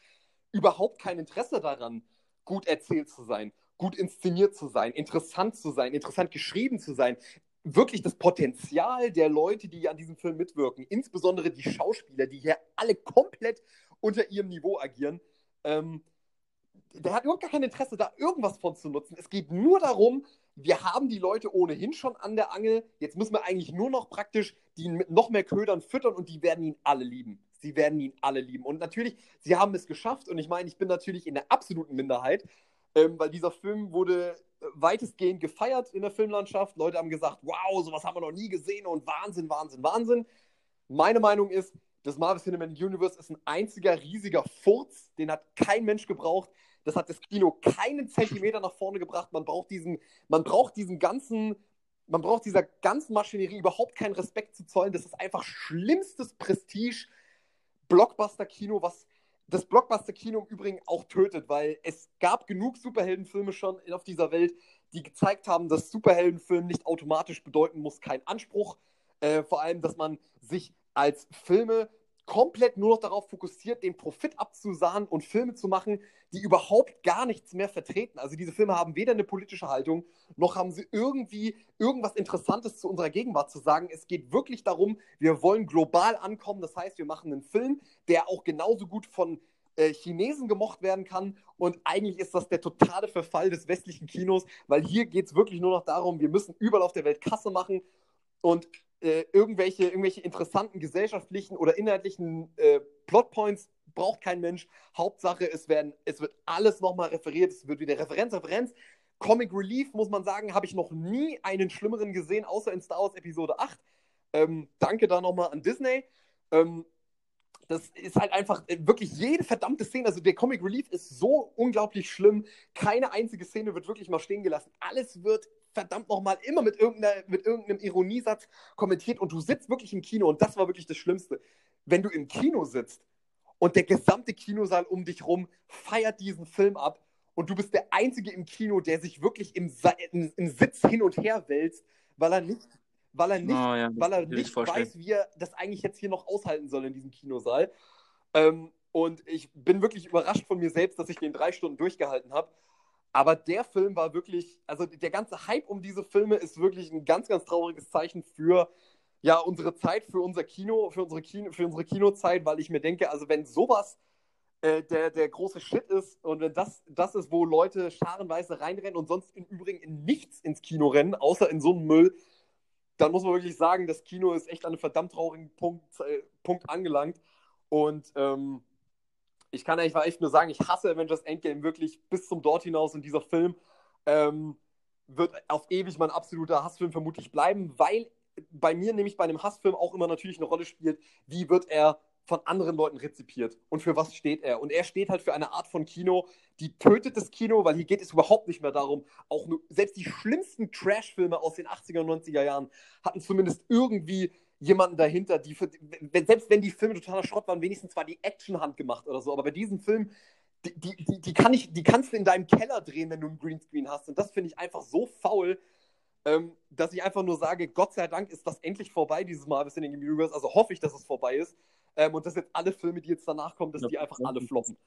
überhaupt kein Interesse daran, gut erzählt zu sein, gut inszeniert zu sein, interessant zu sein, interessant geschrieben zu sein. Wirklich das Potenzial der Leute, die an diesem Film mitwirken, insbesondere die Schauspieler, die hier alle komplett unter ihrem Niveau agieren, ähm, der hat überhaupt gar kein Interesse, da irgendwas von zu nutzen. Es geht nur darum, wir haben die Leute ohnehin schon an der Angel. Jetzt müssen wir eigentlich nur noch praktisch die mit noch mehr Ködern füttern und die werden ihn alle lieben. Sie werden ihn alle lieben. Und natürlich, sie haben es geschafft. Und ich meine, ich bin natürlich in der absoluten Minderheit, ähm, weil dieser Film wurde weitestgehend gefeiert in der Filmlandschaft. Leute haben gesagt, wow, sowas haben wir noch nie gesehen und Wahnsinn, Wahnsinn, Wahnsinn. Meine Meinung ist, das Marvel Cinematic Universe ist ein einziger riesiger Furz, den hat kein Mensch gebraucht. Das hat das Kino keinen Zentimeter nach vorne gebracht. Man braucht diesen, man braucht diesen ganzen, man braucht dieser ganzen Maschinerie überhaupt keinen Respekt zu zollen. Das ist einfach schlimmstes Prestige Blockbuster-Kino, was das Blockbuster-Kino im Übrigen auch tötet, weil es gab genug Superheldenfilme schon auf dieser Welt, die gezeigt haben, dass Superheldenfilm nicht automatisch bedeuten muss, kein Anspruch. Äh, vor allem, dass man sich als Filme komplett nur noch darauf fokussiert, den Profit abzusahen und Filme zu machen, die überhaupt gar nichts mehr vertreten. Also diese Filme haben weder eine politische Haltung, noch haben sie irgendwie irgendwas Interessantes zu unserer Gegenwart zu sagen. Es geht wirklich darum, wir wollen global ankommen. Das heißt, wir machen einen Film, der auch genauso gut von äh, Chinesen gemocht werden kann. Und eigentlich ist das der totale Verfall des westlichen Kinos, weil hier geht es wirklich nur noch darum, wir müssen überall auf der Welt Kasse machen. Und äh, irgendwelche, irgendwelche interessanten gesellschaftlichen oder inhaltlichen äh, Plotpoints braucht kein Mensch. Hauptsache, es, werden, es wird alles nochmal referiert, es wird wieder Referenz, Referenz. Comic Relief, muss man sagen, habe ich noch nie einen schlimmeren gesehen, außer in Star Wars Episode 8. Ähm, danke da nochmal an Disney. Ähm, das ist halt einfach äh, wirklich jede verdammte Szene. Also der Comic Relief ist so unglaublich schlimm. Keine einzige Szene wird wirklich mal stehen gelassen. Alles wird verdammt nochmal immer mit, mit irgendeinem Ironiesatz kommentiert und du sitzt wirklich im Kino und das war wirklich das Schlimmste. Wenn du im Kino sitzt und der gesamte Kinosaal um dich rum feiert diesen Film ab und du bist der Einzige im Kino, der sich wirklich im, im, im Sitz hin und her wälzt, weil er nicht, weil er nicht, oh, ja, weil er nicht weiß, wie er das eigentlich jetzt hier noch aushalten soll in diesem Kinosaal. Ähm, und ich bin wirklich überrascht von mir selbst, dass ich den drei Stunden durchgehalten habe. Aber der Film war wirklich, also der ganze Hype um diese Filme ist wirklich ein ganz, ganz trauriges Zeichen für ja, unsere Zeit, für unser Kino, für unsere, Kino, für unsere Kinozeit, weil ich mir denke, also wenn sowas äh, der, der große Shit ist und wenn das das ist, wo Leute scharenweise reinrennen und sonst im Übrigen in nichts ins Kino rennen, außer in so einem Müll, dann muss man wirklich sagen, das Kino ist echt an einem verdammt traurigen Punkt, äh, Punkt angelangt. Und ähm, ich kann eigentlich echt nur sagen, ich hasse Avengers Endgame wirklich bis zum Dort hinaus und dieser Film ähm, wird auf ewig mein absoluter Hassfilm vermutlich bleiben, weil bei mir nämlich bei einem Hassfilm auch immer natürlich eine Rolle spielt, wie wird er von anderen Leuten rezipiert und für was steht er. Und er steht halt für eine Art von Kino, die tötet das Kino, weil hier geht es überhaupt nicht mehr darum, auch nur, selbst die schlimmsten Trash-Filme aus den 80er und 90er Jahren hatten zumindest irgendwie jemanden dahinter, die für, selbst wenn die Filme totaler Schrott waren, wenigstens war die Action handgemacht oder so. Aber bei diesem Film, die, die, die, die, kann ich, die kannst du in deinem Keller drehen, wenn du einen Greenscreen hast. Und das finde ich einfach so faul, ähm, dass ich einfach nur sage, Gott sei Dank ist das endlich vorbei, dieses Marvel Cinematic Universe. Also hoffe ich, dass es vorbei ist. Ähm, und dass jetzt alle Filme, die jetzt danach kommen, dass die einfach alle floppen.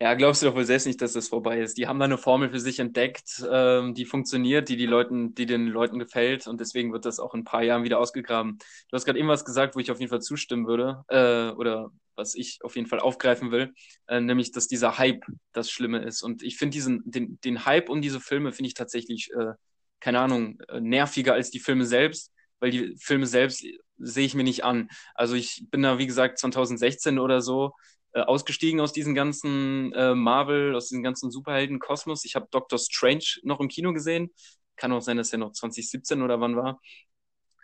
Ja, glaubst du doch wohl selbst nicht, dass das vorbei ist. Die haben da eine Formel für sich entdeckt, ähm, die funktioniert, die, die, Leuten, die den Leuten gefällt und deswegen wird das auch in ein paar Jahren wieder ausgegraben. Du hast gerade eben was gesagt, wo ich auf jeden Fall zustimmen würde äh, oder was ich auf jeden Fall aufgreifen will, äh, nämlich, dass dieser Hype das Schlimme ist. Und ich finde diesen, den, den Hype um diese Filme finde ich tatsächlich, äh, keine Ahnung, äh, nerviger als die Filme selbst, weil die Filme selbst sehe ich mir nicht an. Also ich bin da, wie gesagt, 2016 oder so äh, ausgestiegen aus diesem ganzen äh, Marvel, aus diesem ganzen Superhelden-Kosmos. Ich habe Doctor Strange noch im Kino gesehen. Kann auch sein, dass er noch 2017 oder wann war.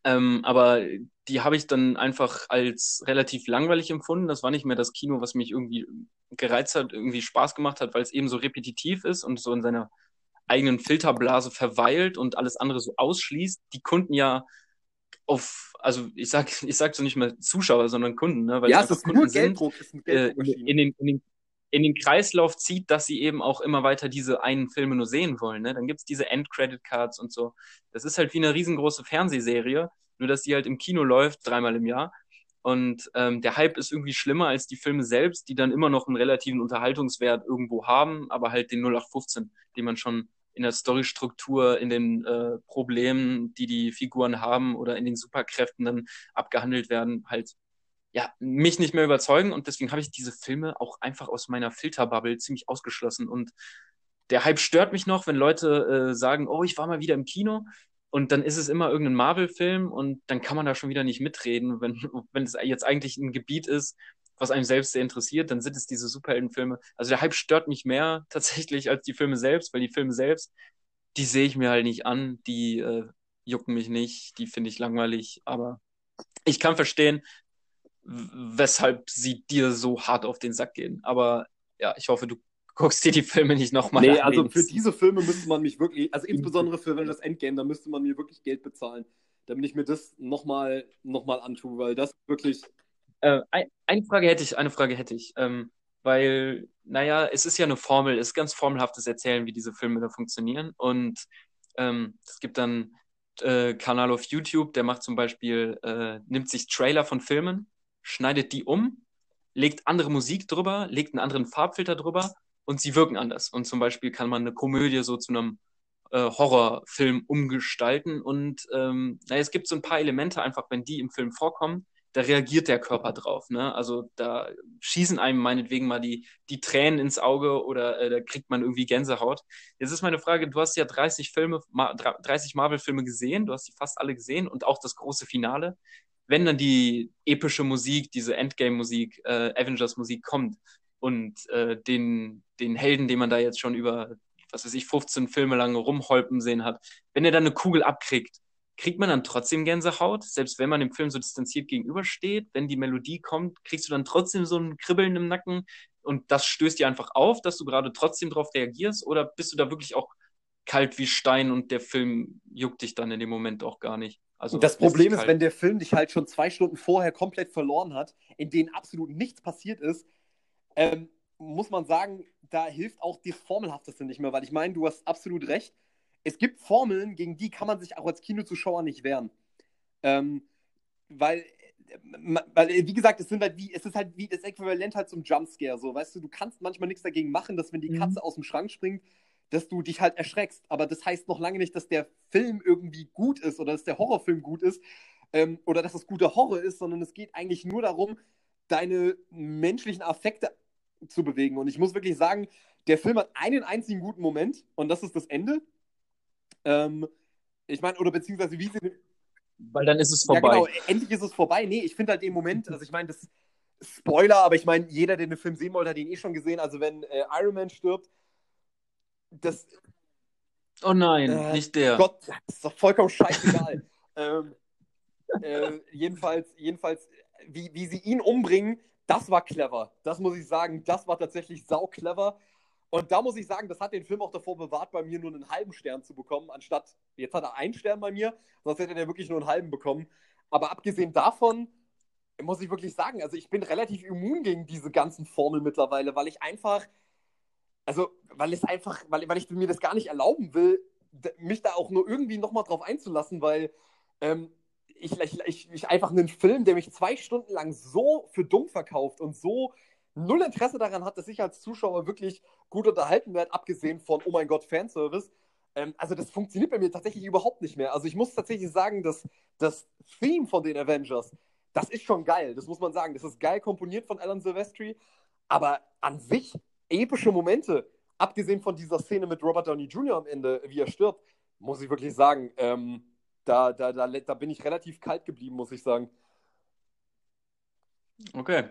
Ähm, aber die habe ich dann einfach als relativ langweilig empfunden. Das war nicht mehr das Kino, was mich irgendwie gereizt hat, irgendwie Spaß gemacht hat, weil es eben so repetitiv ist und so in seiner eigenen Filterblase verweilt und alles andere so ausschließt. Die Kunden ja auf, also ich sag, ich sag so nicht mehr Zuschauer, sondern Kunden, ne? Weil ja, es, ist Kunden nur Gelddruck, sind, äh, in, den, in, den, in den Kreislauf zieht, dass sie eben auch immer weiter diese einen Filme nur sehen wollen. Ne? Dann gibt's diese End-Credit-Cards und so. Das ist halt wie eine riesengroße Fernsehserie, nur dass die halt im Kino läuft, dreimal im Jahr. Und ähm, der Hype ist irgendwie schlimmer als die Filme selbst, die dann immer noch einen relativen Unterhaltungswert irgendwo haben, aber halt den 0815, den man schon in der Storystruktur, in den äh, Problemen, die die Figuren haben oder in den Superkräften dann abgehandelt werden, halt ja, mich nicht mehr überzeugen. Und deswegen habe ich diese Filme auch einfach aus meiner Filterbubble ziemlich ausgeschlossen. Und der Hype stört mich noch, wenn Leute äh, sagen, oh, ich war mal wieder im Kino und dann ist es immer irgendein Marvel-Film und dann kann man da schon wieder nicht mitreden, wenn, wenn es jetzt eigentlich ein Gebiet ist, was einem selbst sehr interessiert, dann sind es diese Superheldenfilme. Also der Hype stört mich mehr tatsächlich als die Filme selbst, weil die Filme selbst, die sehe ich mir halt nicht an, die äh, jucken mich nicht, die finde ich langweilig, aber ich kann verstehen, weshalb sie dir so hart auf den Sack gehen. Aber ja, ich hoffe, du guckst dir die Filme nicht nochmal nee, an. Nee, also für diese Filme müsste man mich wirklich, also insbesondere für das Endgame, da müsste man mir wirklich Geld bezahlen, damit ich mir das nochmal noch mal antue, weil das wirklich. Äh, ein, eine Frage hätte ich, eine Frage hätte ich. Ähm, weil, naja, es ist ja eine Formel, es ist ganz formelhaftes Erzählen, wie diese Filme da funktionieren. Und ähm, es gibt dann äh, Kanal auf YouTube, der macht zum Beispiel, äh, nimmt sich Trailer von Filmen, schneidet die um, legt andere Musik drüber, legt einen anderen Farbfilter drüber und sie wirken anders. Und zum Beispiel kann man eine Komödie so zu einem äh, Horrorfilm umgestalten. Und ähm, naja, es gibt so ein paar Elemente einfach, wenn die im Film vorkommen, da reagiert der Körper drauf. Ne? Also da schießen einem meinetwegen mal die, die Tränen ins Auge oder äh, da kriegt man irgendwie Gänsehaut. Jetzt ist meine Frage, du hast ja 30 Filme, 30 Marvel-Filme gesehen, du hast die fast alle gesehen und auch das große Finale. Wenn dann die epische Musik, diese Endgame-Musik, äh, Avengers-Musik kommt, und äh, den, den Helden, den man da jetzt schon über, was weiß ich, 15 Filme lang rumholpen sehen hat, wenn er dann eine Kugel abkriegt, kriegt man dann trotzdem Gänsehaut, selbst wenn man dem Film so distanziert gegenübersteht, wenn die Melodie kommt, kriegst du dann trotzdem so ein Kribbeln im Nacken und das stößt dir einfach auf, dass du gerade trotzdem darauf reagierst oder bist du da wirklich auch kalt wie Stein und der Film juckt dich dann in dem Moment auch gar nicht? Also das Problem ist, wenn der Film dich halt schon zwei Stunden vorher komplett verloren hat, in denen absolut nichts passiert ist, ähm, muss man sagen, da hilft auch das Formelhafteste nicht mehr, weil ich meine, du hast absolut recht. Es gibt Formeln, gegen die kann man sich auch als Kinozuschauer nicht wehren. Ähm, weil, weil, wie gesagt, es, sind halt wie, es ist halt wie das Äquivalent halt zum Jumpscare. So, weißt du, du kannst manchmal nichts dagegen machen, dass wenn die mhm. Katze mhm. aus dem Schrank springt, dass du dich halt erschreckst. Aber das heißt noch lange nicht, dass der Film irgendwie gut ist oder dass der Horrorfilm gut ist ähm, oder dass es guter Horror ist, sondern es geht eigentlich nur darum, deine menschlichen Affekte zu bewegen. Und ich muss wirklich sagen, der Film hat einen einzigen guten Moment und das ist das Ende. Ähm, ich meine, oder beziehungsweise wie sie. Weil dann ist es vorbei. Ja, genau, endlich ist es vorbei. Nee, ich finde halt den Moment, also ich meine, das Spoiler, aber ich meine, jeder, der den Film sehen wollte, hat ihn eh schon gesehen. Also wenn äh, Iron Man stirbt, das. Oh nein, äh, nicht der. Gott, das ist doch vollkommen scheißegal. ähm, äh, jedenfalls, jedenfalls wie, wie sie ihn umbringen, das war clever. Das muss ich sagen, das war tatsächlich sau clever. Und da muss ich sagen, das hat den Film auch davor bewahrt, bei mir nur einen halben Stern zu bekommen, anstatt, jetzt hat er einen Stern bei mir, sonst hätte er wirklich nur einen halben bekommen. Aber abgesehen davon, muss ich wirklich sagen, also ich bin relativ immun gegen diese ganzen Formeln mittlerweile, weil ich einfach, also, weil es einfach, weil, weil ich mir das gar nicht erlauben will, mich da auch nur irgendwie nochmal drauf einzulassen, weil ähm, ich, ich, ich einfach einen Film, der mich zwei Stunden lang so für dumm verkauft und so null Interesse daran hat, dass ich als Zuschauer wirklich gut unterhalten werde, abgesehen von, oh mein Gott, Fanservice. Ähm, also das funktioniert bei mir tatsächlich überhaupt nicht mehr. Also ich muss tatsächlich sagen, dass das Theme von den Avengers, das ist schon geil, das muss man sagen. Das ist geil komponiert von Alan Silvestri, aber an sich epische Momente, abgesehen von dieser Szene mit Robert Downey Jr. am Ende, wie er stirbt, muss ich wirklich sagen, ähm, da, da, da, da bin ich relativ kalt geblieben, muss ich sagen. Okay.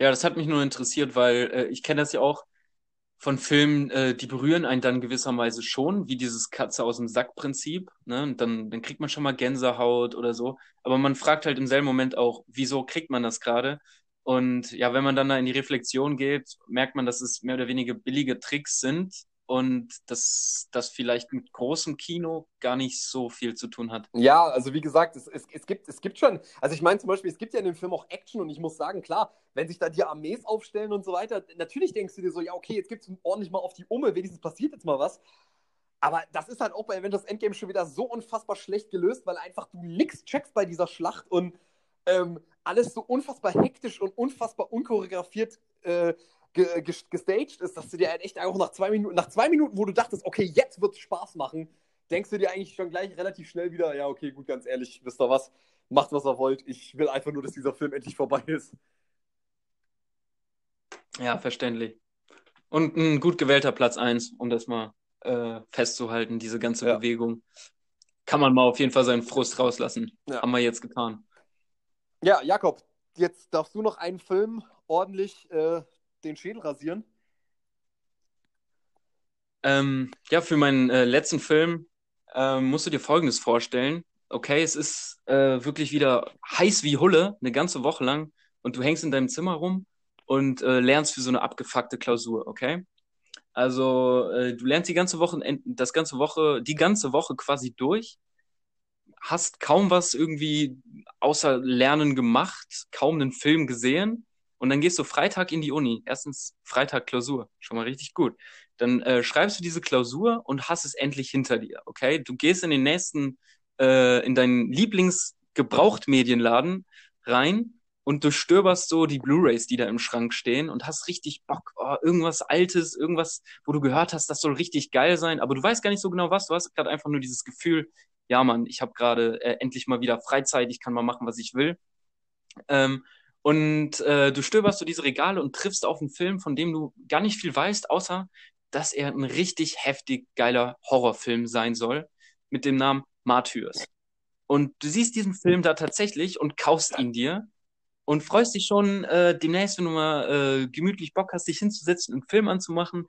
Ja, das hat mich nur interessiert, weil äh, ich kenne das ja auch von Filmen, äh, die berühren einen dann gewisserweise schon, wie dieses Katze aus dem Sack-Prinzip. Ne? Und dann, dann kriegt man schon mal Gänsehaut oder so. Aber man fragt halt im selben Moment auch, wieso kriegt man das gerade? Und ja, wenn man dann da in die Reflexion geht, merkt man, dass es mehr oder weniger billige Tricks sind, und dass das vielleicht mit großem Kino gar nicht so viel zu tun hat. Ja, also wie gesagt, es, es, es, gibt, es gibt schon, also ich meine zum Beispiel, es gibt ja in dem Film auch Action und ich muss sagen, klar, wenn sich da die Armees aufstellen und so weiter, natürlich denkst du dir so, ja, okay, jetzt gibt es ordentlich mal auf die Umme, wenigstens passiert jetzt mal was. Aber das ist halt auch bei Avengers Endgame schon wieder so unfassbar schlecht gelöst, weil einfach du nichts checkst bei dieser Schlacht und ähm, alles so unfassbar hektisch und unfassbar unchoreografiert äh, ge gestaged ist, dass du dir halt echt auch nach zwei Minuten, nach zwei Minuten, wo du dachtest, okay, jetzt wird es Spaß machen, denkst du dir eigentlich schon gleich relativ schnell wieder, ja, okay, gut, ganz ehrlich, wisst ihr was, macht was ihr wollt, ich will einfach nur, dass dieser Film endlich vorbei ist. Ja, verständlich. Und ein gut gewählter Platz 1, um das mal äh, festzuhalten, diese ganze ja. Bewegung. Kann man mal auf jeden Fall seinen Frust rauslassen. Ja. Haben wir jetzt getan. Ja, Jakob, jetzt darfst du noch einen Film ordentlich äh, den Schädel rasieren? Ähm, ja, für meinen äh, letzten Film äh, musst du dir Folgendes vorstellen. Okay, es ist äh, wirklich wieder heiß wie Hulle, eine ganze Woche lang, und du hängst in deinem Zimmer rum und äh, lernst für so eine abgefuckte Klausur, okay? Also äh, du lernst die ganze Woche, das ganze Woche, die ganze Woche quasi durch, hast kaum was irgendwie außer Lernen gemacht, kaum einen Film gesehen und dann gehst du Freitag in die Uni. Erstens Freitag Klausur, schon mal richtig gut. Dann äh, schreibst du diese Klausur und hast es endlich hinter dir, okay? Du gehst in den nächsten, äh, in deinen Lieblingsgebrauchtmedienladen rein und du stöberst so die Blu-rays, die da im Schrank stehen und hast richtig Bock, oh, irgendwas Altes, irgendwas, wo du gehört hast, das soll richtig geil sein, aber du weißt gar nicht so genau was. Du hast gerade einfach nur dieses Gefühl, ja Mann, ich habe gerade äh, endlich mal wieder Freizeit, ich kann mal machen, was ich will. Ähm, und äh, du stöberst so diese Regale und triffst auf einen Film, von dem du gar nicht viel weißt, außer dass er ein richtig heftig geiler Horrorfilm sein soll, mit dem Namen Martyrs. Und du siehst diesen Film da tatsächlich und kaufst ihn dir und freust dich schon äh, demnächst, wenn du mal äh, gemütlich Bock hast, dich hinzusetzen und einen Film anzumachen,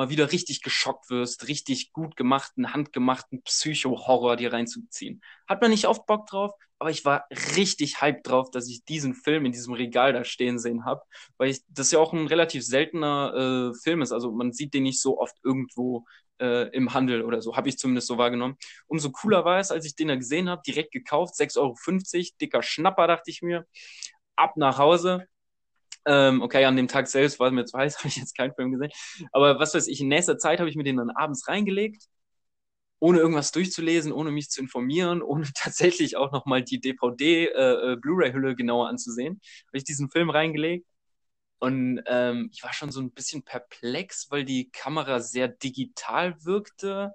mal wieder richtig geschockt wirst, richtig gut gemachten, handgemachten Psycho-Horror dir reinzuziehen. Hat man nicht oft Bock drauf, aber ich war richtig hyped drauf, dass ich diesen Film in diesem Regal da stehen sehen habe, weil ich, das ja auch ein relativ seltener äh, Film ist. Also man sieht den nicht so oft irgendwo äh, im Handel oder so, habe ich zumindest so wahrgenommen. Umso cooler war es, als ich den da gesehen habe, direkt gekauft, 6,50 Euro, dicker Schnapper, dachte ich mir. Ab nach Hause, ähm, okay, an dem Tag selbst, war mir zu heiß, habe ich jetzt keinen Film gesehen. Aber was weiß ich, in nächster Zeit habe ich mir den dann abends reingelegt, ohne irgendwas durchzulesen, ohne mich zu informieren, ohne tatsächlich auch nochmal die DVD, äh, äh, genauer anzusehen, habe ich diesen Film reingelegt. Und ähm, ich war schon so ein bisschen perplex, weil die Kamera sehr digital wirkte,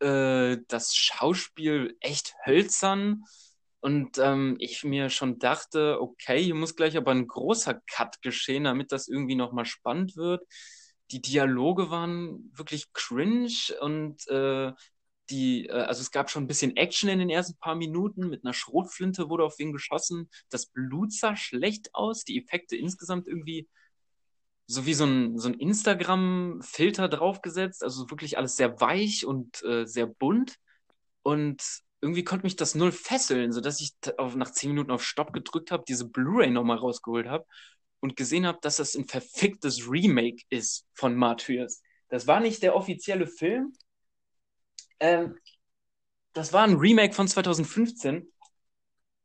äh, das Schauspiel echt hölzern und ähm, ich mir schon dachte, okay, hier muss gleich aber ein großer Cut geschehen, damit das irgendwie nochmal spannend wird. Die Dialoge waren wirklich cringe und äh, die, äh, also es gab schon ein bisschen Action in den ersten paar Minuten. Mit einer Schrotflinte wurde auf wen geschossen. Das Blut sah schlecht aus. Die Effekte insgesamt irgendwie so wie so ein, so ein Instagram-Filter draufgesetzt. Also wirklich alles sehr weich und äh, sehr bunt. Und irgendwie konnte mich das null fesseln, sodass ich auf, nach zehn Minuten auf Stopp gedrückt habe, diese Blu-ray nochmal rausgeholt habe und gesehen habe, dass das ein verficktes Remake ist von Martyrs. Das war nicht der offizielle Film. Ähm, das war ein Remake von 2015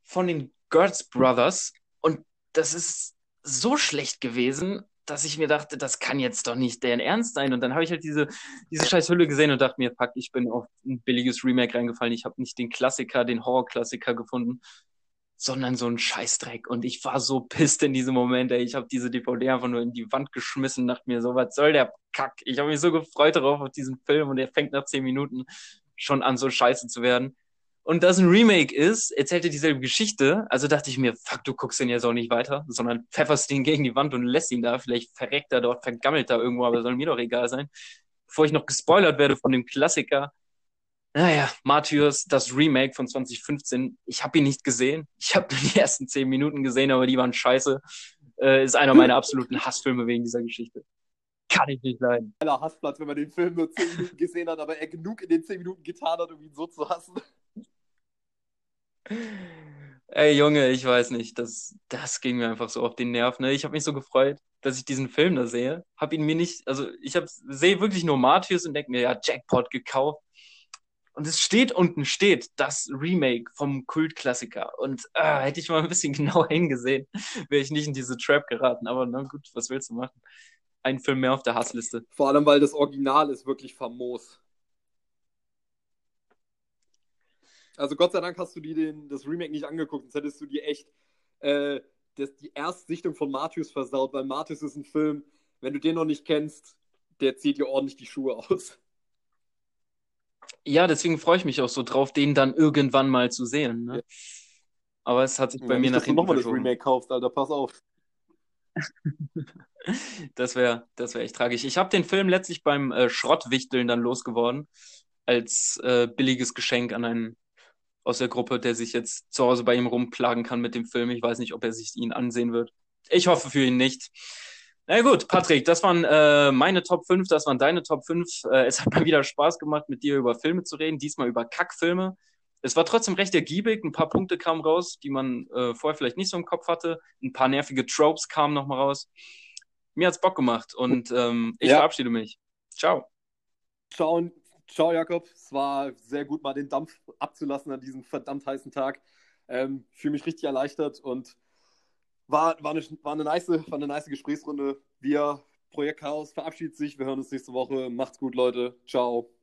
von den Gertz Brothers und das ist so schlecht gewesen, dass ich mir dachte, das kann jetzt doch nicht deren Ernst sein. Und dann habe ich halt diese, diese scheiß Hülle gesehen und dachte mir, fuck, ich bin auf ein billiges Remake reingefallen. Ich habe nicht den Klassiker, den Horror-Klassiker gefunden, sondern so einen Scheißdreck. Und ich war so pisst in diesem Moment, ey. Ich habe diese DVD einfach nur in die Wand geschmissen, dachte mir, so, was soll der Kack? Ich habe mich so gefreut darauf, auf diesen Film und der fängt nach zehn Minuten schon an, so scheiße zu werden und das ein Remake ist, erzählt er dieselbe Geschichte. Also dachte ich mir, fuck, du guckst den jetzt auch nicht weiter, sondern pfefferst ihn gegen die Wand und lässt ihn da. Vielleicht verreckt er dort, vergammelt er irgendwo, aber soll mir doch egal sein. Bevor ich noch gespoilert werde von dem Klassiker. Naja, Martyrs, das Remake von 2015. Ich habe ihn nicht gesehen. Ich habe nur die ersten zehn Minuten gesehen, aber die waren scheiße. Äh, ist einer meiner absoluten Hassfilme wegen dieser Geschichte. Kann ich nicht leiden. Einer Hassplatz, wenn man den Film nur zehn Minuten gesehen hat, aber er genug in den zehn Minuten getan hat, um ihn so zu hassen. Ey, Junge, ich weiß nicht, das, das ging mir einfach so auf den Nerv. Ne? Ich habe mich so gefreut, dass ich diesen Film da sehe. Hab ihn mir nicht, also ich sehe wirklich nur Martyrs und denke mir, ja, Jackpot gekauft. Und es steht unten, steht das Remake vom Kultklassiker. Und äh, hätte ich mal ein bisschen genauer hingesehen, wäre ich nicht in diese Trap geraten. Aber na gut, was willst du machen? Ein Film mehr auf der Hassliste. Vor allem, weil das Original ist wirklich famos. Also Gott sei Dank hast du dir den, das Remake nicht angeguckt, sonst hättest du dir echt äh, das, die Erstsichtung von Martius versaut, weil Martius ist ein Film, wenn du den noch nicht kennst, der zieht dir ordentlich die Schuhe aus. Ja, deswegen freue ich mich auch so drauf, den dann irgendwann mal zu sehen. Ne? Ja. Aber es hat sich bei ja, mir nicht, nach hinten nochmal das Remake kaufst, Alter, pass auf. das wäre das wär echt tragisch. Ich habe den Film letztlich beim äh, Schrottwichteln dann losgeworden, als äh, billiges Geschenk an einen aus der Gruppe, der sich jetzt zu Hause bei ihm rumplagen kann mit dem Film. Ich weiß nicht, ob er sich ihn ansehen wird. Ich hoffe für ihn nicht. Na gut, Patrick, das waren äh, meine Top 5, das waren deine Top 5. Äh, es hat mal wieder Spaß gemacht, mit dir über Filme zu reden, diesmal über Kackfilme. Es war trotzdem recht ergiebig, ein paar Punkte kamen raus, die man äh, vorher vielleicht nicht so im Kopf hatte. Ein paar nervige Tropes kamen nochmal raus. Mir hat's Bock gemacht und ähm, ich ja. verabschiede mich. Ciao. Ciao Ciao, Jakob. Es war sehr gut, mal den Dampf abzulassen an diesem verdammt heißen Tag. Ähm, Fühle mich richtig erleichtert und war, war, eine, war, eine nice, war eine nice Gesprächsrunde. Wir, Projekt Chaos, verabschiedet sich. Wir hören uns nächste Woche. Macht's gut, Leute. Ciao.